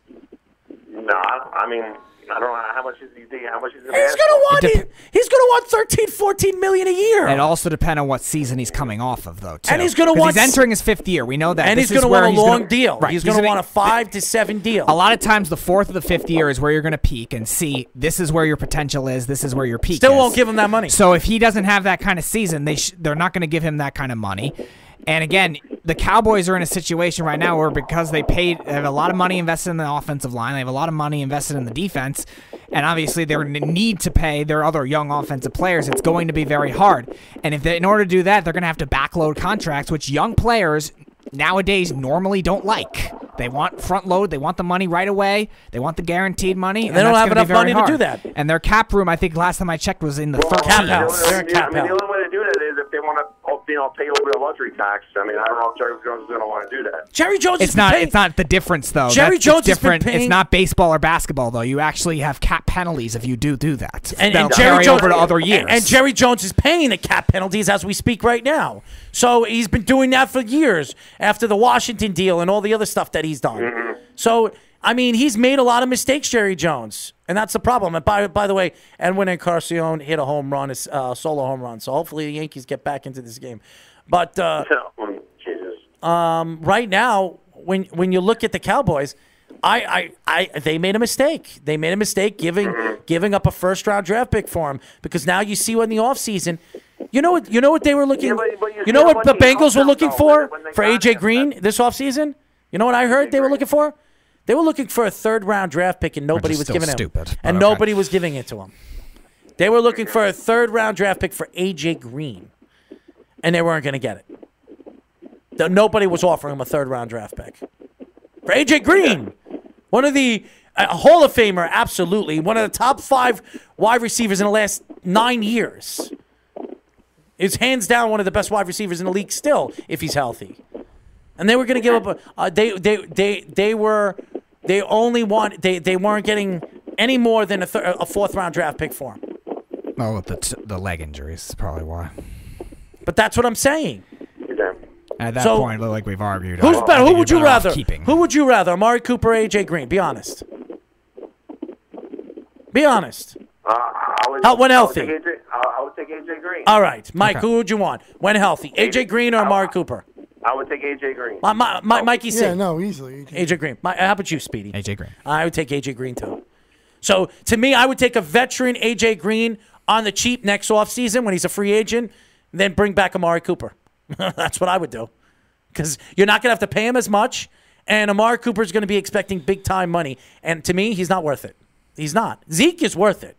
No, I I mean, I don't know how much is he thinking, how much is he He's gonna want dep- he's gonna want 13, 14 million a year. It also depends on what season he's coming off of, though. Too. And he's gonna 'Cause want He's entering his fifth year. We know that. and This he's gonna want a long gonna- deal. Right. He's, gonna, gonna want a five to seven deal. A lot of times, the fourth or the fifth year is where you're going to peak and see this is where your potential is. This is where your peak. Still is. won't give him that money. So if he doesn't have that kind of season, they sh- they're not going to give him that kind of money. And again, the Cowboys are in a situation right now where because they paid, they have a lot of money invested in the offensive line, they have a lot of money invested in the defense, and obviously they're need to pay their other young offensive players. It's going to be very hard. And if they, in order to do that, they're going to have to backload contracts, which young players nowadays normally don't like. They want front load. They want the money right away. They want the guaranteed money. And they don't have enough very money to do that. And their cap room, I think last time I checked, was in the Well, 13. Cap the house. They're in yeah, cap I mean, the only way to do that is if they want to, you know, pay over the luxury tax. I mean, I don't know if Jerry Jones is going to want to do that. Jerry Jones It's has been not. paying- It's not the difference though. Jerry That's- Jones it's has been different. paying- It's not baseball or basketball though. You actually have cap penalties if you do do that. and, and Jerry carry Jones over to other years. And, and Jerry Jones is paying the cap penalties as we speak right now. So he's been doing that for years after the Washington deal and all the other stuff that he's done. Mm-hmm. So I mean, he's made a lot of mistakes, Jerry Jones, and that's the problem. And by by the way, Edwin Encarnacion hit a home run, a uh, solo home run. So hopefully the Yankees get back into this game. But uh, Um, um, right now, when when you look at the Cowboys, I, I, I they made a mistake. They made a mistake giving giving up a first round draft pick for him because now you see what in the offseason, you know what you know what they were looking. Yeah, but- but you you know what the Bengals were looking for when- when they for AJ. Green this offseason? You know what I heard they were looking for? They were looking for a third round draft pick and nobody was giving stupid, it, and okay. nobody was giving it to him. They were looking for a third round draft pick for AJ Green, and they weren't going to get it. Nobody was offering him a third round draft pick. For AJ Green, one of the a Hall of Famer, absolutely. One of the top five wide receivers in the last nine years. Is hands down one of the best wide receivers in the league still, if he's healthy. And they were going to give up a. Uh, they they they they were they only want they they weren't getting any more than a, thir- a fourth round draft pick for him. oh, the t- the leg injuries is probably why. But that's what I'm saying. Yeah. At that So- point, like we've argued, Who's I- I better? Who would you rather? Keeping. Who would you rather, Amari Cooper or AJ Green? Be honest. Be honest. Uh, I would, How- when I would healthy? take AJ, I, I would take AJ Green. All right, Mike. Okay. Who would you want when healthy? AJ Green or Amari Cooper? I would take AJ Green. My, my, my, oh. Mikey C. Yeah, no, easily. AJ Green. My, how about you, Speedy? AJ Green. I would take AJ Green too. So to me, I would take a veteran AJ Green on the cheap next offseason when he's a free agent, then bring back Amari Cooper. That's what I would do. Because you're not going to have to pay him as much, and Amari Cooper's going to be expecting big time money. And to me, he's not worth it. He's not. Zeke is worth it.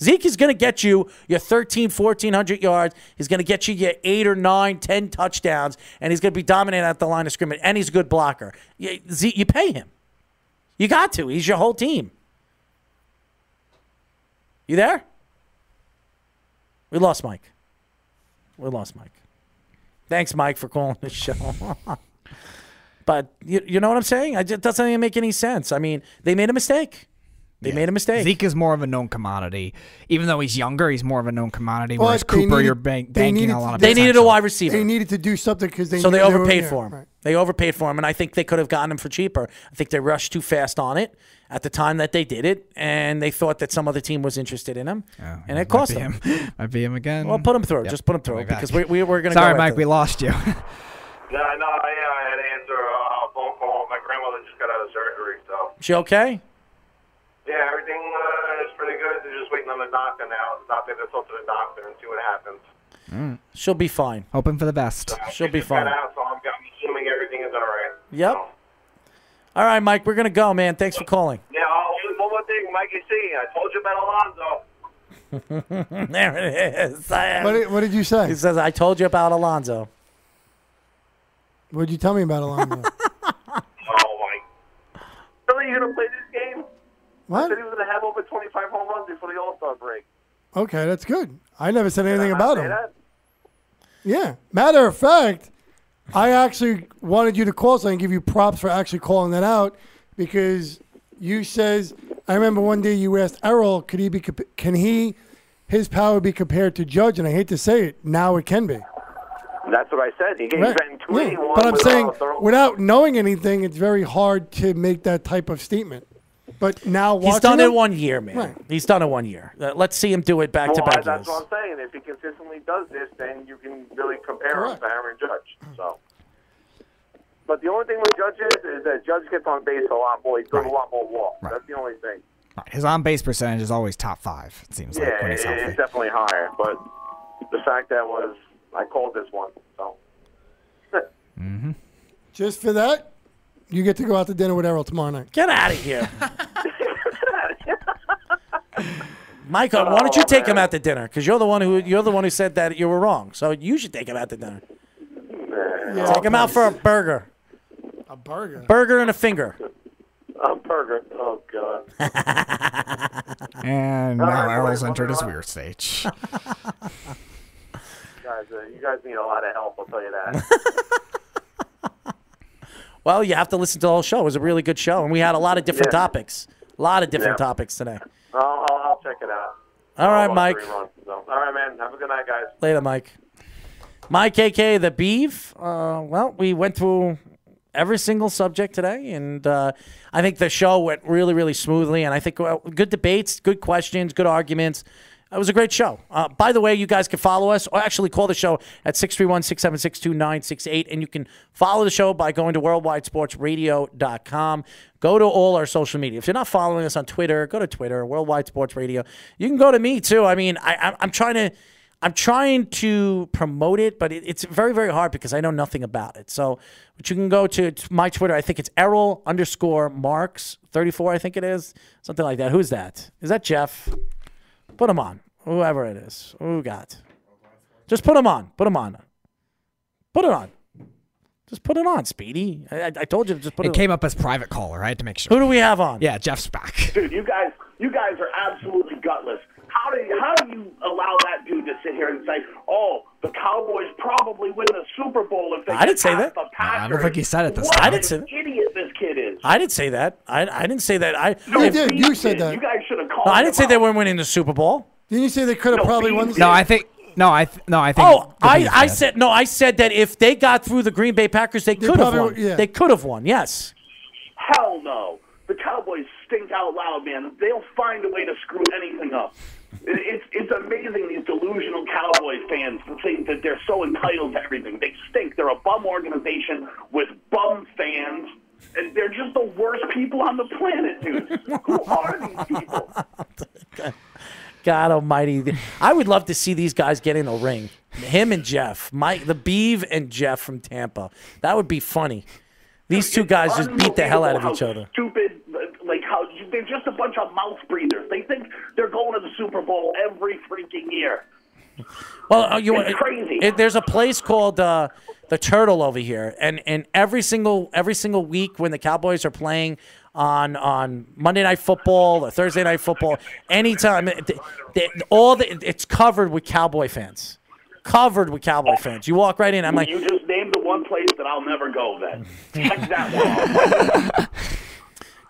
Zeke is going to get you your 13, 1400 yards. He's going to get you your eight or nine, 10 touchdowns, and he's going to be dominant at the line of scrimmage, and he's a good blocker. You, Zeke, you pay him. You got to. He's your whole team. You there? We lost Mike. We lost Mike. Thanks, Mike, for calling the show. but you, you know what I'm saying? I just, doesn't even make any sense. I mean, they made a mistake. They made a mistake. Zeke is more of a known commodity. Even though he's younger, he's more of a known commodity. But whereas Cooper, needed- you're bank, they banking needed a lot of They needed a wide receiver. They needed to do something because they so they overpaid yeah, for him. right. They overpaid for him, and I think they could have gotten him for cheaper. I think they rushed too fast on it at the time that they did it, and they thought that some other team was interested in him, and it cost them. him. Might be him again. Well, put him through. Yep, Just put him through oh coming because we, we, we're going to Sorry, go Mike, we lost you. Yeah, no, I, I had to answer uh, a phone call. My grandmother just got out of surgery, so. She okay? Yeah, everything uh, is pretty good. They're just waiting on the doctor now. The doctor to talk to the doctor and see what happens. She'll be fine. Hoping for the best. She'll be fine. out, so I'm, I'm assuming everything is all right. Yep. All right, Mike, we're going to go, man. Thanks for calling. Yeah, oh, one more thing, Mikey C. I told you about Alonzo. there it is. What did, what did you say? He says, I told you about Alonzo. What did you tell me about Alonzo? Oh my! Really, you gonna play this game? I said he was gonna have over 25 home runs before the All Star break. Okay, that's good. I never said anything about him. that? Yeah. Matter of fact, I actually wanted you to call so I can give you props for actually calling that out because you says I remember one day you asked Errol, could he be can he his power be compared to Judge? And I hate to say it, now it can be. That's what I said. He gave Right. Ben Yeah. But I'm saying without knowing anything, it's very hard to make that type of statement. But now watching He's done it one year, man. Right. He's done it one year. Uh, Let's see him do it back to back that's years. what I'm saying. If he consistently does this, then you can really compare Correct. him to Aaron Judge. So. But the only thing with Judge is, is that Judge gets on base a lot more. He does a lot more walks. That's the only thing. His on base percentage is always top five. It seems like Yeah, when he's healthy. it's definitely higher. But the fact that was, I called this one. So. mm-hmm. just for that, you get to go out to dinner with Errol tomorrow night. Get out of here. Michael, why don't you take him out to dinner? Because you're the one who you're the one who said that you were wrong. So you should take him out to dinner. take him out for a burger, A burger. burger and a finger. A burger. Oh God. And now right, Errol's boys, entered his weird stage. You guys, uh, you guys need a lot of help. I'll tell you that. Well, you have to listen to the whole show. It was a really good show, and we had a lot of different Yeah. topics. A lot of different Yeah. topics today. I'll, I'll, I'll check it out. All right, Mike. rerun, so. All right, man. Have a good night, guys. Later, Mike. Mike, KK, the beef. Uh, well, we went through every single subject today, and uh, I think the show went really, really smoothly. And I think well, good debates, good questions, good arguments. It was a great show. Uh, by the way, you guys can follow us or actually call the show at 631 676 2968. And you can follow the show by going to worldwidesportsradio.com. Go to all our social media. If you're not following us on Twitter, go to Twitter, Worldwide Sports Radio. You can go to me too. I mean, I, I'm, I'm trying to. I'm trying to promote it, but it, it's very, very hard because I know nothing about it. So, but you can go to my Twitter. I think it's Errol underscore Marks 34, I think it is. Something like that. Who's that? Is that Jeff? Put him on. Whoever it is. Who got? Just put him on. Put him on. Put it on. Just put it on, Speedy. I, I, I told you to just put it, It came up as private caller. I had to make sure. Who do we have on? Yeah, Jeff's back. Dude, you guys, you guys are absolutely gutless. How do you, how do you allow that dude to sit here and say, "Oh, the Cowboys probably win the Super Bowl if they I didn't get say that. the I Packers"? don't think he said it this what. I didn't an say that. Idiot, this kid is. I didn't say that. I, I didn't say that. I, No, You did. You said You that. guys should have called. no, I didn't him say they weren't winning the Super Bowl. Didn't you say they could have No, probably won? The did. No, I think. No, I. Th- no, I think. Oh, I, I said no. I said that if they got through the Green Bay Packers, they could have won. yeah. They could have won. Yes. Hell no. The Cowboys stink out loud, man. They'll find a way to screw anything up. It- It's it's amazing these delusional Cowboys fans think that they're so entitled to everything. They stink. They're a bum organization with bum fans, and they're just the worst people on the planet, dude. Who are these people? God Almighty! I would love to see these guys get in a ring. Him and Jeff, Mike, the Beeve and Jeff from Tampa. That would be funny. These two guys just beat the hell out of each other. Stupid, they're just a bunch of mouth breathers. They think they're going to the Super Bowl every freaking year. Well, uh, you It's crazy. It, there's a place called uh, the Turtle over here, and and every single every single week when the Cowboys are playing on on Monday Night Football or Thursday Night Football, anytime all the it's covered with Cowboy fans, covered with Cowboy fans. You walk right in, I'm like, you just named the one place that I'll never go. Then check that one off.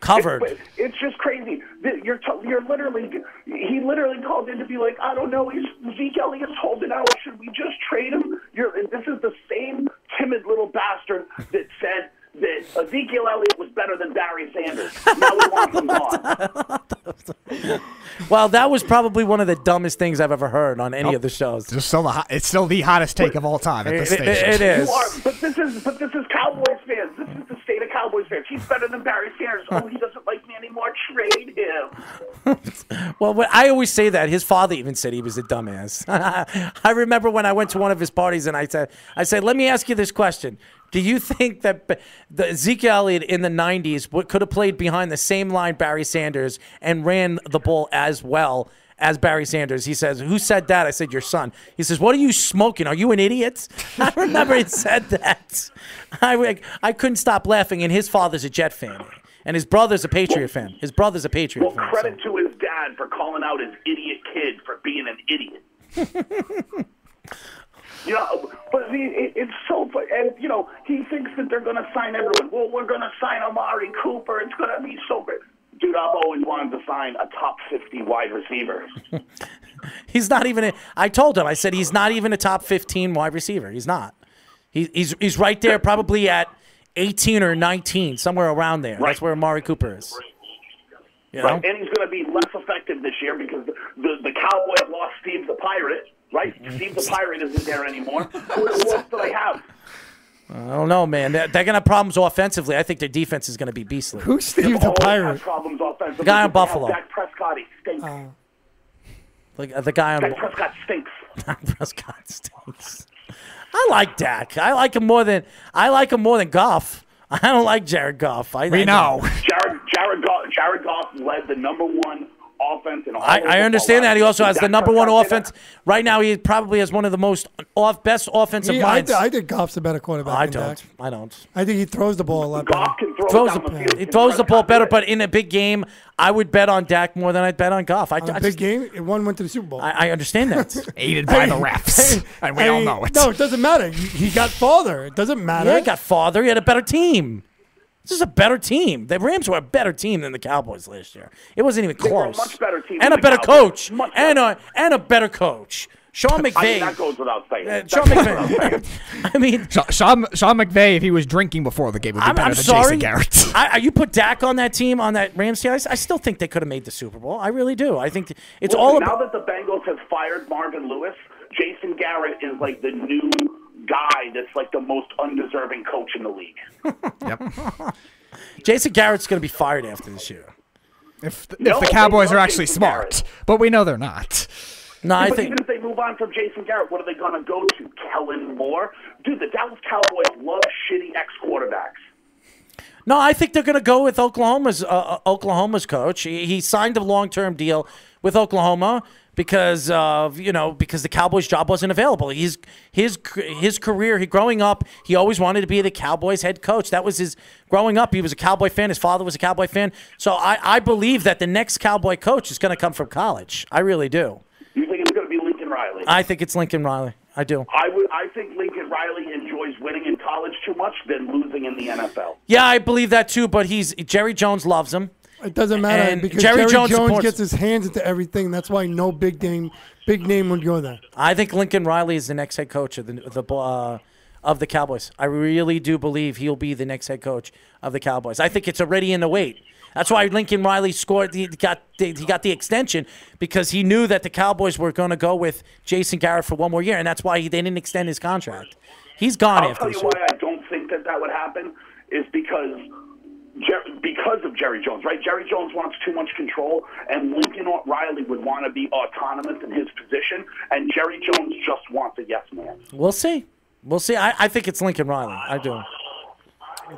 covered. It's, it's just crazy. You're t- you're literally he literally called in to be like, I don't know, he's Zeke Elliott's holding out. Should we just trade him? You're this is the same timid little bastard that said that Ezekiel Elliott was better than Barry Sanders. Now we want him gone. Well, that was probably one of the dumbest things I've ever heard on any of the shows. It's still the hot, it's still the hottest take of all time at this It- it- it is. You are, but this is but this is Cowboys fans. This is the state of Cowboys fans. He's better than Barry Sanders. Oh, he doesn't like me anymore. Trade him. Well, I always say that his father even said he was a dumbass. I remember when I went to one of his parties and I said, "I said, let me ask you this question: Do you think that the Ezekiel Elliott in the '90s would, could have played behind the same line Barry Sanders and ran the ball as well?" As Barry Sanders, he says, "Who said that?" I said, "Your son." He says, "What are you smoking? Are you an idiot?" I remember he said that. I I couldn't stop laughing, and his father's a Jet fan, and his brother's a Patriot fan. His brother's a Patriot Well, fan. so- credit to his dad for calling out his idiot kid for being an idiot. you know, but it, it's so. And you know, he thinks that they're going to sign everyone. Well, we're going to sign Amari Cooper. It's going to be so great. Dude, I've always wanted to sign a top 50 wide receiver. He's not even. A, I told him. I said he's not even a top fifteen wide receiver. He's not. He, he's he's right there, probably at eighteen or nineteen, somewhere around there. That's where Amari Cooper is. You know? Right? And he's going to be less effective this year because the, the, the Cowboys lost Steve the Pirate, right? Mm-hmm. Steve the Pirate isn't there anymore. Who else do they have? I don't know, man. They're, they're gonna have problems offensively. I think their defense is gonna be beastly. Who's Steve the Pirate? problems offensively. The guy on Buffalo. Dak Prescott, he stinks. Like uh, the guy on Dak Prescott stinks. Prescott stinks. I like Dak. I like him more than I like him more than Goff. I don't like Jared Goff. I, We I know. Jared Jared Goff, Jared Goff led the number one offense in all. I, I understand that. He also has the number one Prescott did offense. Right now, he probably has one of the most off best offensive Yeah, I, minds. th- I think Goff's a better quarterback. I than don't. Dak. I don't. I think he throws the ball a lot that. better. Goff can throw Throws down the, the field. he throws the ball better, but in a big game, I would bet on Dak more than I'd bet on Goff. I, On I a big just- game, one went to the Super Bowl. I, I understand that. Aided by the refs. and we I all know it. No, it doesn't matter. He, he got farther. It doesn't matter. yeah, he got farther. He had a better team. This is a better team. The Rams were a better team than the Cowboys last year. It wasn't even were a close. much better team and than a better Cowboys. coach, Much and better. a and a better coach. Sean I mean, McVay. that goes without saying. Uh, Sean goes. McVay. I mean, Sean, Sean, Sean McVay, if he was drinking before the game, would be I'm, better I'm than sorry. Jason Garrett. I, I- you put Dak on that team, on that Rams team. I, s- I still think they could have made the Super Bowl. I really do. I think it's Listen, all now about. that the Bengals have fired Marvin Lewis, Jason Garrett is like the new guy that's like the most undeserving coach in the league. Yep. Jason Garrett's going to be fired after this year. if, if No, the Cowboys are actually Jason smart, Garrett. but we know they're not. No, I but think even if they move on from Jason Garrett, what are they going to go to? Kellen Moore? Dude, the Dallas Cowboys love shitty ex quarterbacks. No, I think they're going to go with Oklahoma's uh, uh, Oklahoma's coach. He, he signed a long term deal with Oklahoma because of you know because the Cowboys job wasn't available. He's his his career. He growing up, he always wanted to be the Cowboys head coach. That was his growing up. He was a Cowboy fan. His father was a Cowboy fan. So I, I believe that the next Cowboy coach is going to come from college. I really do. You think it's going to be Lincoln Riley? I think it's Lincoln Riley. I do. I would. I think Lincoln Riley enjoys winning in college too much than losing in the NFL. Yeah, I believe that too. But he's Jerry Jones loves him. It doesn't matter And because Jerry Jerry, Jones Jones, gets his hands into everything. That's why no big name, big name would go there. I think Lincoln Riley is the next head coach of the the uh, of the Cowboys. I really do believe he'll be the next head coach of the Cowboys. I think it's already in the wait. That's why Lincoln Riley scored. He got the, he got the extension because he knew that the Cowboys were going to go with Jason Garrett for one more year, and that's why he, they didn't extend his contract. He's gone I'll after tell this you why I don't think that that would happen is because Jer- because of Jerry Jones, right? Jerry Jones wants too much control, and Lincoln Riley would want to be autonomous in his position, and Jerry Jones just wants a yes man. We'll see. We'll see. I, I think it's Lincoln Riley. I do.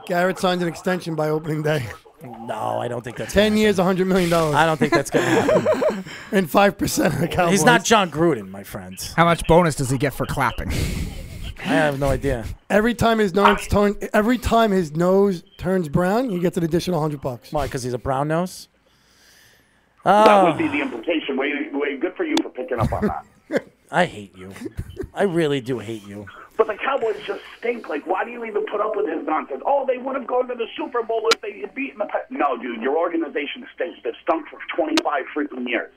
Garrett signed an extension by opening day. No, I don't think that's Ten years, hundred million dollars. I don't think that's going to happen. and five percent of the Cowboys. He's not Jon Gruden, my friend. How much bonus does he get for clapping? I have no idea. Every time his nose turn, every time his nose turns brown, he gets an additional hundred bucks. Why? Because he's a brown nose. that Oh, would ah. be the implication. Way, way good for you for picking up on that. I hate you. I really do hate you. But the Cowboys just stink. Like, why do you even put up with his nonsense? Oh, they would have gone to the Super Bowl if they had beaten the. Pa-. No, dude, your organization stinks. They've stunk for 25 freaking years.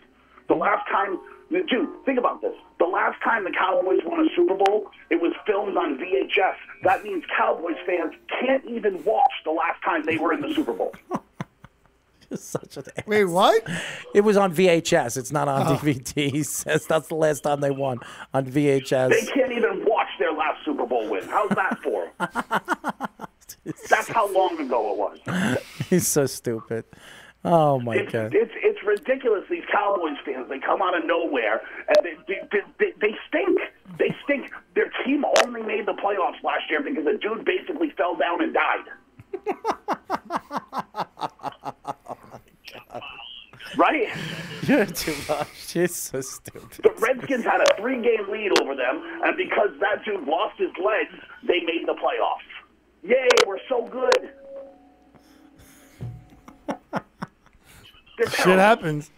The last time, dude, think about this. The last time the Cowboys won a Super Bowl, it was filmed on VHS. That means Cowboys fans can't even watch the last time they were in the Super Bowl. Such an ass. Wait, what? It was on VHS. It's not on Oh. DVD. He says that's the last time they won on VHS. They can't even watch their last Super Bowl win. How's that for 'em? That's how long ago it was. He's so stupid. Oh my It's, god. it's it's ridiculous. These Cowboys fans, they come out of nowhere and they they, they, they, stink. They stink. Their team only made the playoffs last year because a dude basically fell down and died. Right? You're too much. You're so stupid. The Redskins had a three-game lead over them, and because that dude lost his legs, they made the playoffs. Yay, we're so good. They're Shit terrible. happens.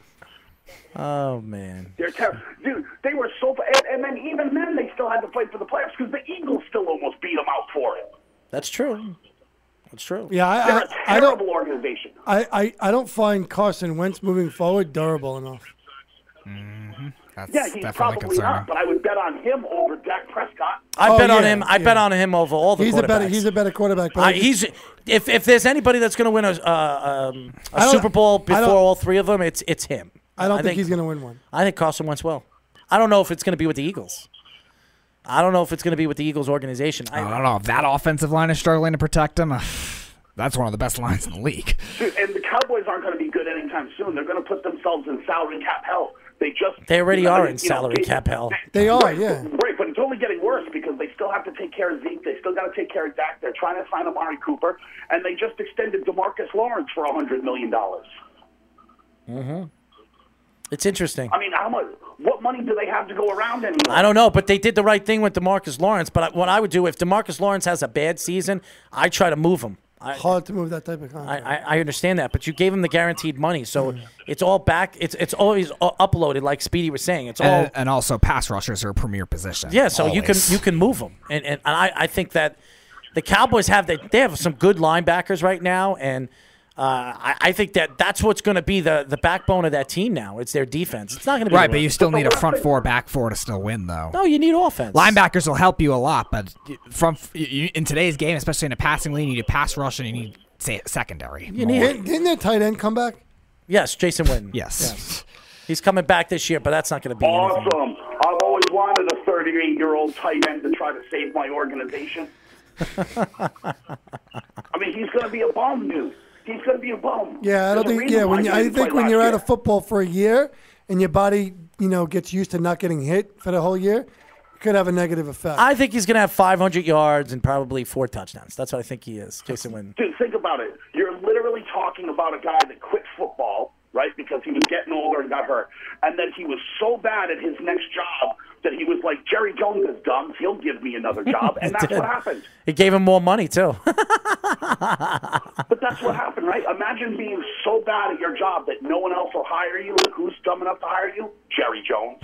Oh man. They're terrible. Dude, they were so... And, and then even then, they still had to fight for the playoffs because the Eagles still almost beat them out for it. That's true. That's true. Yeah, I, They're I, a I don't. terrible organization. I, I, I don't find Carson Wentz moving forward durable enough. Mm-hmm. That's Yeah, he's definitely probably concerning. not, but I would bet on him over Dak Prescott. I Oh, bet on him. I yeah. bet on him over all the He's a better quarterbacks. he's a better quarterback. But I, I he's if if there's anybody that's going to win a uh, um, I a don't- Super Bowl before all three of them, it's it's him. I don't think, he's going to win one. I think Carson Wentz will. I don't know if it's going to be with the Eagles. I don't know if it's going to be with the Eagles organization. I I, don't know if that offensive line is struggling to protect him. That's one of the best lines in the league. And the Cowboys aren't going to be good anytime soon. They're going to put themselves in salary cap hell. They just They already you know, are in you know, salary they- cap hell. They are, yeah. It's only getting worse because they still have to take care of Zeke. They still got to take care of Dak. They're trying to sign Amari Cooper, and they just extended Demarcus Lawrence for a hundred million dollars. Mm-hmm. it's interesting. I mean, how much? What money do they have to go around anymore? I don't know, but they did the right thing with Demarcus Lawrence. But what I would do if Demarcus Lawrence has a bad season, I try to move him. I, Hard to move that type of I, contract. I, I understand that, but you gave him the guaranteed money, so it's all back. It's it's always uploaded, like Speedy was saying. It's all And, and also, pass rushers are a premier position. Yeah, so you can you can move them, and and I, I think that the Cowboys have they they have some good linebackers right now, and uh, I, I think that that's what's going to be the the backbone of that team now. It's their defense. It's not going to be Right, but you still need a front four, back four to still win, though. no, you need offense. Linebackers will help you a lot, but from in today's game, especially in a passing league, you need a pass rush and you need say secondary. You more. need- Didn't, didn't their tight end come back? Yes, Jason Witten. Yes. he's coming back this year, but that's not going to be anything. Awesome. I've always wanted a 38 year old tight end to try to save my organization. I mean, he's going to be a bomb dude. He's going to be a bum. Yeah, I don't There's think. Yeah, when you, I think when you're out of football for a year and your body, you know, gets used to not getting hit for the whole year, it could have a negative effect. I think he's going to have 500 yards and probably four touchdowns. That's what I think he is, Jason Witten. Dude, think about it. You're literally talking about a guy that quit football, right, because he was getting older and got hurt. And then he was so bad at his next job that he was like, Jerry Jones is dumb. He'll give me another job. And that's what happened. It gave him more money too. But that's what happened, right? Imagine being so bad at your job that no one else will hire you. And who's dumb enough to hire you? Jerry Jones.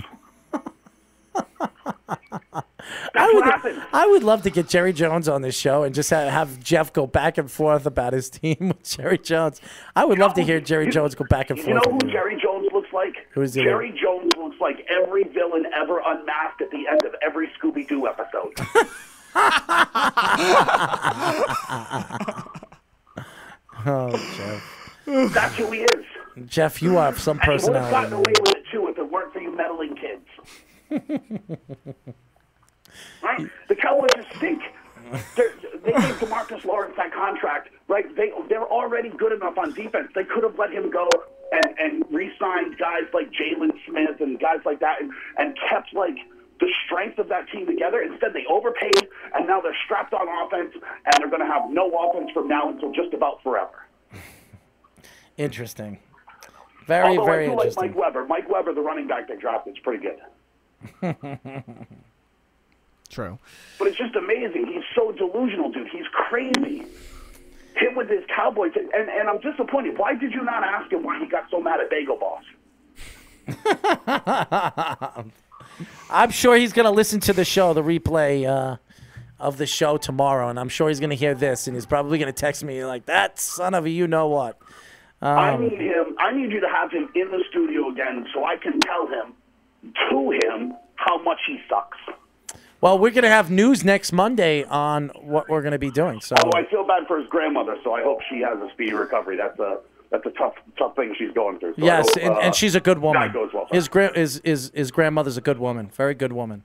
I would, happened. I would love to get Jerry Jones on this show and just have, have Jeff go back and forth about his team with Jerry Jones. I would love to hear Jerry You- Jones go back and You forth. You know who. Jerry Jones looks like? Who's Jerry Jones looks like every villain ever unmasked at the end of every Scooby Doo episode. Oh, Jeff. That's who he is. Jeff, you have some And he would have personality. gotten away with it too if it weren't for you meddling kids. right? The Cowboys just stink. They're, they gave Demarcus Lawrence that contract, right? They they're already good enough on defense. They could have let him go and and re-signed guys like Jaylon Smith and guys like that, and and kept like the strength of that team together. Instead, they overpaid, and now they're strapped on offense, and they're going to have no offense from now until just about forever. Interesting. Very, Although very I do like. Mike Weber. Mike Weber, the running back they drafted, is pretty good. True. But it's just amazing. He's so delusional, dude. He's crazy. Him with his Cowboys, and, and I'm disappointed. Why did you not ask him why he got so mad at Bagel Boss? I'm sure he's going to listen to the show, the replay, uh, of the show tomorrow, and I'm sure he's going to hear this, and he's probably going to text me like that son of a you know what. I Um, need him. I need you to have him in the studio again, so I can tell him to him how much he sucks. Well, we're going to have news next Monday on what we're going to be doing. So Oh, I feel bad for his grandmother, so I hope she has a speedy recovery. That's a that's a tough tough thing she's going through. So yes, hope, and, uh, and she's a good woman. Well. His her. gra- his, his his grandmother's a good woman, very good woman.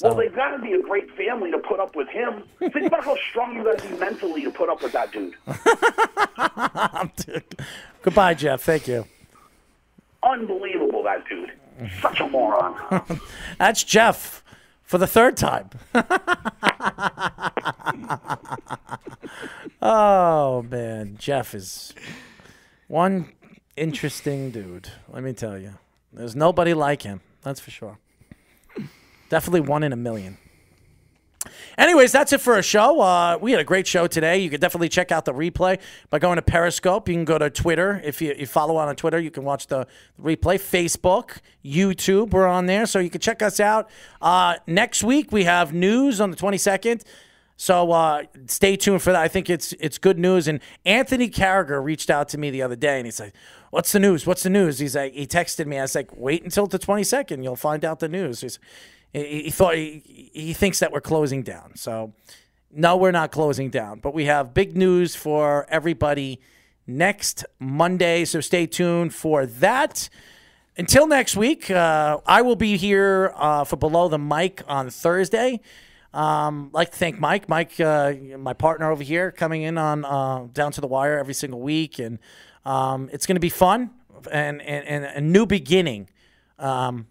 Well, they've got to be a great family to put up with him. Think about how strong you got to be mentally to put up with that dude. Goodbye, Jeff. Thank you. Unbelievable, that dude. Such a moron. That's Jeff for the third time. oh man, Jeff is one interesting dude. Let me tell you, there's nobody like him. That's for sure. Definitely one in a million. Anyways, that's it for a show. Uh, we had a great show today. You can definitely check out the replay by going to Periscope. You can go to Twitter. If you, you follow on Twitter, you can watch the replay. Facebook, YouTube, we're on there. So you can check us out. Uh, next week, we have news on the 22nd. So uh, stay tuned for that. I think it's it's good news. And Anthony Carragher reached out to me the other day, and he's like, "What's the news? What's the news?" He's like, he texted me. I was like, "Wait until the 22nd. You'll find out the news." He's, he, thought he, he thinks that we're closing down. So no, we're not closing down, but we have big news for everybody next Monday. So stay tuned for that. Until next week, uh, I will be here uh, for Below the Mic on Thursday. Um, like to thank Mike, Mike, uh, my partner over here, coming in on uh, Down to the Wire every single week, and um, it's going to be fun and, and, and a new beginning um,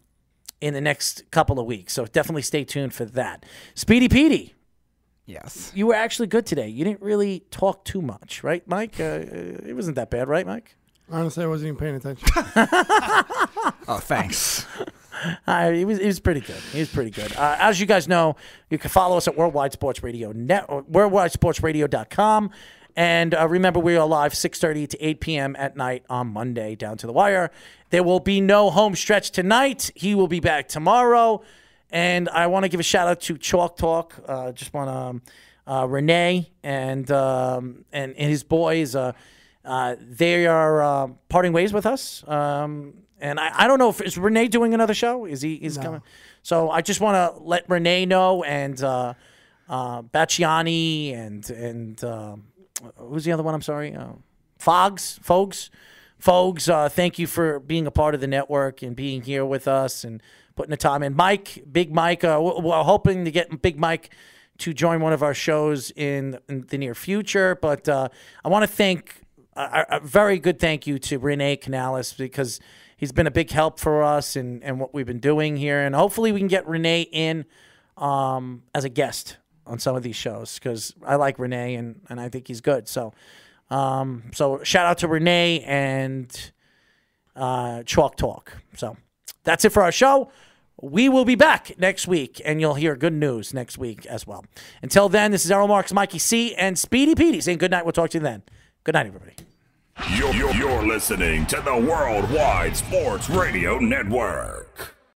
in the next couple of weeks. So definitely stay tuned for that. Speedy Petey, Yes. you were actually good today. You didn't really talk too much, right, Mike? Uh, it wasn't that bad, right, Mike? Honestly, I wasn't even paying attention. Oh, thanks. Uh, he was he was pretty good. He was pretty good. Uh, as you guys know, you can follow us at Worldwide Sports Radio net worldwidesportsradio.com. And uh, remember, we are live 6.30 to 8 p.m. at night on Monday, down to the wire. There will be no home stretch tonight. He will be back tomorrow. And I want to give a shout out to Chalk Talk. Uh, just want to um, uh, Renee and um, and, and his boys. Uh, uh, they are uh, parting ways with us. Um, and I, I don't know if is Renee doing another show. Is he is coming? So I just want to let Renee know and uh, uh, Bacciani and and um who's the other one? I'm sorry, uh, Fogs, Fogs, Fogs. Uh, thank you for being a part of the network and being here with us and putting the time in. Mike, Big Mike. Uh, we're hoping to get Big Mike to join one of our shows in, in the near future. But uh, I want to thank a, a very good thank you to Renee Canales because he's been a big help for us and, and what we've been doing here. And hopefully we can get Renee in um, as a guest on some of these shows because I like Renee and, and I think he's good. So, um, so shout out to Renee and uh, Chalk Talk. So that's it for our show. We will be back next week, and you'll hear good news next week as well. Until then, this is Errol Marks, Mikey C, and Speedy Petey saying good night. We'll talk to you then. Good night, everybody. You're, you're, you're listening to the Worldwide Sports Radio Network.